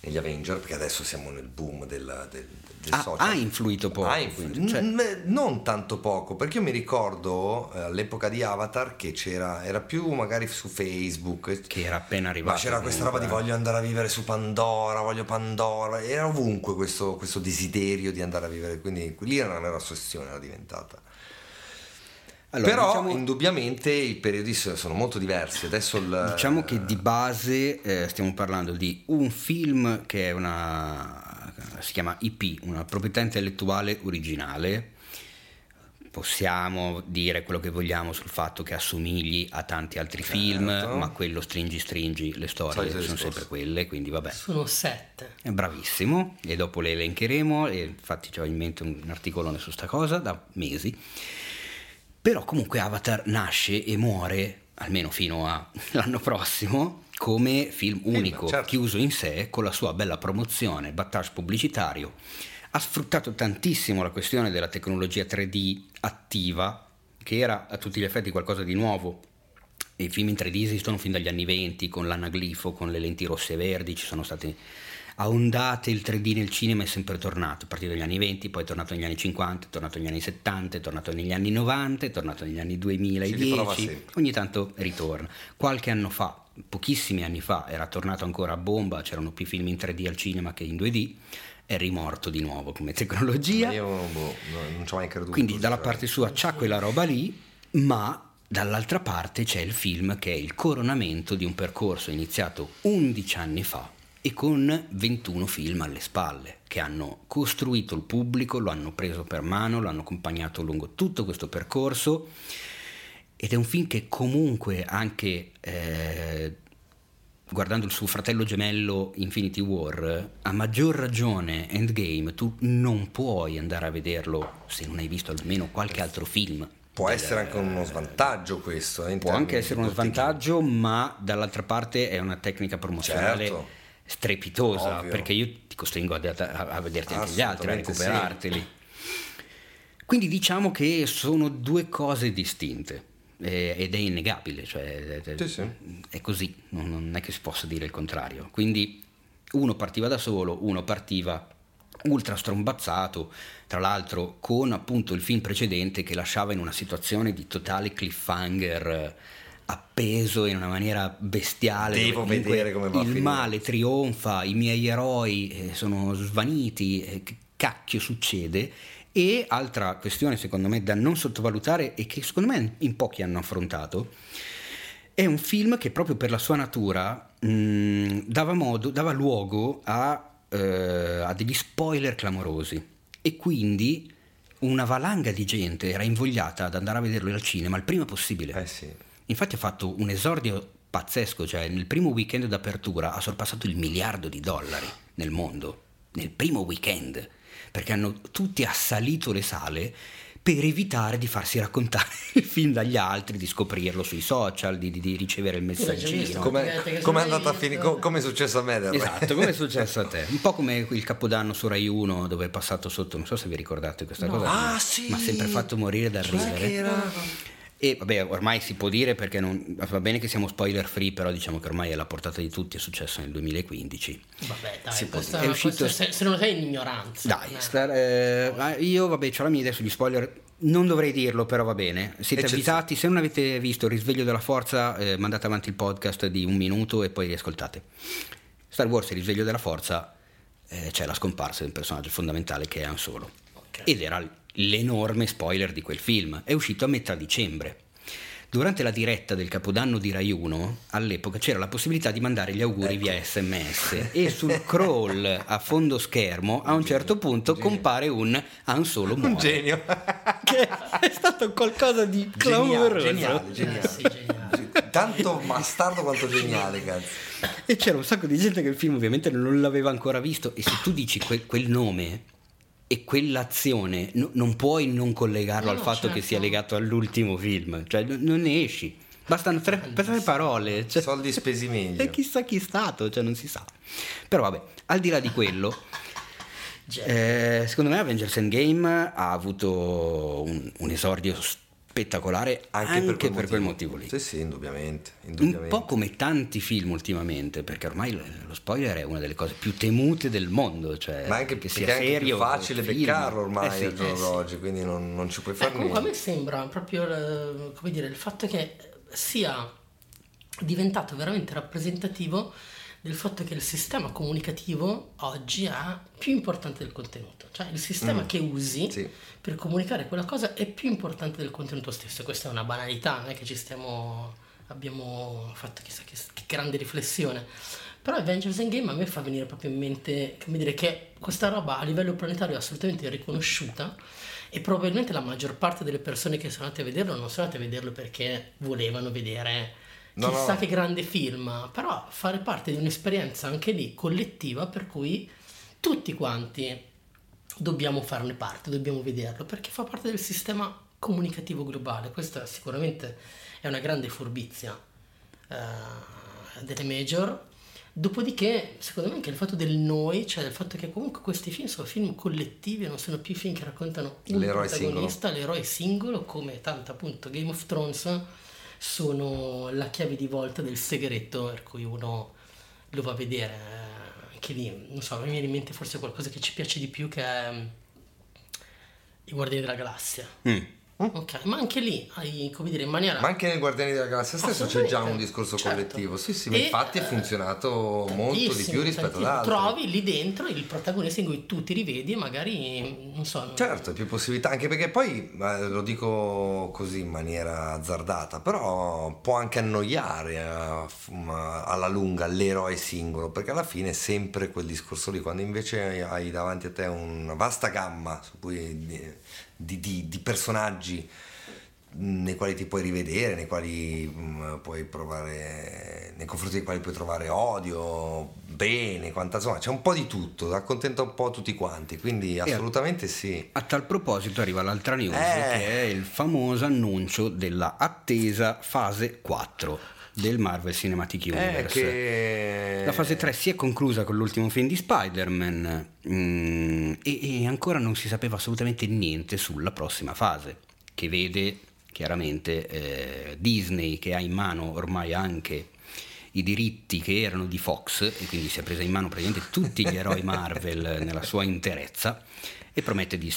negli Avenger, perché adesso siamo nel boom del, del, del ah, social. Ha influito poco. Ha influito, cioè... N- non tanto poco, perché io mi ricordo eh, all'epoca di Avatar che c'era, era più magari su Facebook. Che era appena arrivato. Ma c'era questa roba di voglio andare a vivere su Pandora, voglio Pandora, era ovunque questo, questo desiderio di andare a vivere, quindi lì era una mera ossessione, era diventata. Allora, Però diciamo, indubbiamente i periodi sono molto diversi. Adesso il, diciamo che di base eh, stiamo parlando di un film che è una si chiama IP, una proprietà intellettuale originale possiamo dire quello che vogliamo sul fatto che assomigli a tanti altri certo. film, ma quello stringi stringi, le storie sono sempre quelle, quindi vabbè. Sono sette. È bravissimo, e dopo le elencheremo, e infatti ho in mente un articolo su sta cosa da mesi. Però comunque Avatar nasce e muore, almeno fino all'anno (laughs) prossimo, come film unico, certo. chiuso in sé, con la sua bella promozione, battage pubblicitario ha sfruttato tantissimo la questione della tecnologia 3D attiva, che era a tutti gli effetti qualcosa di nuovo. I film in 3D esistono fin dagli anni 20 con l'anaglifo, con le lenti rosse e verdi, ci sono state a ondate il 3D nel cinema è sempre tornato, a partire dagli anni 20, poi è tornato negli anni 50, è tornato negli anni 70, è tornato negli anni 90, è tornato negli anni 2010, ogni tanto ritorna. Qualche anno fa, pochissimi anni fa, era tornato ancora a bomba, c'erano più film in 3D al cinema che in 2D è rimorto di nuovo come tecnologia. Io boh, non ci ho mai creduto. Quindi dalla cioè. parte sua c'ha quella roba lì, ma dall'altra parte c'è il film che è il coronamento di un percorso iniziato 11 anni fa e con 21 film alle spalle che hanno costruito il pubblico, lo hanno preso per mano, lo hanno accompagnato lungo tutto questo percorso ed è un film che comunque anche eh, guardando il suo fratello gemello Infinity War, a maggior ragione Endgame, tu non puoi andare a vederlo se non hai visto almeno qualche altro film. Può del, essere anche uno svantaggio questo. Eh, può anche essere uno svantaggio, ma dall'altra parte è una tecnica promozionale certo. strepitosa, Ovvio. perché io ti costringo a, a, a vederti anche gli altri, a recuperarteli. Sì. Quindi diciamo che sono due cose distinte ed è innegabile, cioè sì, sì. è così, non è che si possa dire il contrario. Quindi uno partiva da solo, uno partiva ultra strombazzato, tra l'altro con appunto il film precedente che lasciava in una situazione di totale cliffhanger appeso in una maniera bestiale. Devo vedere come va Il male trionfa, i miei eroi eh, sono svaniti, eh, che cacchio succede? E altra questione secondo me da non sottovalutare e che secondo me in pochi hanno affrontato, è un film che proprio per la sua natura mh, dava, modo, dava luogo a, eh, a degli spoiler clamorosi e quindi una valanga di gente era invogliata ad andare a vederlo al cinema il prima possibile. Eh sì. Infatti ha fatto un esordio pazzesco, cioè nel primo weekend d'apertura ha sorpassato il miliardo di dollari nel mondo, nel primo weekend perché hanno tutti assalito le sale per evitare di farsi raccontare (laughs) il film dagli altri, di scoprirlo sui social, di, di, di ricevere il messaggino. Come è andata a finire? Come è successo a me? Esatto, come è (laughs) successo a te. Un po' come il capodanno su Rai 1 dove è passato sotto, non so se vi ricordate questa no. cosa, ah, sì. ma ha sempre fatto morire dal ridere. Era... E vabbè, ormai si può dire perché non, va bene che siamo spoiler free, però diciamo che ormai è alla portata di tutti, è successo nel 2015. Vabbè, dai, questa, è uscito... se, se, non sei in ignoranza. Dai, star, eh, io vabbè, ho la mia idea sugli spoiler, non dovrei dirlo, però va bene. Siete avvisati, se non avete visto il risveglio della forza, eh, mandate avanti il podcast di un minuto e poi riascoltate. Star Wars, il risveglio della forza, eh, c'è la scomparsa di un personaggio fondamentale che è Han Solo. Okay. Ed era l'enorme spoiler di quel film. È uscito a metà dicembre. Durante la diretta del Capodanno di Rai 1, all'epoca c'era la possibilità di mandare gli auguri ecco. via sms (laughs) e sul crawl a fondo schermo a un certo punto un compare un Han Solo muore. Un genio. (laughs) che è stato qualcosa di clamoroso. Geniale, geniale, geniale. Tanto bastardo quanto geniale, cazzo. E c'era un sacco di gente che il film ovviamente non l'aveva ancora visto e se tu dici quel, quel nome e quell'azione no, non puoi non collegarlo no, al fatto certo. che sia legato all'ultimo film, cioè n- non ne esci. Bastano tre, tre parole. Cioè, Soldi spesi meglio. (laughs) E chissà chi è stato, cioè non si sa. Però vabbè, al di là di quello, (laughs) eh, secondo me Avengers Endgame ha avuto un, un esordio spettacolare anche, anche per, quel, per quel motivo. lì. Sì, sì, indubbiamente, indubbiamente, Un po' come tanti film ultimamente, perché ormai lo spoiler è una delle cose più temute del mondo. Cioè Ma anche che sia serio. È facile beccarlo ormai eh sì, al giorno eh d'oggi, sì. quindi non, non, ci puoi fare eh, niente. a me sembra proprio eh, come dire, il fatto che sia diventato veramente rappresentativo del fatto che il sistema comunicativo oggi è più importante del contenuto, cioè il sistema mm. che usi sì. per comunicare quella cosa è più importante del contenuto stesso. Questa è una banalità, non è che ci stiamo abbiamo fatto chissà che, che grande riflessione, Però Avengers Endgame a me fa venire proprio in mente, come dire, che questa roba a livello planetario è assolutamente riconosciuta e probabilmente la maggior parte delle persone che sono andate a vederlo non sono andate a vederlo perché volevano vedere No, chissà no. che grande film, però fare parte di un'esperienza anche lì collettiva per cui tutti quanti dobbiamo farne parte, dobbiamo vederlo, perché fa parte del sistema comunicativo globale. Questa sicuramente è una grande furbizia eh, delle major. Dopodiché, secondo me, anche il fatto del noi, cioè del fatto che comunque questi film sono film collettivi, non sono più film che raccontano un L'eroe protagonista, l'eroe singolo, come tanto appunto Game of Thrones sono la chiave di volta del segreto per cui uno lo va a vedere. Anche lì, non so, mi viene in mente forse qualcosa che ci piace di più che è mm, I Guardiani della Galassia. Mm. Ok, ma anche lì, hai, come dire, in maniera... Ma anche nei Guardiani della Galassia stesso c'è già un discorso certo. collettivo. Sì, sì, ma E, infatti è eh, funzionato molto di più rispetto ad altri. Trovi lì dentro il protagonista in cui tu ti rivedi e magari, non so... Certo, più possibilità, anche perché poi eh, lo dico così in maniera azzardata, però può anche annoiare eh, alla lunga l'eroe singolo, perché alla fine è sempre quel discorso lì, quando invece hai, hai davanti a te una vasta gamma su cui- di, di- di- personaggi nei quali ti puoi rivedere, nei quali mh, puoi provare, nei confronti dei quali puoi trovare odio, bene, quanta, insomma c'è un po' di tutto, accontenta un po' tutti quanti, quindi assolutamente sì. A tal proposito arriva l'altra news Eh. che è il famoso annuncio della attesa fase 4 del Marvel Cinematic Eh, Universe. che... La fase 3 si è conclusa con l'ultimo film di Spider-Man mm, e, e ancora non si sapeva assolutamente niente sulla prossima fase, che vede chiaramente eh, Disney che ha in mano ormai anche i diritti che erano di Fox e quindi si è presa in mano praticamente tutti gli eroi (laughs) Marvel nella sua interezza e promette di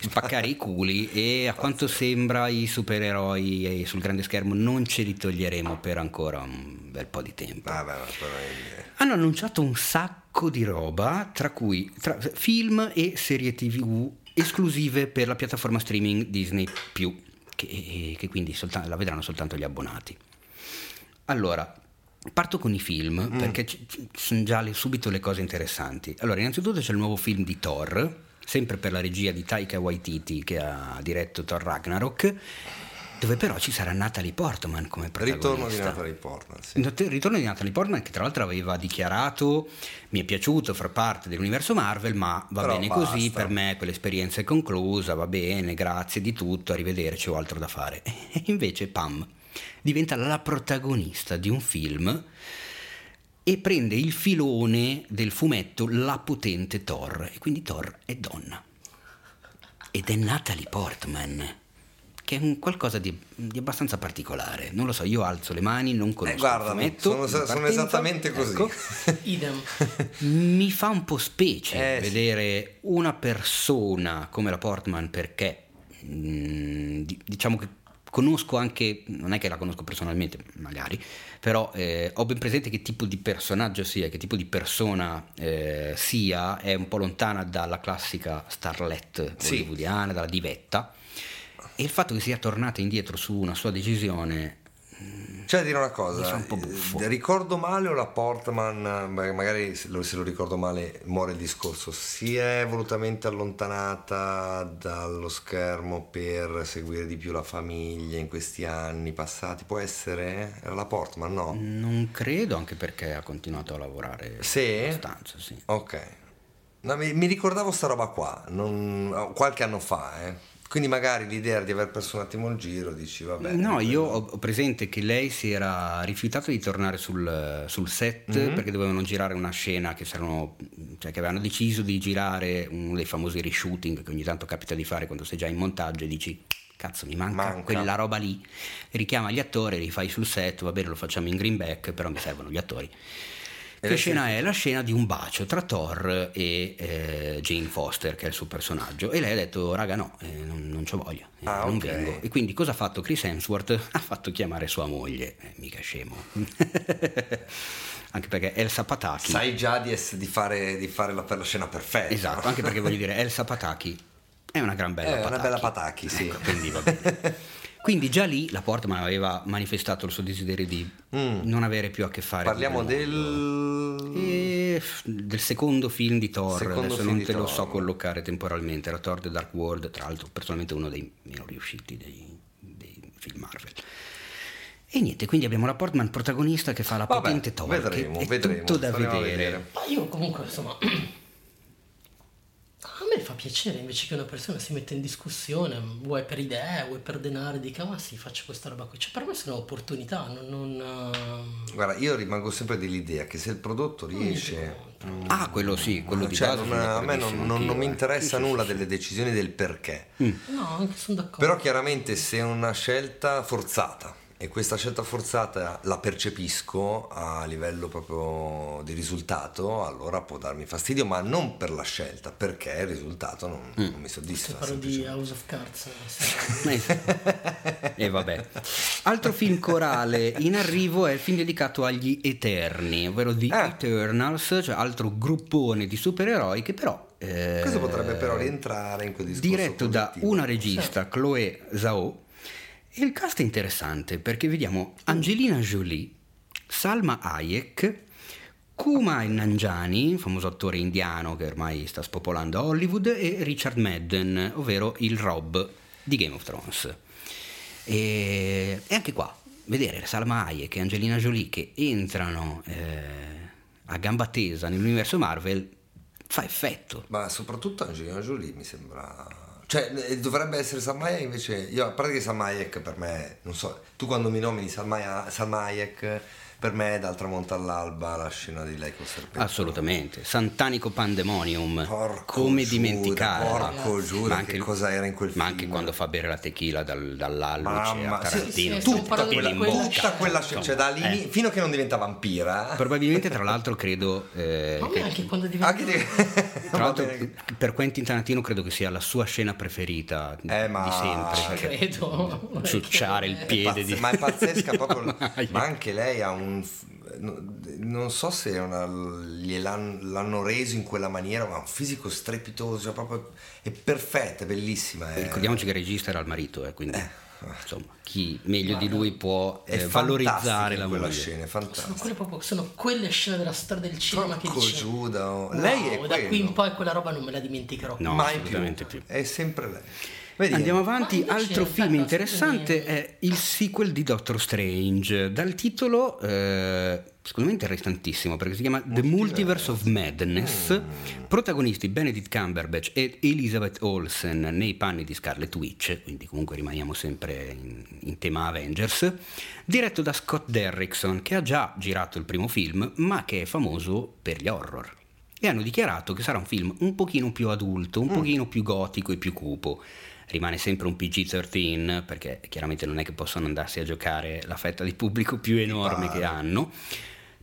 spaccare i culi e a quanto sembra i supereroi eh, sul grande schermo non ce li toglieremo per ancora un bel po' di tempo. Però è- Hanno annunciato un sacco di roba, tra cui tra- film e serie TV esclusive per la piattaforma streaming Disney che, che quindi solta- la vedranno soltanto gli abbonati. Allora, parto con i film perché ci, ci sono già le- subito le cose interessanti. Allora, innanzitutto c'è il nuovo film di Thor, sempre per la regia di Taika Waititi che ha diretto Thor Ragnarok, dove però ci sarà Natalie Portman come protagonista. Ritorno di Natalie Portman, sì. Il ritorno di Natalie Portman che tra l'altro aveva dichiarato mi è piaciuto far parte dell'universo Marvel ma va Però bene basta. così per me quell'esperienza è conclusa va bene grazie di tutto arrivederci ho altro da fare (laughs) e invece Pam diventa la protagonista di un film e prende il filone del fumetto La potente Thor e quindi Thor è donna ed è Natalie Portman che è un qualcosa di, di abbastanza particolare non lo so io alzo le mani non conosco Eh, guarda, il fumetto sono, sono esattamente così. Ecco. (laughs) Idem. (laughs) mi fa un po' specie Eh, sì. vedere una persona come la Portman perché mm, di- diciamo che conosco anche, non è che la conosco personalmente magari, però eh, ho ben presente che tipo di personaggio sia, che tipo di persona eh, sia, è un po' lontana dalla classica starlet Sì. hollywoodiana, dalla divetta, e il fatto che sia tornata indietro su una sua decisione C'è da dire una cosa, un po' buffo. eh, ricordo male o la Portman, magari se lo, se lo ricordo male muore il discorso, si è volutamente allontanata dallo schermo per seguire di più la famiglia in questi anni passati, può essere? Era la Portman, no? non credo, anche perché ha continuato a lavorare Sì? abbastanza, sì. Ok, No, mi, mi ricordavo sta roba qua, non- qualche anno fa, eh. Quindi magari l'idea di aver perso un attimo il giro, dici vabbè. No, io ho presente che lei si era rifiutata di tornare sul, sul set Mhm. perché dovevano girare una scena che, s'erano- cioè che avevano deciso di girare uno dei famosi reshooting che ogni tanto capita di fare quando sei già in montaggio e dici cazzo mi manca, Manca. quella roba lì, richiama gli attori, li fai sul set, va bene lo facciamo in greenback però mi servono gli attori. Che lei scena è? La scena di un bacio tra Thor e eh, Jane Foster, che è il suo personaggio. E lei ha detto, raga no, eh, non, non c'ho voglia, eh, Ah, non ok. vengo. E quindi cosa ha fatto Chris Hemsworth? (laughs) Ha fatto chiamare sua moglie, eh, mica scemo. (laughs) anche perché Elsa Pataki... Sai già di, ess- di fare, di fare la, per la scena perfetta. Esatto, anche perché voglio dire, Elsa Pataki è una gran bella (laughs) È una Pataki. bella Pataki, sì. Ecco, quindi va bene. Quindi già lì la Portman aveva manifestato il suo desiderio di mm. non avere più a che fare Parliamo con del... E del secondo film di Thor, Secondo adesso non te lo Thor. so collocare temporalmente, era Thor The Dark World, tra l'altro personalmente uno dei meno riusciti dei, dei film Marvel. E niente, quindi abbiamo la Portman protagonista che fa la Vabbè, potente Thor, vedremo, che è vedremo, tutto da vedere. vedere. Ma io comunque, insomma, (clears throat) a me fa piacere invece che una persona si metta in discussione, vuoi per idee, vuoi per denaro, dica ma sì, faccio questa roba qui. Cioè, per me sono opportunità, non... non ehm, Guarda, io rimango sempre dell'idea che se il prodotto riesce... Ah, quello sì, quello di Cioè, base non- a me non, non- non mi eh. interessa Sì, sì, nulla sì. delle decisioni del perché. No, anche sono d'accordo. Però chiaramente se è una scelta forzata e questa scelta forzata la percepisco a livello proprio di risultato, allora può darmi fastidio, ma non per la scelta, perché il risultato non, non mi Se soddisfa. parlo di. House of Cards. sì. Eh, E vabbè. Altro film corale in arrivo è il film dedicato agli Eterni, ovvero The Ah. Eternals, cioè altro gruppone di supereroi che però... eh, Questo potrebbe però rientrare in quel discorso Diretto da progettivo. una regista, Chloé Zhao. Il cast è interessante perché vediamo Angelina Jolie, Salma Hayek, Kumail Nanjiani, famoso attore indiano che ormai sta spopolando Hollywood, e Richard Madden, ovvero il Rob di Game of Thrones. E, e anche qua, vedere Salma Hayek e Angelina Jolie che entrano eh, a gamba tesa nell'universo Marvel fa effetto. Ma soprattutto Angelina Jolie mi sembra... Cioè, eh, dovrebbe essere Salma Hayek invece... Io, a parte che Salma Hayek per me, non so, tu quando mi nomini Salma, Salma Hayek, per me è dal tramonto all'alba la scena di lei col serpente. Assolutamente, Santanico Pandemonium, Porco come Giuda, dimenticarla? porco Giuda, Ma anche- che cosa era in quel Ma film? anche quando fa bere la tequila dal, dall'alluce Mamma, a sì, Tarantino, sì, stiamo tutta quella quella- bocca. Tutta quella scena, cioè da lì, Eh. fino a che non diventa vampira. Probabilmente tra l'altro credo eh, Ma che- anche quando diventa... Anche di... (laughs) tra l'altro per Quentin Tarantino credo che sia la sua scena preferita Eh, ma- di sempre credo. ciucciare il piede di ma è pazzesca proprio (laughs) ma anche lei ha un no- non so se una, l'hanno reso in quella maniera ma un fisico strepitoso cioè proprio è perfetta è bellissima è, Ricordiamoci che il regista era il marito, eh, quindi insomma, chi meglio di lui può è eh, valorizzare la quella moglie. scena è Sono quelle, proprio, sono quelle scene della storia del cinema che Porco dici... Giuda oh. "Wow, lei è da qui in quello poi quella roba non me la dimenticherò. No, mai più. più. è sempre lei Vedi, Andiamo avanti, altro film interessante è il sequel di Doctor Strange, dal titolo eh, secondo me interessantissimo perché si chiama The Multiverse. Of Madness, protagonisti Benedict Cumberbatch e Elizabeth Olsen nei panni di Scarlet Witch, quindi comunque rimaniamo sempre in, in tema Avengers, diretto da Scott Derrickson che ha già girato il primo film ma che è famoso per gli horror. E hanno dichiarato che sarà un film un pochino più adulto, un pochino più gotico e più cupo rimane sempre un PG-13 perché chiaramente non è che possono andarsi a giocare la fetta di pubblico più enorme che hanno,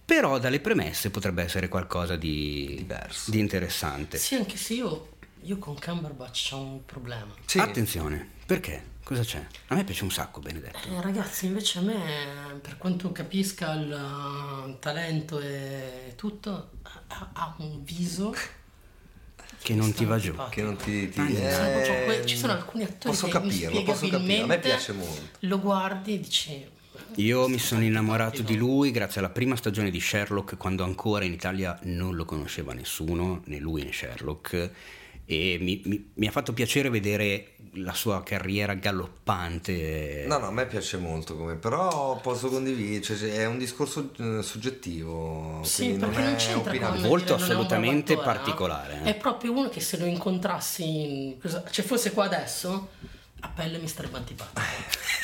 però dalle premesse potrebbe essere qualcosa di, Diverso. di interessante. Sì, anche se io, io con Cumberbatch ho un problema. sì. Attenzione, perché? Cosa c'è? A me piace un sacco Benedetto. Eh, ragazzi, invece a me, per quanto capisca il uh, talento e tutto, ha, ha un viso Che non ti va giù. che non ti, ti eh, ci sono alcuni attori posso che capirlo posso capire a me piace molto Lo guardi e dici... Io mi sono innamorato di lui grazie alla prima stagione di Sherlock quando ancora in Italia non lo conosceva nessuno, né lui né Sherlock. E mi, mi- mi ha fatto piacere vedere la sua carriera galoppante. No, no, a me piace molto come, però posso condividere, cioè, è un discorso eh, soggettivo, Sì, quindi perché non non è c'entra opinabile. con Molto assolutamente particolare, eh. È proprio uno che se lo incontrassi, in, cosa- cioè fosse qua adesso, a pelle mi starebbe antipatico.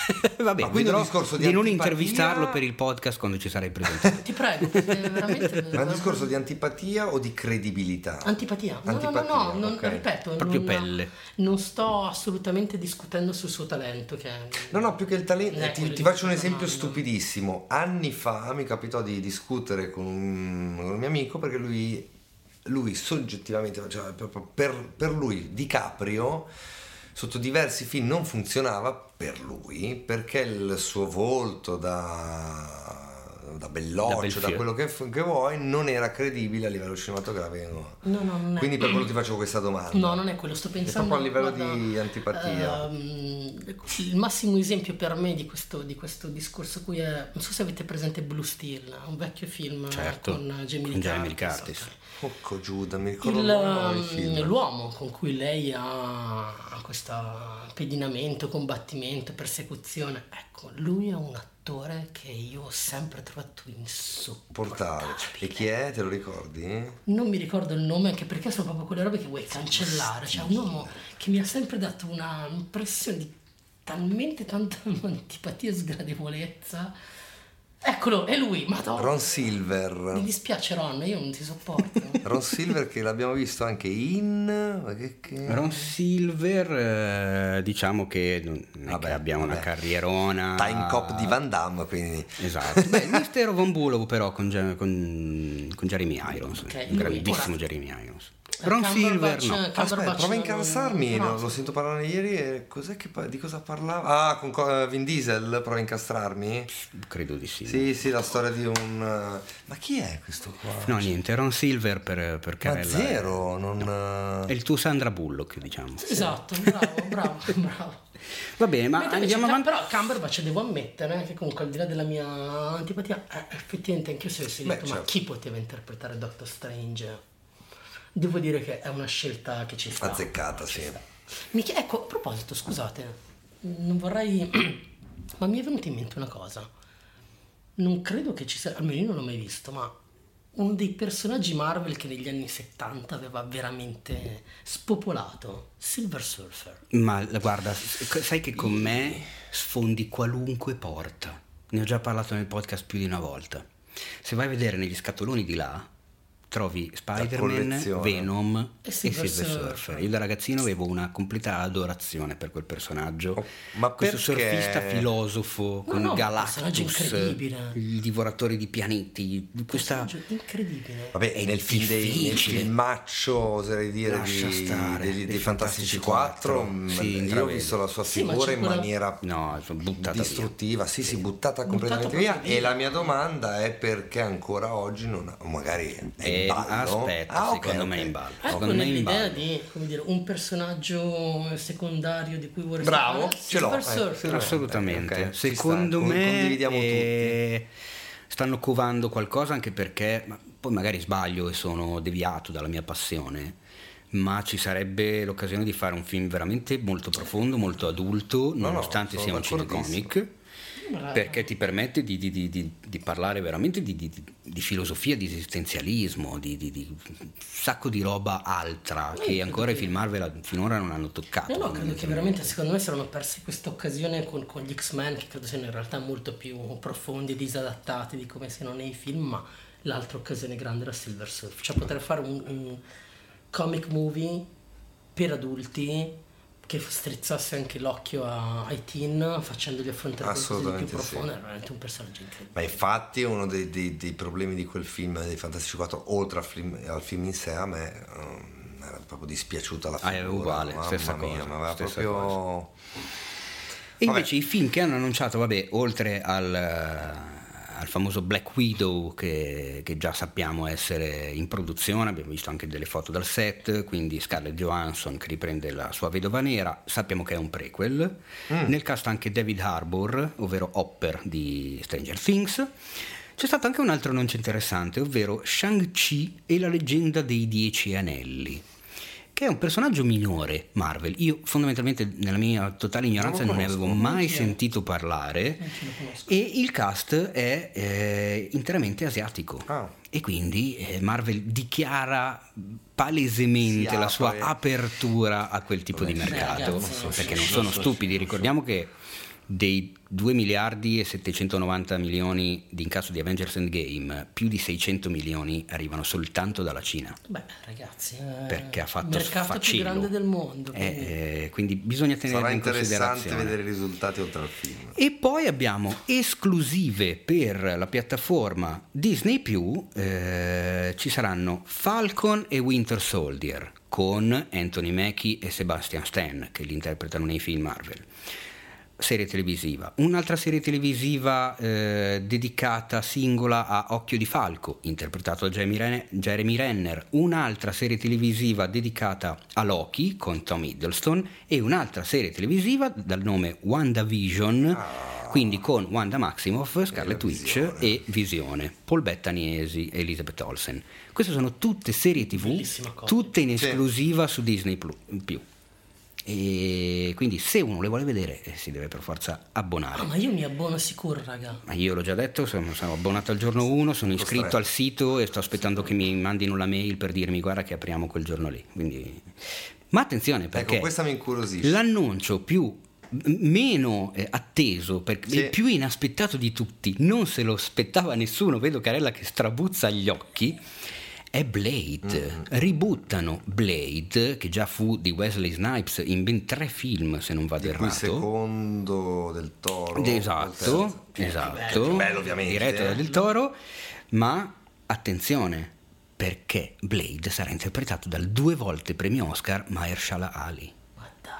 (laughs) Vabbè, Ma quindi vedrò un discorso di di non intervistarlo per il podcast quando ci sarai presente. Ti prego, perché veramente... (laughs) Ma è un discorso di antipatia o di credibilità? Antipatia. No, Antipatia, no, no, no, non, ok. ripeto, Proprio non, pelle. non sto assolutamente discutendo sul suo talento. Che è- No, no, più che il talento, Eh, ti, ti di faccio un esempio stupidissimo. Anni fa mi capitò di discutere con un, con un mio amico perché lui, lui soggettivamente, cioè proprio per, per lui DiCaprio sotto diversi film non funzionava per lui perché il suo volto da da belloccio, bel da, film. quello che, che vuoi, non era credibile a livello cinematografico. No, no, non è. Quindi per quello ti facevo questa domanda. No, non è quello, sto pensando. proprio a livello guarda, di antipatia. ehm, il massimo esempio per me di questo, di questo discorso qui è. Non so se avete presente Blue Steel, un vecchio film Certo, con Jamie Lee Curtis. Porco Giuda, mi ricordo Il, del ehm, film. l'uomo con cui lei ha questo pedinamento, combattimento, persecuzione, ecco, lui è un attore che io ho sempre trovato insopportabile. Portale. E chi è? Te lo ricordi? Non mi ricordo il nome anche perché sono proprio quelle robe che vuoi cancellare. Cioè, un uomo che mi ha sempre dato una impressione di talmente tanta (laughs) antipatia e sgradevolezza. Eccolo, è lui, madonna. Ron Mi Silver. dispiace Ron, io non ti sopporto. (laughs) Ron Silver che l'abbiamo visto anche in... ma che- che- Ron Silver, eh, diciamo che Vabbè, che abbiamo una vabbè. carrierona. Time Cop di Van Damme, quindi... Esatto. (laughs) Beh, il mistero Von Bulow però con, con- con Jeremy Irons, Ok, un lui, grandissimo Jeremy Irons. Ron Cumberbatch- Silver no. Aspetta, prova a non- incastrarmi, no. lo, sento parlare ieri e cos'è che, di cosa parlava? Ah, con co- eh, Vin Diesel, prova a incastrarmi? Credo di sì. Sì, sì, la storia di un... eh, Ma chi è questo qua? No, niente, Ron Silver per, per Ma Carella. zero, non... È il tuo Sandra Bullock, diciamo. Esatto, bravo, bravo, (laughs) bravo. Va bene, ma Mentre andiamo avanti. Però Cumberbatch devo ammettere che comunque al di là della mia antipatia, eh, effettivamente anche io se avessi Beh, detto ma certo. chi poteva interpretare Doctor Strange? Devo dire che è una scelta che ci sta. Azzeccata, sì. Mi chie- ecco, a proposito, scusate, non vorrei... (clears throat) ma mi è venuta in mente una cosa. Non credo che ci sia, almeno io non l'ho mai visto, ma uno dei personaggi Marvel che negli anni 70 aveva veramente spopolato, Silver Surfer. Ma guarda, sai che con me sfondi qualunque porta. Ne ho già parlato nel podcast più di una volta. Se vai a vedere negli scatoloni di là, trovi Spider-Man. Venom E e Silver Silver Surfer. Surfer. Io da ragazzino avevo una completa adorazione per quel personaggio. Oh, ma Questo perché? surfista filosofo con no, Galactus, il divoratore di pianeti, questa... Incredibile. Vabbè, È nel film dei nel difficile. filmaccio, oserei dire, Lascia di, stare, dei, dei dei Fantastici Fantastici 4, quattro. mm, Sì, io ho visto la sua Sì, figura c'è in quella- maniera No, buttata via. distruttiva, sì, sì, buttata completamente proprio via. via. E la mia domanda è perché ancora oggi non ha, magari è in ballo. aspetta, Ah, secondo ok. me è in ballo. Ecco Secondo me in ballo. di come dire, un personaggio secondario di cui vuole Bravo, fare ce l'ho, eh. Assolutamente. Ok, ci Secondo sta, me condividiamo eh, stanno covando qualcosa anche perché, ma poi magari sbaglio e sono deviato dalla mia passione, ma ci sarebbe l'occasione di fare un film veramente molto profondo, molto adulto, no, nonostante sono sia un cinecomic. Perché ti permette di, di- di- di- parlare veramente di, di- di filosofia, di esistenzialismo, di, di- di un sacco di roba altra che ancora i film Marvel finora non hanno toccato. No, no, credo che veramente secondo me si erano persi questa occasione con, con gli X-Men che credo siano in realtà molto più profondi e disadattati di come siano nei film, ma l'altra occasione grande era Silver Surfer, cioè poter fare un, un comic movie per adulti che strizzasse anche l'occhio a- ai teen facendogli affrontare di più Assolutamente sì. profondo, era veramente un personaggio incredibile. Ma infatti uno dei, dei- dei problemi di quel film dei Fantastici 4, oltre al film, al film in sé, a me ehm, era proprio dispiaciuta la Ah, figura. è uguale, mamma stessa mia, cosa, ma aveva stessa proprio... E invece i film che hanno annunciato, vabbè, oltre al, al famoso Black Widow che, che già sappiamo essere in produzione, abbiamo visto anche delle foto dal set, quindi Scarlett Johansson che riprende la sua vedova nera, sappiamo che è un prequel. Nel cast anche David Harbour, ovvero Hopper di Stranger Things. C'è stato anche un altro annuncio interessante, ovvero Shang-Chi e la leggenda dei Dieci Anelli che è un personaggio minore Marvel. Io fondamentalmente nella mia totale ignoranza Non lo non, ne conosco, avevo mai sentito parlare conosco. e il cast è eh, interamente asiatico. Ah. E quindi eh, Marvel dichiara palesemente Si la sua apertura a quel tipo di Beh, sì, mercato, ragazzi, perché non sono stupidi. Ricordiamo che dei 2 miliardi e 790 milioni di incasso di Avengers Endgame, più di 600 milioni arrivano soltanto dalla Cina. Beh, ragazzi, è Perché ha fatto il mercato più sfacillo. grande del mondo. Eh, quindi- eh, quindi bisogna tenere Sarà in interessante vedere i risultati oltre al film. E poi abbiamo esclusive per la piattaforma Disney ci saranno Falcon e Winter Soldier con Anthony Mackie e Sebastian Stan che li interpretano nei film Marvel. Serie televisiva, un'altra serie televisiva eh, dedicata singola a Occhio di Falco, interpretato da Jeremy, Renner, un'altra serie televisiva dedicata a Loki con Tom Hiddleston e un'altra serie televisiva dal nome WandaVision, ah, quindi con Wanda Maximoff, Scarlet Witch e Visione, Paul Bettany e Elizabeth Olsen. Queste sono tutte serie tv, tutte in esclusiva sì. su Disney+. Più. E quindi se uno le vuole vedere eh, si deve per forza abbonare. Ah, ma io mi abbono sicuro, raga. Ma io l'ho già detto, sono, sono abbonato al giorno 1, sono iscritto al sito e sto aspettando sì. che mi mandino la mail per dirmi guarda che apriamo quel giorno lì. Quindi... Ma attenzione ecco, perché ecco, questa mi incuriosisce. l'annuncio più meno eh, atteso, per, sì. il più inaspettato di tutti, non se lo aspettava nessuno, vedo Carella che strabuzza gli occhi è Blade. Mm-hmm. Ributtano Blade, che già fu di Wesley Snipes in ben tre film, se non vado errato. Il secondo del Toro. Esatto, esatto. Bello, ovviamente. Diretto da Del Toro, ma attenzione, perché Blade sarà interpretato dal due volte premio Oscar Mahershala Ali. Ma dai.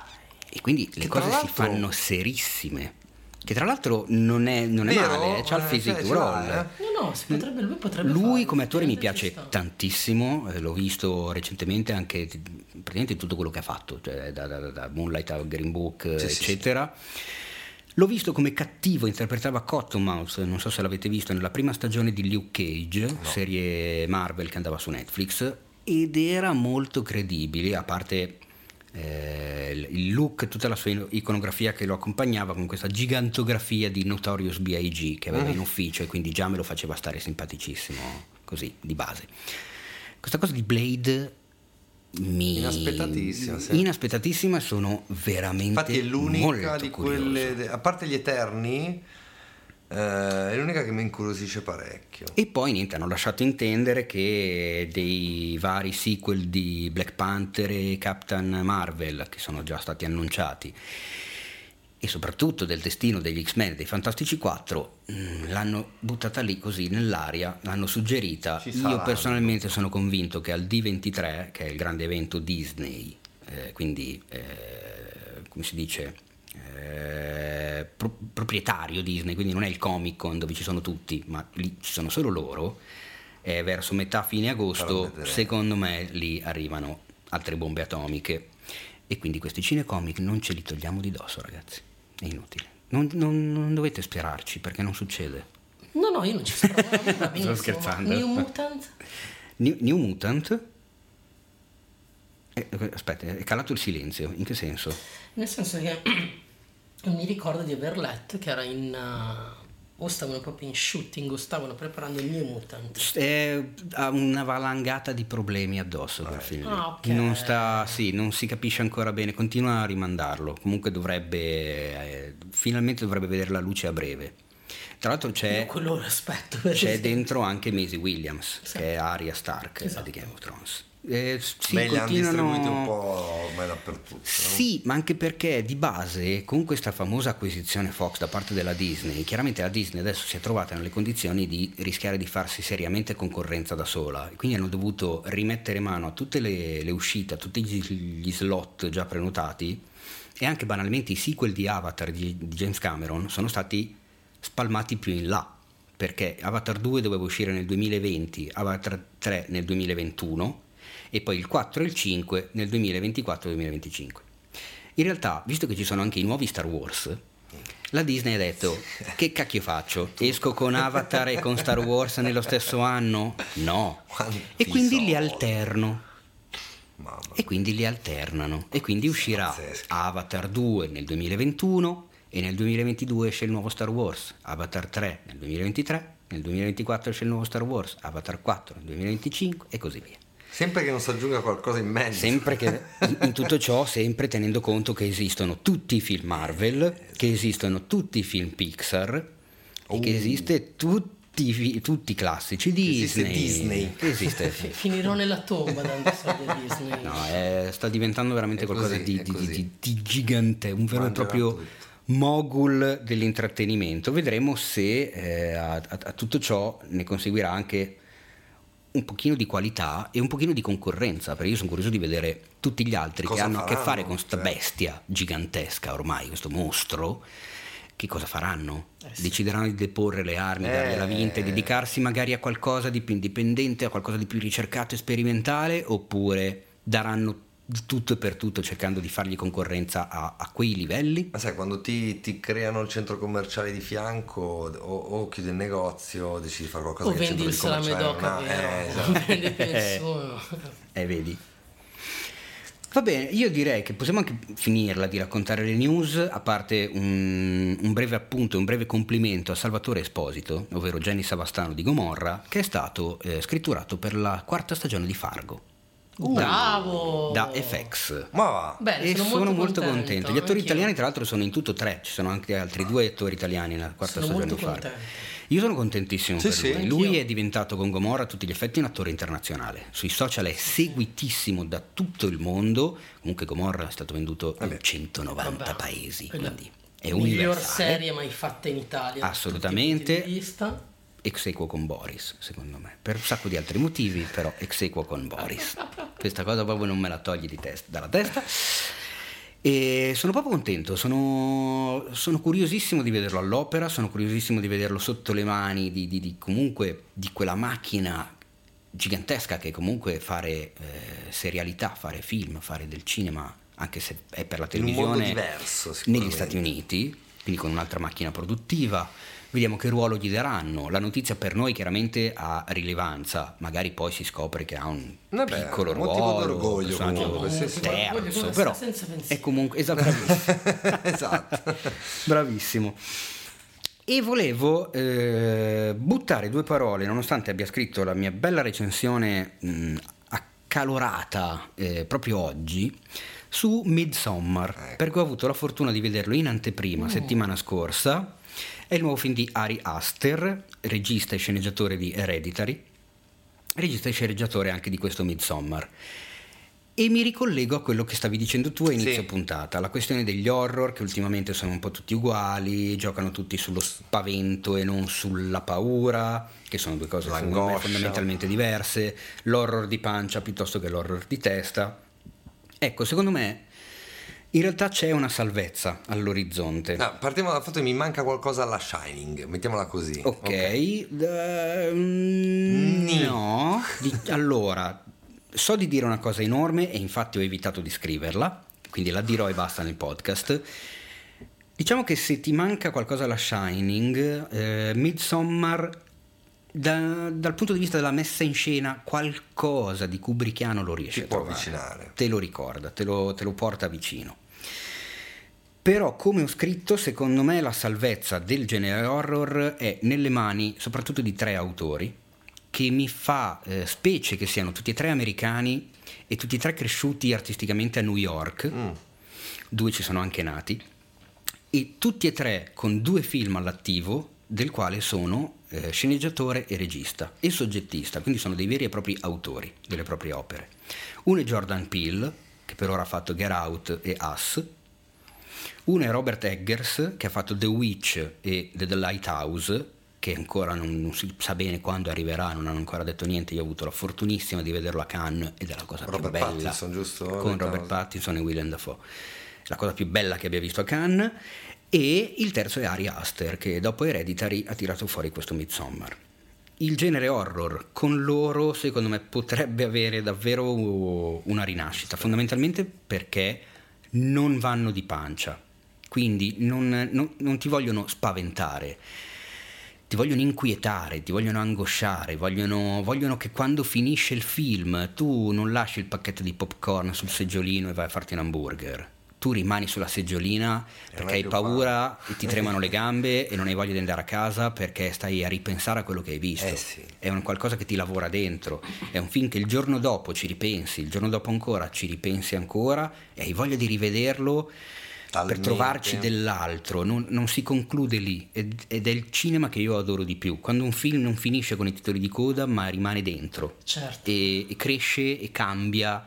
E quindi le che cose si fanno serissime. Che tra l'altro non è, non è male, eh, c'ha il eh, figurone. Eh. No, no, potrebbe, lui potrebbe Lui come attore mi piace tantissimo, eh, l'ho visto recentemente anche praticamente tutto quello che ha fatto, cioè da, da, da Moonlight a Green Book, sì, eccetera. Sì, sì. L'ho visto come cattivo, interpretava Cottonmouth, non so se l'avete visto, nella prima stagione di Luke Cage, no. serie Marvel che andava su Netflix, ed era molto credibile, a parte eh, il look, tutta la sua iconografia che lo accompagnava con questa gigantografia di Notorious B.I.G. che aveva in ufficio e quindi già me lo faceva stare simpaticissimo, così, di base. Questa cosa di Blade mi... inaspettatissima, sì. inaspettatissima sono veramente infatti è l'unica di curioso. quelle a parte gli Eterni Uh, è l'unica che mi incuriosisce parecchio. E poi niente, hanno lasciato intendere che dei vari sequel di Black Panther e Captain Marvel, che sono già stati annunciati, e soprattutto del destino degli X-Men e dei Fantastici 4, mm, l'hanno buttata lì così nell'aria, l'hanno suggerita. Io personalmente sono convinto che al D23, che è il grande evento Disney, eh, quindi eh, come si dice eh, pro- proprietario Disney, quindi non è il Comic Con dove ci sono tutti, ma lì ci sono solo loro, eh, verso metà fine agosto, secondo me lì arrivano altre bombe atomiche. E quindi questi cinecomic non ce li togliamo di dosso, ragazzi. È inutile. Non, non, non dovete sperarci perché non succede. No, no, io non ci spero. (laughs) Sto scherzando. New Mutant? New, New Mutant? Eh, aspetta, è calato il silenzio. In che senso? Nel senso che (clears throat) mi ricordo di aver letto che era in... Uh, o stavano proprio in shooting o stavano preparando il New Mutant. È, ha una valangata di problemi addosso quel film. Ah, okay. non, sta, sì, non si capisce ancora bene, continua a rimandarlo. Comunque dovrebbe, eh, finalmente dovrebbe vedere la luce a breve. Tra l'altro c'è, c'è dentro anche Maisie Williams, esatto. che è Arya Stark esatto. di Game of Thrones eh, sì, Beh, continuano... un po' ormai dappertutto. Sì, ma anche perché di base, con questa famosa acquisizione Fox da parte della Disney, chiaramente la Disney adesso si è trovata nelle condizioni di rischiare di farsi seriamente concorrenza da sola. Quindi hanno dovuto rimettere mano a tutte le, le uscite, a tutti gli, gli, slot già prenotati e anche banalmente i sequel di Avatar di, di James Cameron sono stati spalmati più in là perché Avatar 2 doveva uscire nel 2020, Avatar 3 nel 2021 e poi il 4 e il 5 nel 2024-2025. In realtà, visto che ci sono anche i nuovi Star Wars, la Disney ha detto (laughs) che cacchio faccio? Esco con Avatar e con Star Wars nello stesso anno? No. E quindi li alterno. E quindi li alternano. E quindi uscirà Avatar 2 nel 2021 e nel 2022 esce il nuovo Star Wars, Avatar 3 nel 2023, nel 2024 esce il nuovo Star Wars, Avatar 4 nel 2025 e così via. Sempre che non si aggiunga qualcosa in mezzo. Sempre che, (laughs) in tutto ciò, sempre tenendo conto che esistono tutti i film Marvel, che esistono tutti i film Pixar, oh. e che uh. esiste tutti, tutti i classici Disney. Disney. Esiste. (laughs) Finirò nella tomba dando soldi a Disney. No, è, sta diventando veramente è qualcosa così, di, di, di, di, gigante, un vero e proprio mogul dell'intrattenimento. Vedremo se eh, a, a, a tutto ciò ne conseguirà anche un pochino di qualità e un pochino di concorrenza, perché io sono curioso di vedere tutti gli altri Cosa che hanno a che fare con questa certo. bestia gigantesca ormai, questo mostro. Che cosa faranno? Eh sì. Decideranno di deporre le armi, Eh. dargliela vinta e dedicarsi magari a qualcosa di più indipendente, a qualcosa di più ricercato e sperimentale, oppure daranno tutto e per tutto cercando di fargli concorrenza a, a quei livelli? Ma sai, quando ti, ti creano il centro commerciale di fianco o, o chiudi il negozio o decidi di fare qualcosa O che vendi il salame commerciale d'oca non ha, eh, (laughs) esatto. vendi più (laughs) nessuno. Eh, vedi. Va bene, io direi che possiamo anche finirla di raccontare le news, a parte un, un breve appunto, un breve complimento a Salvatore Esposito, ovvero Jenny Savastano di Gomorra, che è stato eh, scritturato per la quarta stagione di Fargo. Bravo! Da FX. Ma va, Bene, e sono, sono, molto, contento. Gli attori italiani, tra l'altro, sono in tutto tre. Ci sono anche altri due attori italiani nella quarta Sono stagione molto di Fargo. contento. Io sono contentissimo Sì, per sì. lui. Lui è diventato con Gomorra a tutti gli effetti un attore internazionale. Sui social è seguitissimo da tutto il mondo. Comunque Gomorra è stato venduto Vabbè. in 190 Vabbè, paesi, quindi è Miglior universale. serie mai fatta in Italia. Assolutamente. Ex equo con Boris, secondo me. Per un sacco di altri motivi, però ex equo con Boris. Questa cosa proprio non me la togli di test- dalla testa. E sono proprio contento, sono, sono curiosissimo di vederlo all'opera, sono curiosissimo di vederlo sotto le mani di, di- di- comunque di quella macchina gigantesca che comunque fare eh, serialità, fare film, fare del cinema, anche se è per la In un televisione diverso, negli. Stati Uniti, quindi con un'altra macchina produttiva. Vediamo che ruolo gli daranno. La notizia per noi chiaramente ha rilevanza, magari poi si scopre che ha un Vabbè, piccolo un motivo ruolo, d'orgoglio un personaggio comunque, sì, sì. terzo, però è comunque esatto, bravissimo. (laughs) esatto. Bravissimo. E volevo eh, buttare due parole, nonostante abbia scritto la mia bella recensione mh, accalorata eh, proprio oggi, su Midsommar, perché ho avuto la fortuna di vederlo in anteprima settimana scorsa. È il nuovo film di Ari Aster, regista e sceneggiatore di Hereditary, regista e sceneggiatore anche di questo Midsommar. E mi ricollego a quello che stavi dicendo tu a inizio Sì. puntata, la questione degli horror che ultimamente sono un po' tutti uguali, giocano tutti sullo spavento e non sulla paura, che sono due cose me fondamentalmente diverse, l'horror di pancia piuttosto che l'horror di testa. Ecco, secondo me in realtà c'è una salvezza all'orizzonte. No, partiamo dal fatto che mi manca qualcosa alla Shining, mettiamola così. Ok, ehm, Ni. no. Di- allora, so di dire una cosa enorme e infatti ho evitato di scriverla, quindi la dirò e basta nel podcast. Diciamo che se ti manca qualcosa alla Shining, eh, Midsommar, da- dal punto di vista della messa in scena, qualcosa di kubrickiano lo riesce Ti a può trovare. avvicinare. Te lo ricorda, te lo, te lo porta vicino. Però, come ho scritto, secondo me la salvezza del genere horror è nelle mani soprattutto di tre autori, che mi fa eh, specie che siano tutti e tre americani e tutti e tre cresciuti artisticamente a New York, Mm. due ci sono anche nati, e tutti e tre con due film all'attivo, del quale sono eh, sceneggiatore e regista e soggettista, quindi sono dei veri e propri autori delle proprie opere. Uno è Jordan Peele, che per ora ha fatto Get Out e Us, uno è Robert Eggers, che ha fatto The Witch e The, The Lighthouse, che ancora non, non si sa bene quando arriverà, non hanno ancora detto niente. Io ho avuto la fortunissima di vederlo a Cannes ed è la cosa Robert più bella. Pattinson, giusto? Con Lighthouse. Robert Pattinson e Willem Dafoe. La cosa più bella che abbia visto a Cannes. E il terzo è Ari Aster, che dopo Hereditary ha tirato fuori questo Midsommar. Il genere horror con loro, secondo me, potrebbe avere davvero una rinascita, fondamentalmente perché non vanno di pancia, quindi non, non- non ti vogliono spaventare, ti vogliono inquietare, ti vogliono angosciare, vogliono, vogliono che quando finisce il film tu non lasci il pacchetto di popcorn sul seggiolino e vai a farti un hamburger. Tu rimani sulla seggiolina perché non hai paura e ti tremano le gambe e non hai voglia di andare a casa perché stai a ripensare a quello che hai visto. Eh sì. È un qualcosa che ti lavora dentro. È un film che il giorno dopo ci ripensi, il giorno dopo ancora ci ripensi ancora e hai voglia di rivederlo per Talmente. trovarci dell'altro, non, non si conclude lì ed, ed è il cinema che io adoro di più, quando un film non finisce con i titoli di coda ma rimane dentro Certo. e, e cresce e cambia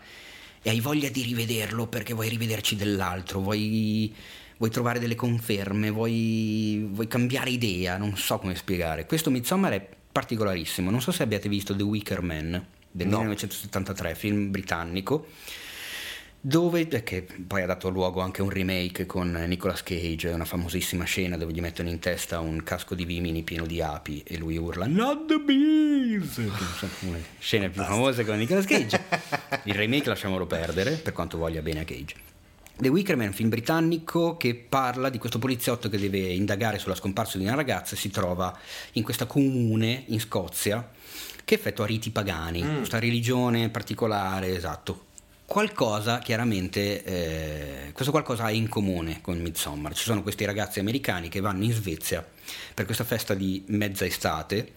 e hai voglia di rivederlo perché vuoi rivederci dell'altro, vuoi, vuoi trovare delle conferme, vuoi, vuoi cambiare idea, non so come spiegare. Questo Midsommar è particolarissimo. Non so se abbiate visto The Wicker Man del No. 1973, film britannico, dove, che poi ha dato luogo anche a un remake con Nicolas Cage, una famosissima scena dove gli mettono in testa un casco di vimini pieno di api e lui urla Not the bees! Sono una scene più famose con Nicolas Cage. (laughs) Il remake lasciamolo perdere, per quanto voglia bene a Cage. The Wicker Man è un film britannico che parla di questo poliziotto che deve indagare sulla scomparsa di una ragazza e si trova in questa comune in Scozia che effettua riti pagani, questa religione particolare, esatto. Qualcosa chiaramente, eh, questo qualcosa ha in comune con Midsommar. Ci sono questi ragazzi americani che vanno in Svezia per questa festa di mezza estate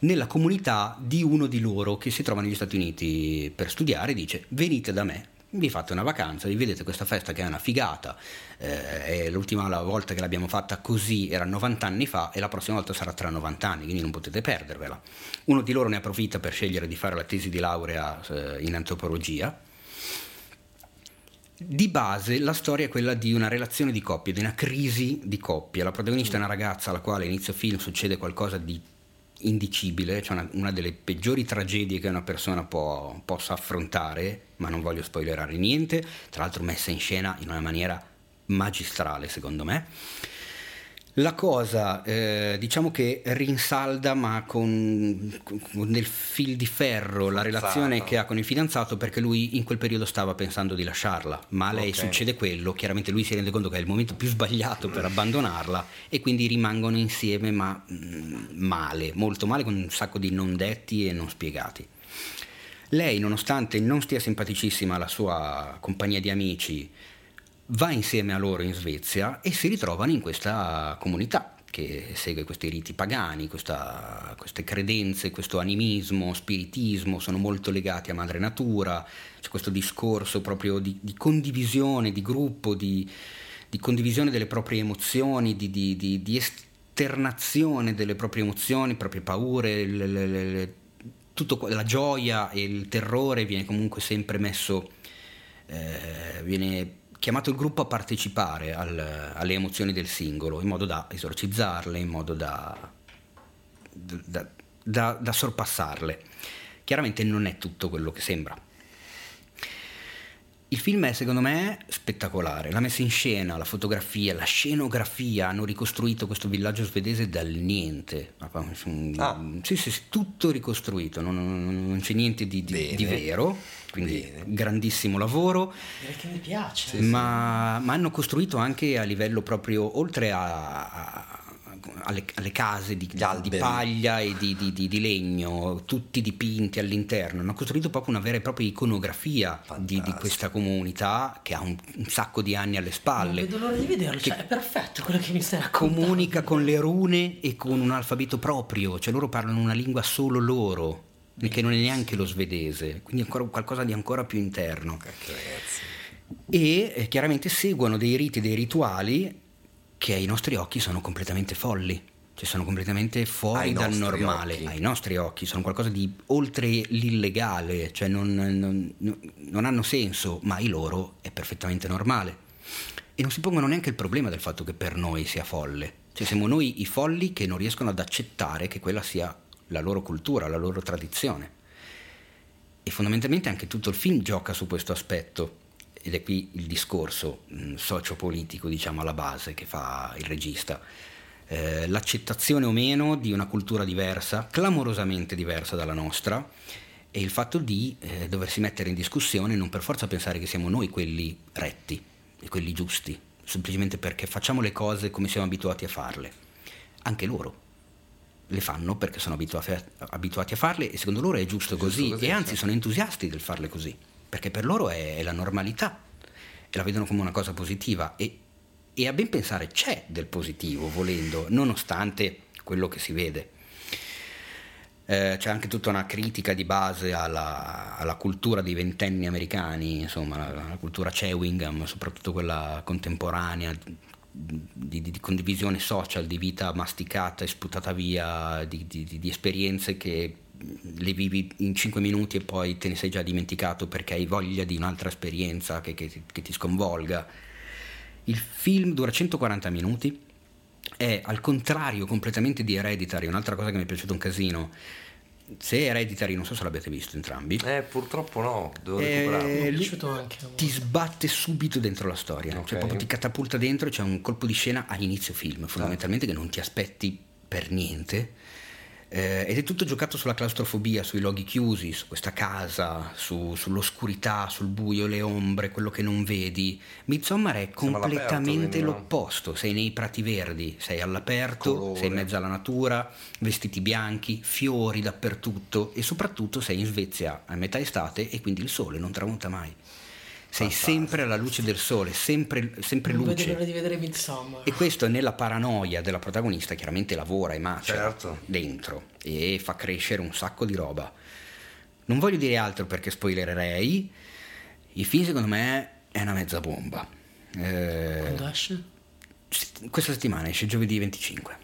nella comunità di uno di loro che si trova negli Stati Uniti per studiare, dice venite da me, vi fate una vacanza, vi vedete questa festa che è una figata, eh, è l'ultima volta che l'abbiamo fatta così era 90 anni fa e la prossima volta sarà tra 90 anni, quindi non potete perdervela. Uno di loro ne approfitta per scegliere di fare la tesi di laurea eh, in antropologia. Di base la storia è quella di una relazione di coppia, di una crisi di coppia. La protagonista è una ragazza alla quale inizio film succede qualcosa di indicibile, cioè una, una delle peggiori tragedie che una persona può, possa affrontare, ma non voglio spoilerare niente, tra l'altro messa in scena in una maniera magistrale secondo me. La cosa eh, diciamo che rinsalda ma con, con del fil di ferro la relazione che ha con il fidanzato perché lui in quel periodo stava pensando di lasciarla, ma a lei Ok. succede quello, chiaramente lui si rende conto che è il momento più sbagliato per abbandonarla e quindi rimangono insieme ma mm, male, molto male con un sacco di non detti e non spiegati. Lei, nonostante non stia simpaticissima alla sua compagnia di amici, va insieme a loro in Svezia e si ritrovano in questa comunità che segue questi riti pagani, questa- queste credenze, questo animismo, spiritismo, sono molto legati a madre natura, c'è questo discorso proprio di, di condivisione, di gruppo, di, di condivisione delle proprie emozioni, di, di- esternazione delle proprie emozioni, proprie paure, le- le- le- le- tutto la gioia e il terrore viene comunque sempre messo eh, viene chiamato il gruppo a partecipare al- alle emozioni del singolo in modo da esorcizzarle, in modo da, da- da- da sorpassarle. Chiaramente non è tutto quello che sembra. Il film è secondo me spettacolare, la messa in scena, la fotografia, la scenografia, hanno ricostruito questo villaggio svedese dal niente. Ah. Sì, sì, sì, tutto ricostruito, non, non- non c'è niente di, di- di vero, quindi Bene. grandissimo lavoro, Direi che mi piace. ma, ma hanno costruito anche a livello proprio, oltre a- a- alle, alle case di, di paglia e di, di- di- di legno, tutti dipinti all'interno, hanno costruito proprio una vera e propria iconografia di, questa comunità che ha un, un sacco di anni alle Non spalle. vedo l'ora di vederlo, cioè, è perfetto quello che mi stai raccontando. Comunica con le rune e con un alfabeto proprio, cioè loro parlano una lingua solo loro, che non è neanche lo svedese, quindi ancora qualcosa di ancora più interno. Cacchio, ragazzi. e eh, chiaramente seguono dei riti, dei rituali che ai nostri occhi sono completamente folli, cioè sono completamente fuori Ai dal normale, occhi. ai nostri occhi, sono qualcosa di oltre l'illegale, cioè non, non- non- non hanno senso, ma ai loro è perfettamente normale. E non si pongono neanche il problema del fatto che per noi sia folle, cioè siamo noi i folli che non riescono ad accettare che quella sia la loro cultura, la loro tradizione. E fondamentalmente anche tutto il film gioca su questo aspetto, ed è qui il discorso mh, sociopolitico, diciamo, alla base che fa il regista. Eh, l'accettazione o meno di una cultura diversa, clamorosamente diversa dalla nostra, e il fatto di eh, doversi mettere in discussione non per forza pensare che siamo noi quelli retti e quelli giusti, semplicemente perché facciamo le cose come siamo abituati a farle. Anche loro le fanno perché sono abituati a, abituati a farle e secondo loro è giusto, così, così, e anzi certo. sono entusiasti del farle così, perché per loro è, è la normalità e la vedono come una cosa positiva e, e a ben pensare c'è del positivo volendo, nonostante quello che si vede. Eh, c'è anche tutta una critica di base alla, alla cultura dei ventenni americani, insomma, la, la cultura Chewingham, soprattutto quella contemporanea, di, di- di condivisione social, di vita masticata e sputata via, di, di- esperienze che le vivi in 5 minuti e poi te ne sei già dimenticato perché hai voglia di un'altra esperienza che, che- che ti sconvolga. Il film dura 140 minuti, è al contrario completamente di Hereditary, un'altra cosa che mi è piaciuta un casino. Se Hereditary, non so se l'abbiate visto entrambi, Eh, purtroppo no, devo Eh, recuperarlo. Anche. ti sbatte subito dentro la storia, Ok. cioè proprio ti catapulta dentro, c'è un colpo di scena a inizio film, fondamentalmente che non ti aspetti per niente. Eh, ed è tutto giocato sulla claustrofobia, sui luoghi chiusi, su questa casa, su- sull'oscurità, sul buio, le ombre, quello che non vedi. Midsommar è completamente l'opposto, sei nei prati verdi, sei all'aperto, Colore. sei in mezzo alla natura, vestiti bianchi, fiori dappertutto e soprattutto sei in Svezia a metà estate e quindi il sole non tramonta mai. Sei sempre alla luce del sole, sempre, sempre Non vedo l'ora luce. di vedere Midsommar. E questo nella paranoia della protagonista chiaramente lavora e macera Certo. dentro e fa crescere un sacco di roba. Non voglio dire altro perché spoilererei. Il film secondo me è una mezza bomba. Eh, Quando esce? questa settimana esce giovedì 25.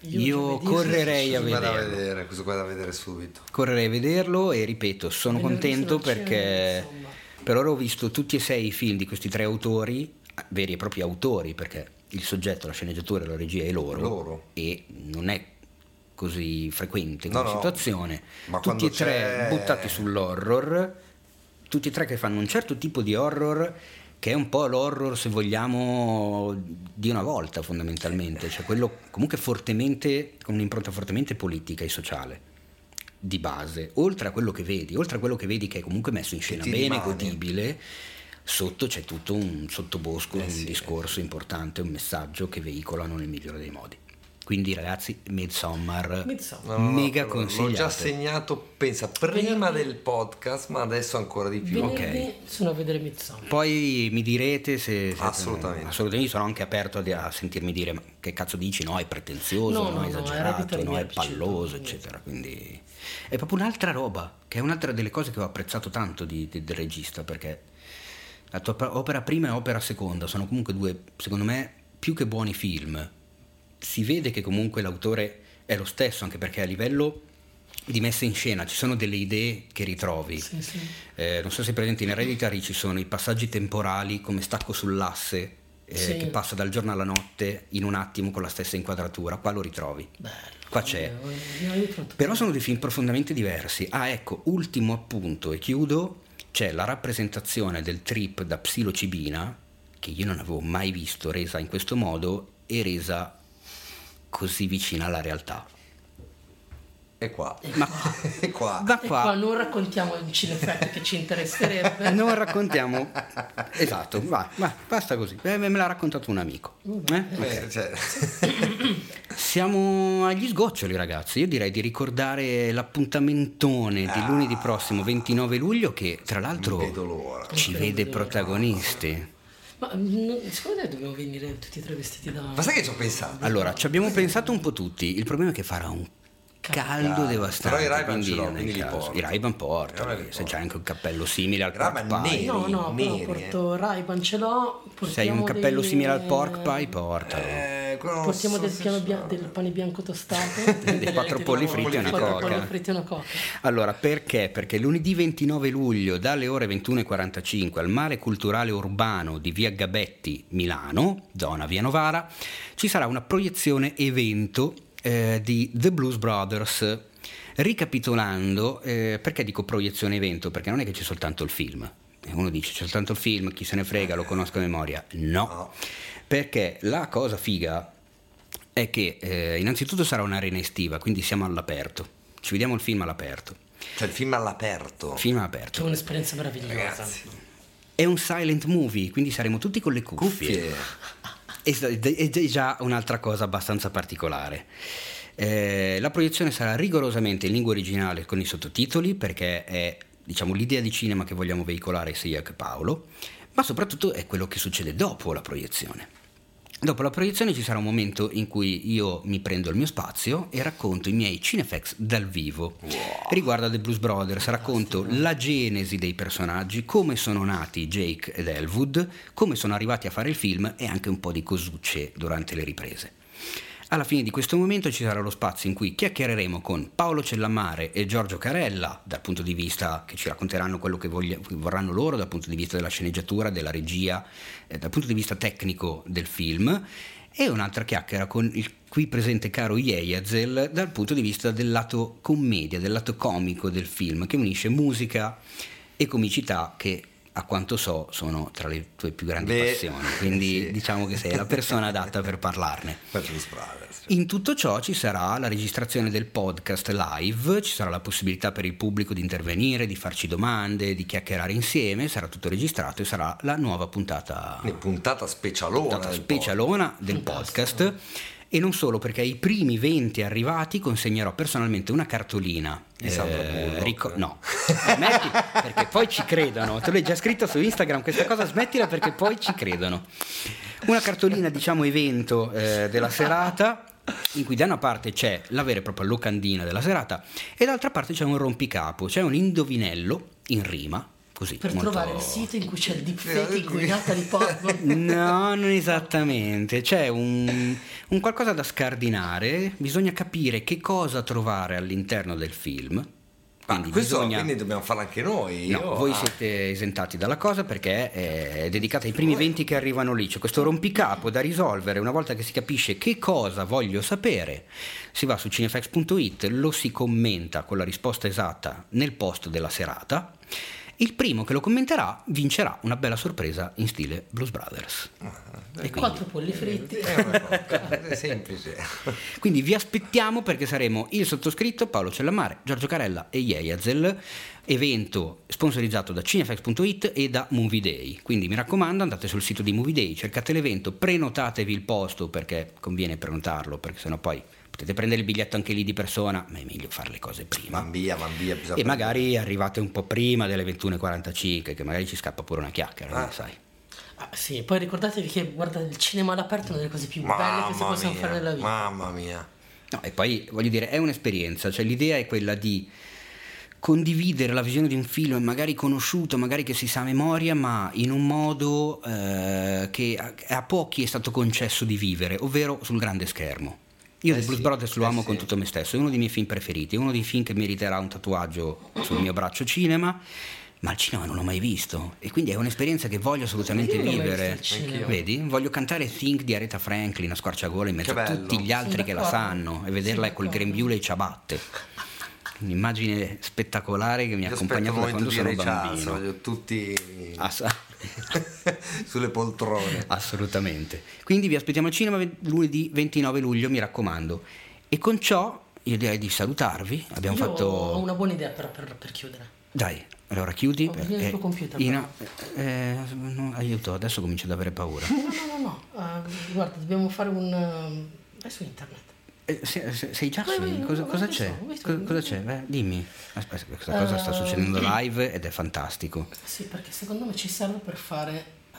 Io Io, correrei a vederlo. vedere, questo qua da vedere subito. Correrei a vederlo e ripeto, sono contento perché insomma. Per ora ho visto tutti e sei i film di questi tre autori, veri e propri autori, perché il soggetto, la sceneggiatura e la regia è loro, Loro. e non è così frequente No, come no. situazione. Ma tutti e tre c'è- buttati sull'horror, tutti e tre che fanno un certo tipo di horror che è un po' l'horror, se vogliamo, di una volta fondamentalmente, cioè quello comunque fortemente, con un'impronta fortemente politica e sociale di base, oltre a quello che vedi, oltre a quello che vedi che è comunque messo in scena bene, rimane. godibile, sotto c'è tutto un sottobosco, Eh un sì, discorso importante, un messaggio che veicolano nel migliore dei modi. Quindi ragazzi, Midsommar, Midsommar. No, no, no, mega l'ho- consigliato. L'ho già segnato, pensa, prima Venerdì. del podcast, ma adesso ancora di più. Venerdì sono a vedere Midsommar. Poi mi direte se... se- Assolutamente. Assolutamente, sono anche aperto a, sentirmi dire ma che cazzo dici, no è pretenzioso, No, no, no, è no, esagerato, no è palloso, eccetera. Quindi è proprio un'altra roba, che è un'altra delle cose che ho apprezzato tanto di- di- del regista, perché la tua opera prima e opera seconda sono comunque due, secondo me, più che buoni film. Si vede che comunque l'autore è lo stesso, anche perché a livello di messa in scena ci sono delle idee che ritrovi. Sì, sì. Eh, non so se è presente in Hereditary ci sono i passaggi temporali come stacco sull'asse eh, Sì. che passa dal giorno alla notte in un attimo con la stessa inquadratura, qua lo ritrovi. Bello. Qua c'è. Trovato- Però sono dei film profondamente diversi. Ah, ecco, ultimo appunto e chiudo, c'è la rappresentazione del trip da psilocibina, che io non avevo mai visto resa in questo modo e resa così vicina alla realtà. E qua. Ma, (laughs) E qua. da E qua qua non raccontiamo il cinefetto che ci interesserebbe. (laughs) non raccontiamo... Esatto, va, va, basta così. Eh, me l'ha raccontato un amico. Eh? Eh, cioè, (laughs) Siamo agli sgoccioli ragazzi, io direi di ricordare l'appuntamentone di lunedì prossimo 29 luglio che tra l'altro ci vede protagonisti. Ma non- secondo te dobbiamo venire tutti e tre vestiti da... ma sai che ci ho pensato? Allora, ci abbiamo pensato un po' tutti, il problema è che farà un caldo Caldo. devastante. Però i Ray-Ban quindi ce l'ho, quindi li porto. I Ray-Ban porta, I Ray-Ban li se porto. c'è anche un cappello simile al I Ray-Ban pork pie. neri. No, no, però neri, porto Ray-Ban ce l'ho. Se hai un cappello dei- simile al pork pie, portalo. Eh, Portiamo so del, se piano so. bia- del pane bianco tostato. (laughs) Dei quattro polli di fritti e una quattro coca. Allora, perché? Perché lunedì 29 luglio dalle ore 21.45 al Mare Culturale Urbano di Via Gabetti, Milano, zona Via Novara, ci sarà una proiezione evento eh, di The Blues Brothers. Ricapitolando, eh, perché dico proiezione evento? Perché non è che c'è soltanto il film. E Uno dice c'è soltanto il film, chi se ne frega, lo conosco a memoria. No, No. Perché la cosa figa è che eh, innanzitutto sarà un'arena estiva, quindi siamo all'aperto. Ci vediamo il film all'aperto. Cioè il film all'aperto. Film C'è all'aperto. un'esperienza meravigliosa. Ragazzi. È un silent movie, quindi saremo tutti con le cuffie. Cuffie. Ed è è già un'altra cosa abbastanza particolare. Eh, la proiezione sarà rigorosamente in lingua originale con i sottotitoli perché è diciamo, l'idea di cinema che vogliamo veicolare sia io che Paolo, ma soprattutto è quello che succede dopo la proiezione. Dopo la proiezione ci sarà un momento in cui io mi prendo il mio spazio e racconto i miei cinefex dal vivo. Riguardo a The Blues Brothers, racconto la genesi dei personaggi, come sono nati Jake ed Elwood, come sono arrivati a fare il film e anche un po' di cosucce durante le riprese. Alla fine di questo momento ci sarà lo spazio in cui chiacchiereremo con Paolo Cellammare e Giorgio Carella, dal punto di vista che ci racconteranno quello che voglia- che vorranno loro, dal punto di vista della sceneggiatura, della regia, eh, dal punto di vista tecnico del film. e un'altra chiacchiera con il qui presente caro Yeyazel dal punto di vista del lato commedia, del lato comico del film, che unisce musica e comicità che a quanto so sono tra le tue più grandi Beh, passioni, quindi (laughs) sì. diciamo che sei la persona adatta per parlarne. (laughs) Per. In tutto ciò ci sarà la registrazione del podcast live, ci sarà la possibilità per il pubblico di intervenire, di farci domande, di chiacchierare insieme, sarà tutto registrato e sarà la nuova puntata, puntata specialona. puntata del specialona del podcast. E non solo, perché ai primi 20 arrivati consegnerò personalmente una cartolina. Sandra Bullock. rico- no, smetti perché poi ci credono. Te l'hai già scritto su Instagram questa cosa, smettila perché poi ci credono. Una cartolina, diciamo, evento eh, della serata. In cui da una parte c'è la vera e propria locandina della serata e dall'altra parte c'è un rompicapo, c'è un indovinello in rima, così. Per molto- trovare il sito in cui c'è il deepfake in cui Natalie Portman (laughs) No, non esattamente. C'è un, un qualcosa da scardinare. Bisogna capire che cosa trovare all'interno del film. Ah, Quindi questo bisogna. quindi dobbiamo farlo anche noi. No, Io- voi ah, siete esentati dalla cosa perché è dedicata ai primi 20 che arrivano lì. C'è questo rompicapo da risolvere. Una volta che si capisce che cosa voglio sapere, si va su cinefax.it, lo si commenta con la risposta esatta nel post della serata. Il primo che lo commenterà vincerà una bella sorpresa in stile Blues Brothers. E quindi- quattro polli fritti È una cosa, è (laughs) semplice. Quindi vi aspettiamo perché saremo il sottoscritto, Paolo Cellamare, Giorgio Carella e Yeyazel, evento sponsorizzato da cinefax.it e da Movie Day. Quindi mi raccomando, andate sul sito di Movie Day, cercate l'evento, prenotatevi il posto perché conviene prenotarlo, perché sennò poi potete prendere il biglietto anche lì di persona, ma è meglio fare le cose prima. Man via, man via. bisogna E magari arrivate un po' prima delle 21.45, che magari ci scappa pure una chiacchiera, Ah. sai. Ah, sì, poi ricordatevi che guarda il cinema all'aperto è una delle cose più belle che si Mamma possono mia, fare nella vita. Mamma mia. No, e poi voglio dire, è un'esperienza, cioè l'idea è quella di condividere la visione di un film magari conosciuto, magari che si sa a memoria, ma in un modo eh, che a, a pochi è stato concesso di vivere, ovvero sul grande schermo. Io Eh The Blues sì, Brothers lo eh amo sì. con tutto me stesso, è uno dei miei film preferiti, è uno dei film che meriterà un tatuaggio sul mio braccio cinema, ma al cinema non l'ho mai visto e quindi è un'esperienza che voglio assolutamente vivere. Vedi? Voglio cantare Think di Aretha Franklin a squarciagola in mezzo a tutti gli altri Sono che la sanno e vederla Sono col grembiule e ciabatte. Un'immagine spettacolare che mi ha il accompagnato da quando sono Rechards, bambino. voglio tutti Ass- (laughs) sulle poltrone. assolutamente. Quindi vi aspettiamo al cinema lunedì 29 luglio, mi raccomando. E con ciò io direi di salutarvi. Abbiamo Io fatto. ho una buona idea per, per- per chiudere. Dai, allora chiudi. Ho bisogno del tuo computer, Ina- eh, no, aiuto, adesso comincio ad avere paura. No, no, no, no. eh, guarda, dobbiamo fare un... ehm, vai su internet. Eh, se- se- sei già vai, Cosa, cosa c'è? vai. cosa c'è? Beh, dimmi. Aspetta, questa cosa sta Eh, succedendo (clears throat) live ed è fantastico. Sì, perché secondo me ci serve per fare eh,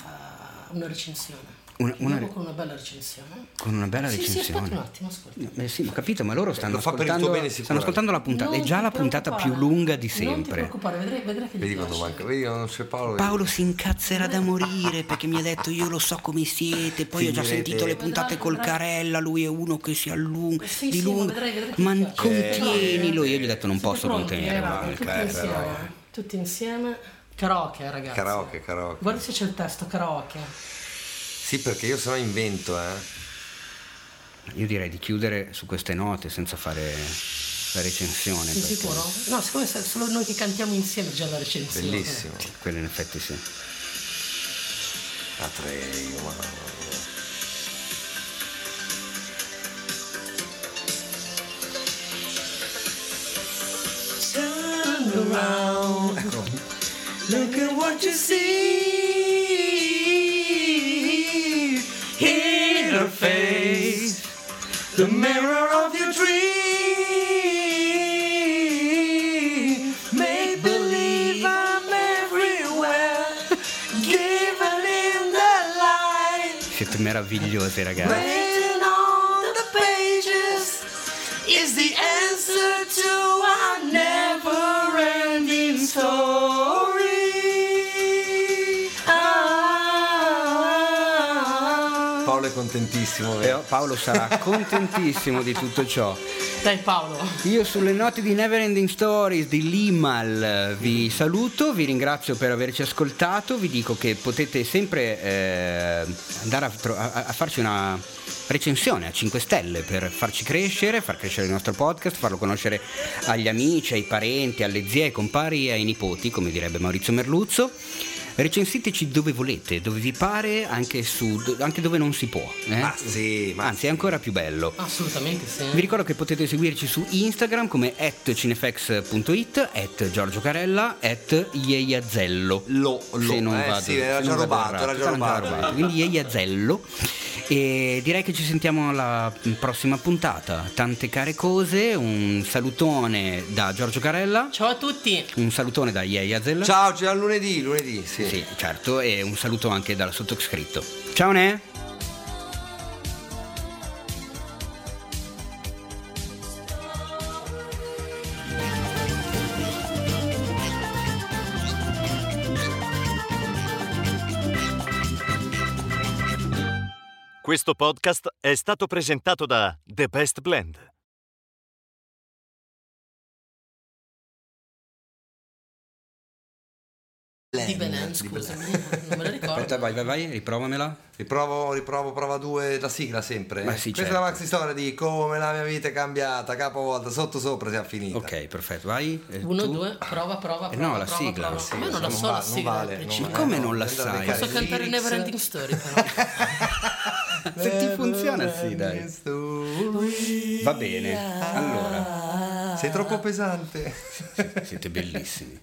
una recensione. Una- una- con una bella recensione. Con una bella Sì, sì, recensione. aspetta un attimo, ascolta. Eh sì, ho capito, ma loro stanno ascoltando, bene stanno ascoltando la puntata, è Non già ti la puntata più lunga di Non ti sempre. preoccupare, vedrai, vedrai che Vedi quando manca, vedi quando c'è Paolo. Paolo si incazzerà da morire perché mi ha detto io lo so come siete, poi ho già Finirete- sentito le puntate col Vedrai, vedrai. Carella, lui è uno che si allunga, Sì, di sì, ma lungo, vedrai, vedrai ma piace. contienilo, io gli ho detto non Siete posso contenere. Eh, eh, Tutti insieme. Karaoke, ragazzi. Karaoke, karaoke. Guarda se c'è il testo karaoke. Sì, perché io sennò invento, eh. Io direi di chiudere su queste note senza fare la recensione. Sei perché- sicuro? No, secondo me è solo noi che cantiamo insieme già la recensione. Bellissimo. Quello in effetti sì. A tre, mia. Turn around. Look at what you see. In her face. The mirror of your dream. Make believe I'm everywhere. Given in the light. Siete meravigliosi ragazzi. Written on the pages is the answer to our never ending story. Contentissimo. Eh, Paolo sarà (laughs) contentissimo di tutto ciò. Dai Paolo. Io sulle note di Neverending Stories di Limal vi saluto, vi ringrazio per averci ascoltato, vi dico che potete sempre eh, andare a, tro- a, a farci una recensione a 5 stelle per farci crescere, far crescere il nostro podcast, farlo conoscere agli amici, ai parenti, alle zie, ai compari e ai nipoti, come direbbe Maurizio Merluzzo. Recensiteci dove volete, dove vi pare, anche, su, anche dove non si può. Eh? Ma sì, ma Anzi, è ancora più bello. Assolutamente sì. Vi ricordo che potete seguirci su Instagram come at cinefx.it, at Giorgio Carella, at Ieiazello. Lo, lo, Se non eh, vado, sì, era già rubato, era già rubato. Quindi Ieiazello. E direi che ci sentiamo alla prossima puntata. Tante care cose, un salutone da Giorgio Carella, Ciao a tutti. un salutone da Ieiazel. Ciao, c'è lunedì, lunedì, sì. Sì, certo, e un saluto anche dal sottoscritto. Ciao Ne! Questo podcast è stato presentato da The Best Blend. Di Belen, scusami. Non me lo (laughs) ricordo. Aspetta, vai, vai, vai, riprovamela. Riprovo, riprovo, prova due, la sigla sempre. Ma sì, Questa certo. è la maxi storia di come la mia vita è cambiata, capovolta, sotto sopra si è finita. Ok, perfetto, vai. Eh, Uno, tu? due, prova, prova, Eh prova. no, la prova, sigla, prova. la sigla, Ma io non la non so va- la non sigla. vale, non. Ma come Eh, non la sai? Posso cantare lyrics. Neverending Story però. (laughs) Se ti funziona, sì, dai. Va bene. Allora, Sei troppo pesante. siete bellissimi.